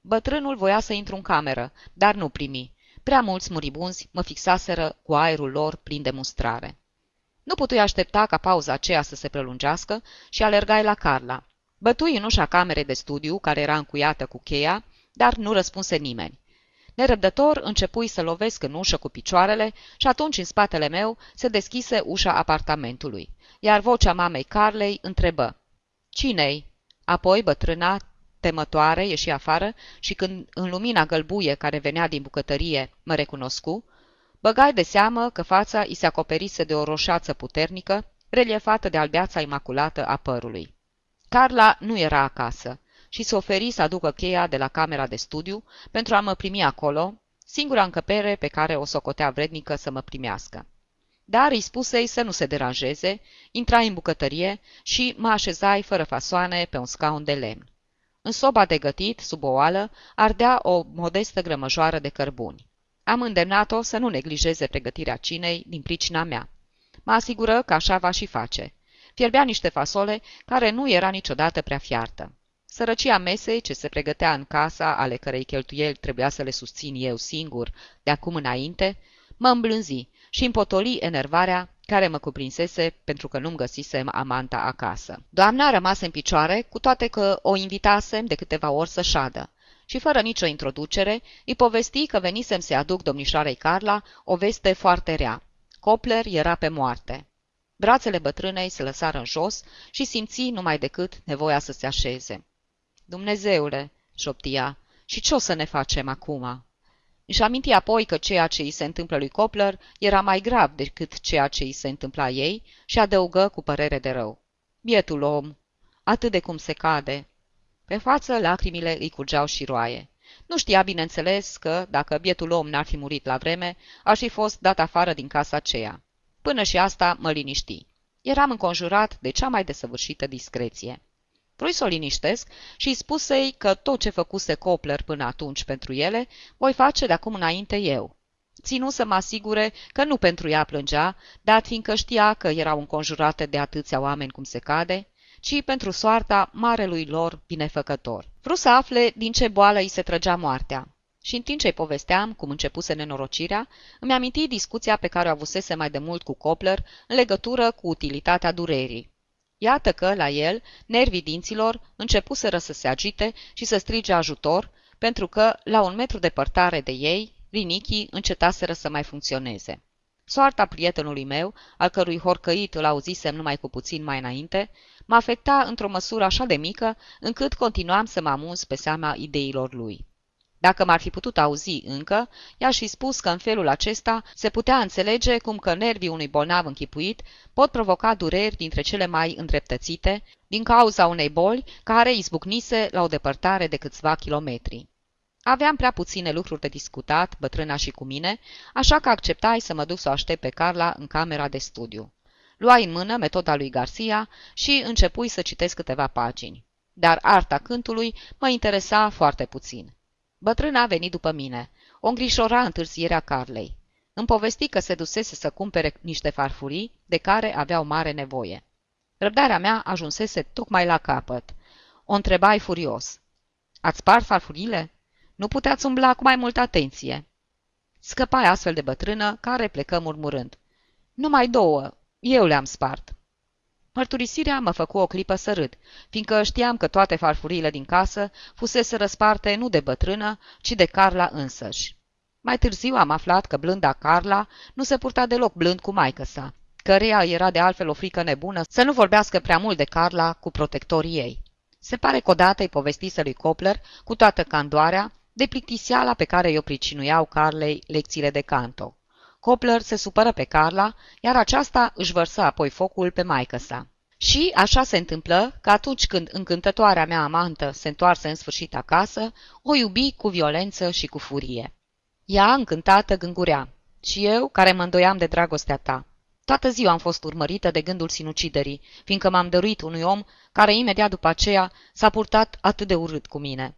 Bătrânul voia să intru în cameră, dar nu primi. Prea mulți muribunzi mă fixaseră cu aerul lor plin de mustrare. Nu putui aștepta ca pauza aceea să se prelungească și alergai la Carla. Bătui în ușa camerei de studiu, care era încuiată cu cheia, dar nu răspunse nimeni. Nerăbdător începui să lovesc în ușă cu picioarele și atunci în spatele meu se deschise ușa apartamentului, iar vocea mamei Carlei întrebă. Cine-i? Apoi bătrâna, temătoare, ieși afară și când în lumina gălbuie care venea din bucătărie mă recunoscu, Băgai de seamă că fața i se acoperise de o roșață puternică, reliefată de albeața imaculată a părului. Carla nu era acasă și se oferi să aducă cheia de la camera de studiu pentru a mă primi acolo, singura încăpere pe care o socotea vrednică să mă primească. Dar îi spusei să nu se deranjeze, intrai în bucătărie și mă așezai fără fasoane pe un scaun de lemn. În soba de gătit, sub o oală, ardea o modestă grămăjoară de cărbuni. Am îndemnat-o să nu neglijeze pregătirea cinei din pricina mea. Mă asigură că așa va și face. Fierbea niște fasole care nu era niciodată prea fiartă. Sărăcia mesei ce se pregătea în casa, ale cărei cheltuieli trebuia să le susțin eu singur de acum înainte, mă îmblânzi și împotoli enervarea care mă cuprinsese pentru că nu-mi găsisem amanta acasă. Doamna rămase în picioare, cu toate că o invitasem de câteva ori să șadă și fără nicio introducere, îi povesti că venisem să aduc domnișoarei Carla o veste foarte rea. Copler era pe moarte. Brațele bătrânei se lăsară în jos și simți numai decât nevoia să se așeze. Dumnezeule, șoptia, și ce o să ne facem acum? Își aminti apoi că ceea ce îi se întâmplă lui Copler era mai grav decât ceea ce îi se întâmpla ei și adăugă cu părere de rău. Bietul om, atât de cum se cade, pe față, lacrimile îi curgeau și roaie. Nu știa, bineînțeles, că, dacă bietul om n-ar fi murit la vreme, aș fi fost dat afară din casa aceea. Până și asta mă liniști. Eram înconjurat de cea mai desăvârșită discreție. Vrui să o liniștesc și îi spusei că tot ce făcuse Copler până atunci pentru ele, voi face de acum înainte eu. Ținu să mă asigure că nu pentru ea plângea, dat fiindcă știa că erau înconjurate de atâția oameni cum se cade, ci pentru soarta marelui lor binefăcător. Vreau să afle din ce boală îi se trăgea moartea. Și în timp ce-i povesteam cum începuse nenorocirea, îmi aminti discuția pe care o avusese mai de mult cu Copler în legătură cu utilitatea durerii. Iată că, la el, nervii dinților începuseră să se agite și să strige ajutor, pentru că, la un metru depărtare de ei, rinichii încetaseră să mai funcționeze. Soarta prietenului meu, al cărui horcăit îl auzisem numai cu puțin mai înainte, mă afecta într-o măsură așa de mică, încât continuam să mă amuz pe seama ideilor lui. Dacă m-ar fi putut auzi încă, i-aș fi spus că în felul acesta se putea înțelege cum că nervii unui bolnav închipuit pot provoca dureri dintre cele mai îndreptățite, din cauza unei boli care izbucnise la o depărtare de câțiva kilometri. Aveam prea puține lucruri de discutat, bătrâna și cu mine, așa că acceptai să mă duc să o aștept pe Carla în camera de studiu. Luai în mână metoda lui Garcia și începui să citesc câteva pagini. Dar arta cântului mă interesa foarte puțin. Bătrâna a venit după mine. O îngrișora întârzierea Carlei. Îmi povesti că se dusese să cumpere niște farfurii de care aveau mare nevoie. Răbdarea mea ajunsese tocmai la capăt. O întrebai furios. Ați spart farfurile? Nu puteați umbla cu mai multă atenție. Scăpai astfel de bătrână, care plecă murmurând. Numai două. Eu le-am spart. Mărturisirea mă făcu o clipă să râd, fiindcă știam că toate farfurile din casă fusese răsparte nu de bătrână, ci de Carla însăși. Mai târziu am aflat că blânda Carla nu se purta deloc blând cu maică sa, căreia era de altfel o frică nebună să nu vorbească prea mult de Carla cu protectorii ei. Se pare că odată îi povestise lui Copler, cu toată candoarea, de plictisiala pe care i-o pricinuiau Carlei lecțiile de canto. Copler se supără pe Carla, iar aceasta își vărsă apoi focul pe maică sa. Și așa se întâmplă că atunci când încântătoarea mea amantă se întoarse în sfârșit acasă, o iubi cu violență și cu furie. Ea, încântată, gângurea. Și eu, care mă îndoiam de dragostea ta. Toată ziua am fost urmărită de gândul sinuciderii, fiindcă m-am dăruit unui om care imediat după aceea s-a purtat atât de urât cu mine.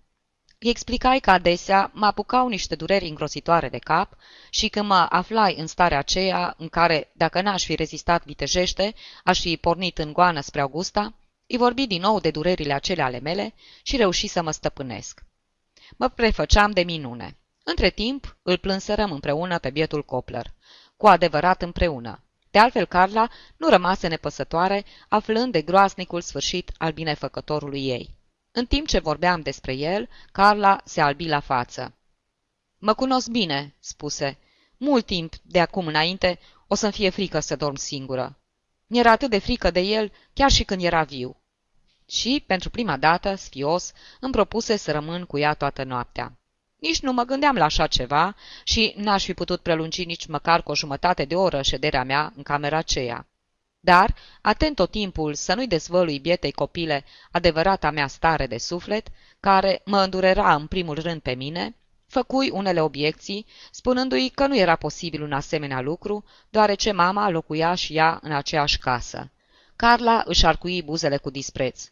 Îi explicai că adesea mă apucau niște dureri îngrozitoare de cap și când mă aflai în starea aceea în care, dacă n-aș fi rezistat vitejește, aș fi pornit în goană spre Augusta, îi vorbi din nou de durerile acele ale mele și reuși să mă stăpânesc. Mă prefăceam de minune. Între timp, îl plânserăm împreună pe bietul Copler. Cu adevărat împreună. De altfel, Carla nu rămase nepăsătoare, aflând de groasnicul sfârșit al binefăcătorului ei. În timp ce vorbeam despre el, Carla se albi la față. Mă cunosc bine," spuse. Mult timp de acum înainte o să-mi fie frică să dorm singură. Mi-era atât de frică de el, chiar și când era viu. Și, pentru prima dată, sfios, îmi propuse să rămân cu ea toată noaptea. Nici nu mă gândeam la așa ceva și n-aș fi putut prelungi nici măcar cu o jumătate de oră șederea mea în camera aceea. Dar, atent tot timpul să nu-i dezvălui bietei copile adevărata mea stare de suflet, care mă îndurera în primul rând pe mine, făcui unele obiecții, spunându-i că nu era posibil un asemenea lucru, deoarece mama locuia și ea în aceeași casă. Carla își arcui buzele cu dispreț.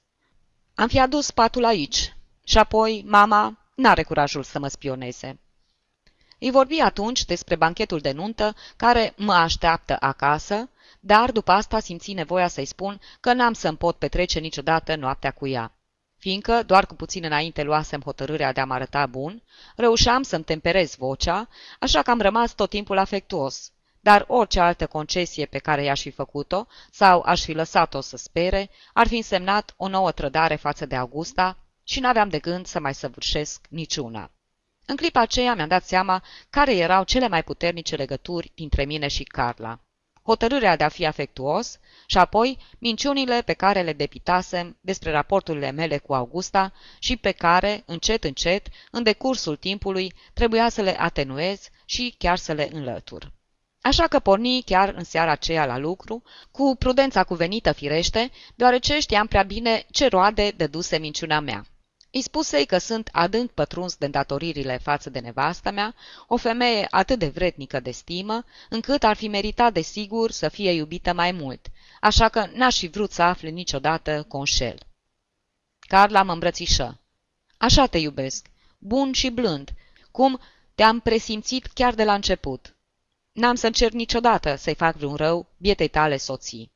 Am fi adus patul aici. Și apoi, mama n-are curajul să mă spioneze. Îi vorbi atunci despre banchetul de nuntă care mă așteaptă acasă dar după asta simți nevoia să-i spun că n-am să-mi pot petrece niciodată noaptea cu ea. Fiindcă, doar cu puțin înainte luasem hotărârea de a mă arăta bun, reușeam să-mi temperez vocea, așa că am rămas tot timpul afectuos. Dar orice altă concesie pe care i-aș fi făcut-o, sau aș fi lăsat-o să spere, ar fi însemnat o nouă trădare față de Augusta și n-aveam de gând să mai săvârșesc niciuna. În clipa aceea mi-am dat seama care erau cele mai puternice legături dintre mine și Carla hotărârea de a fi afectuos și apoi minciunile pe care le depitasem despre raporturile mele cu Augusta și pe care, încet, încet, în decursul timpului, trebuia să le atenuez și chiar să le înlătur. Așa că porni chiar în seara aceea la lucru, cu prudența cuvenită firește, deoarece știam prea bine ce roade dăduse minciuna mea. Îi spusei că sunt adânc pătruns de îndatoririle față de nevasta mea, o femeie atât de vrednică de stimă, încât ar fi meritat de sigur să fie iubită mai mult, așa că n-aș fi vrut să afle niciodată conșel. Carla mă îmbrățișă. Așa te iubesc, bun și blând, cum te-am presimțit chiar de la început. N-am să încerc niciodată să-i fac vreun rău bietei tale soții.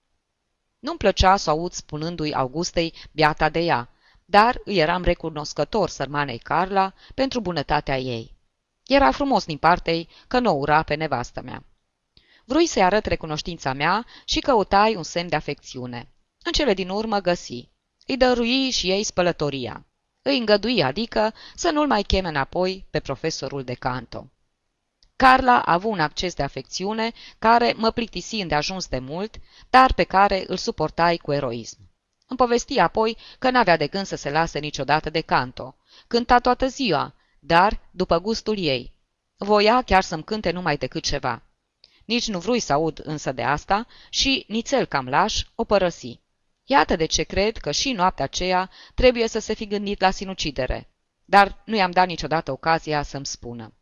Nu-mi plăcea să aud spunându-i Augustei biata de ea, dar îi eram recunoscător sărmanei Carla pentru bunătatea ei. Era frumos din partei că nu ura pe nevastă mea. Vrui să-i arăt recunoștința mea și căutai un semn de afecțiune. În cele din urmă găsi. Îi dărui și ei spălătoria. Îi îngădui, adică, să nu-l mai cheme înapoi pe profesorul de canto. Carla a avut un acces de afecțiune care mă plictisi îndeajuns de mult, dar pe care îl suportai cu eroism. Îmi povesti apoi că n-avea de gând să se lase niciodată de canto. Cânta toată ziua, dar după gustul ei. Voia chiar să-mi cânte numai decât ceva. Nici nu vrui să aud însă de asta și, nițel cam laș, o părăsi. Iată de ce cred că și noaptea aceea trebuie să se fi gândit la sinucidere. Dar nu i-am dat niciodată ocazia să-mi spună.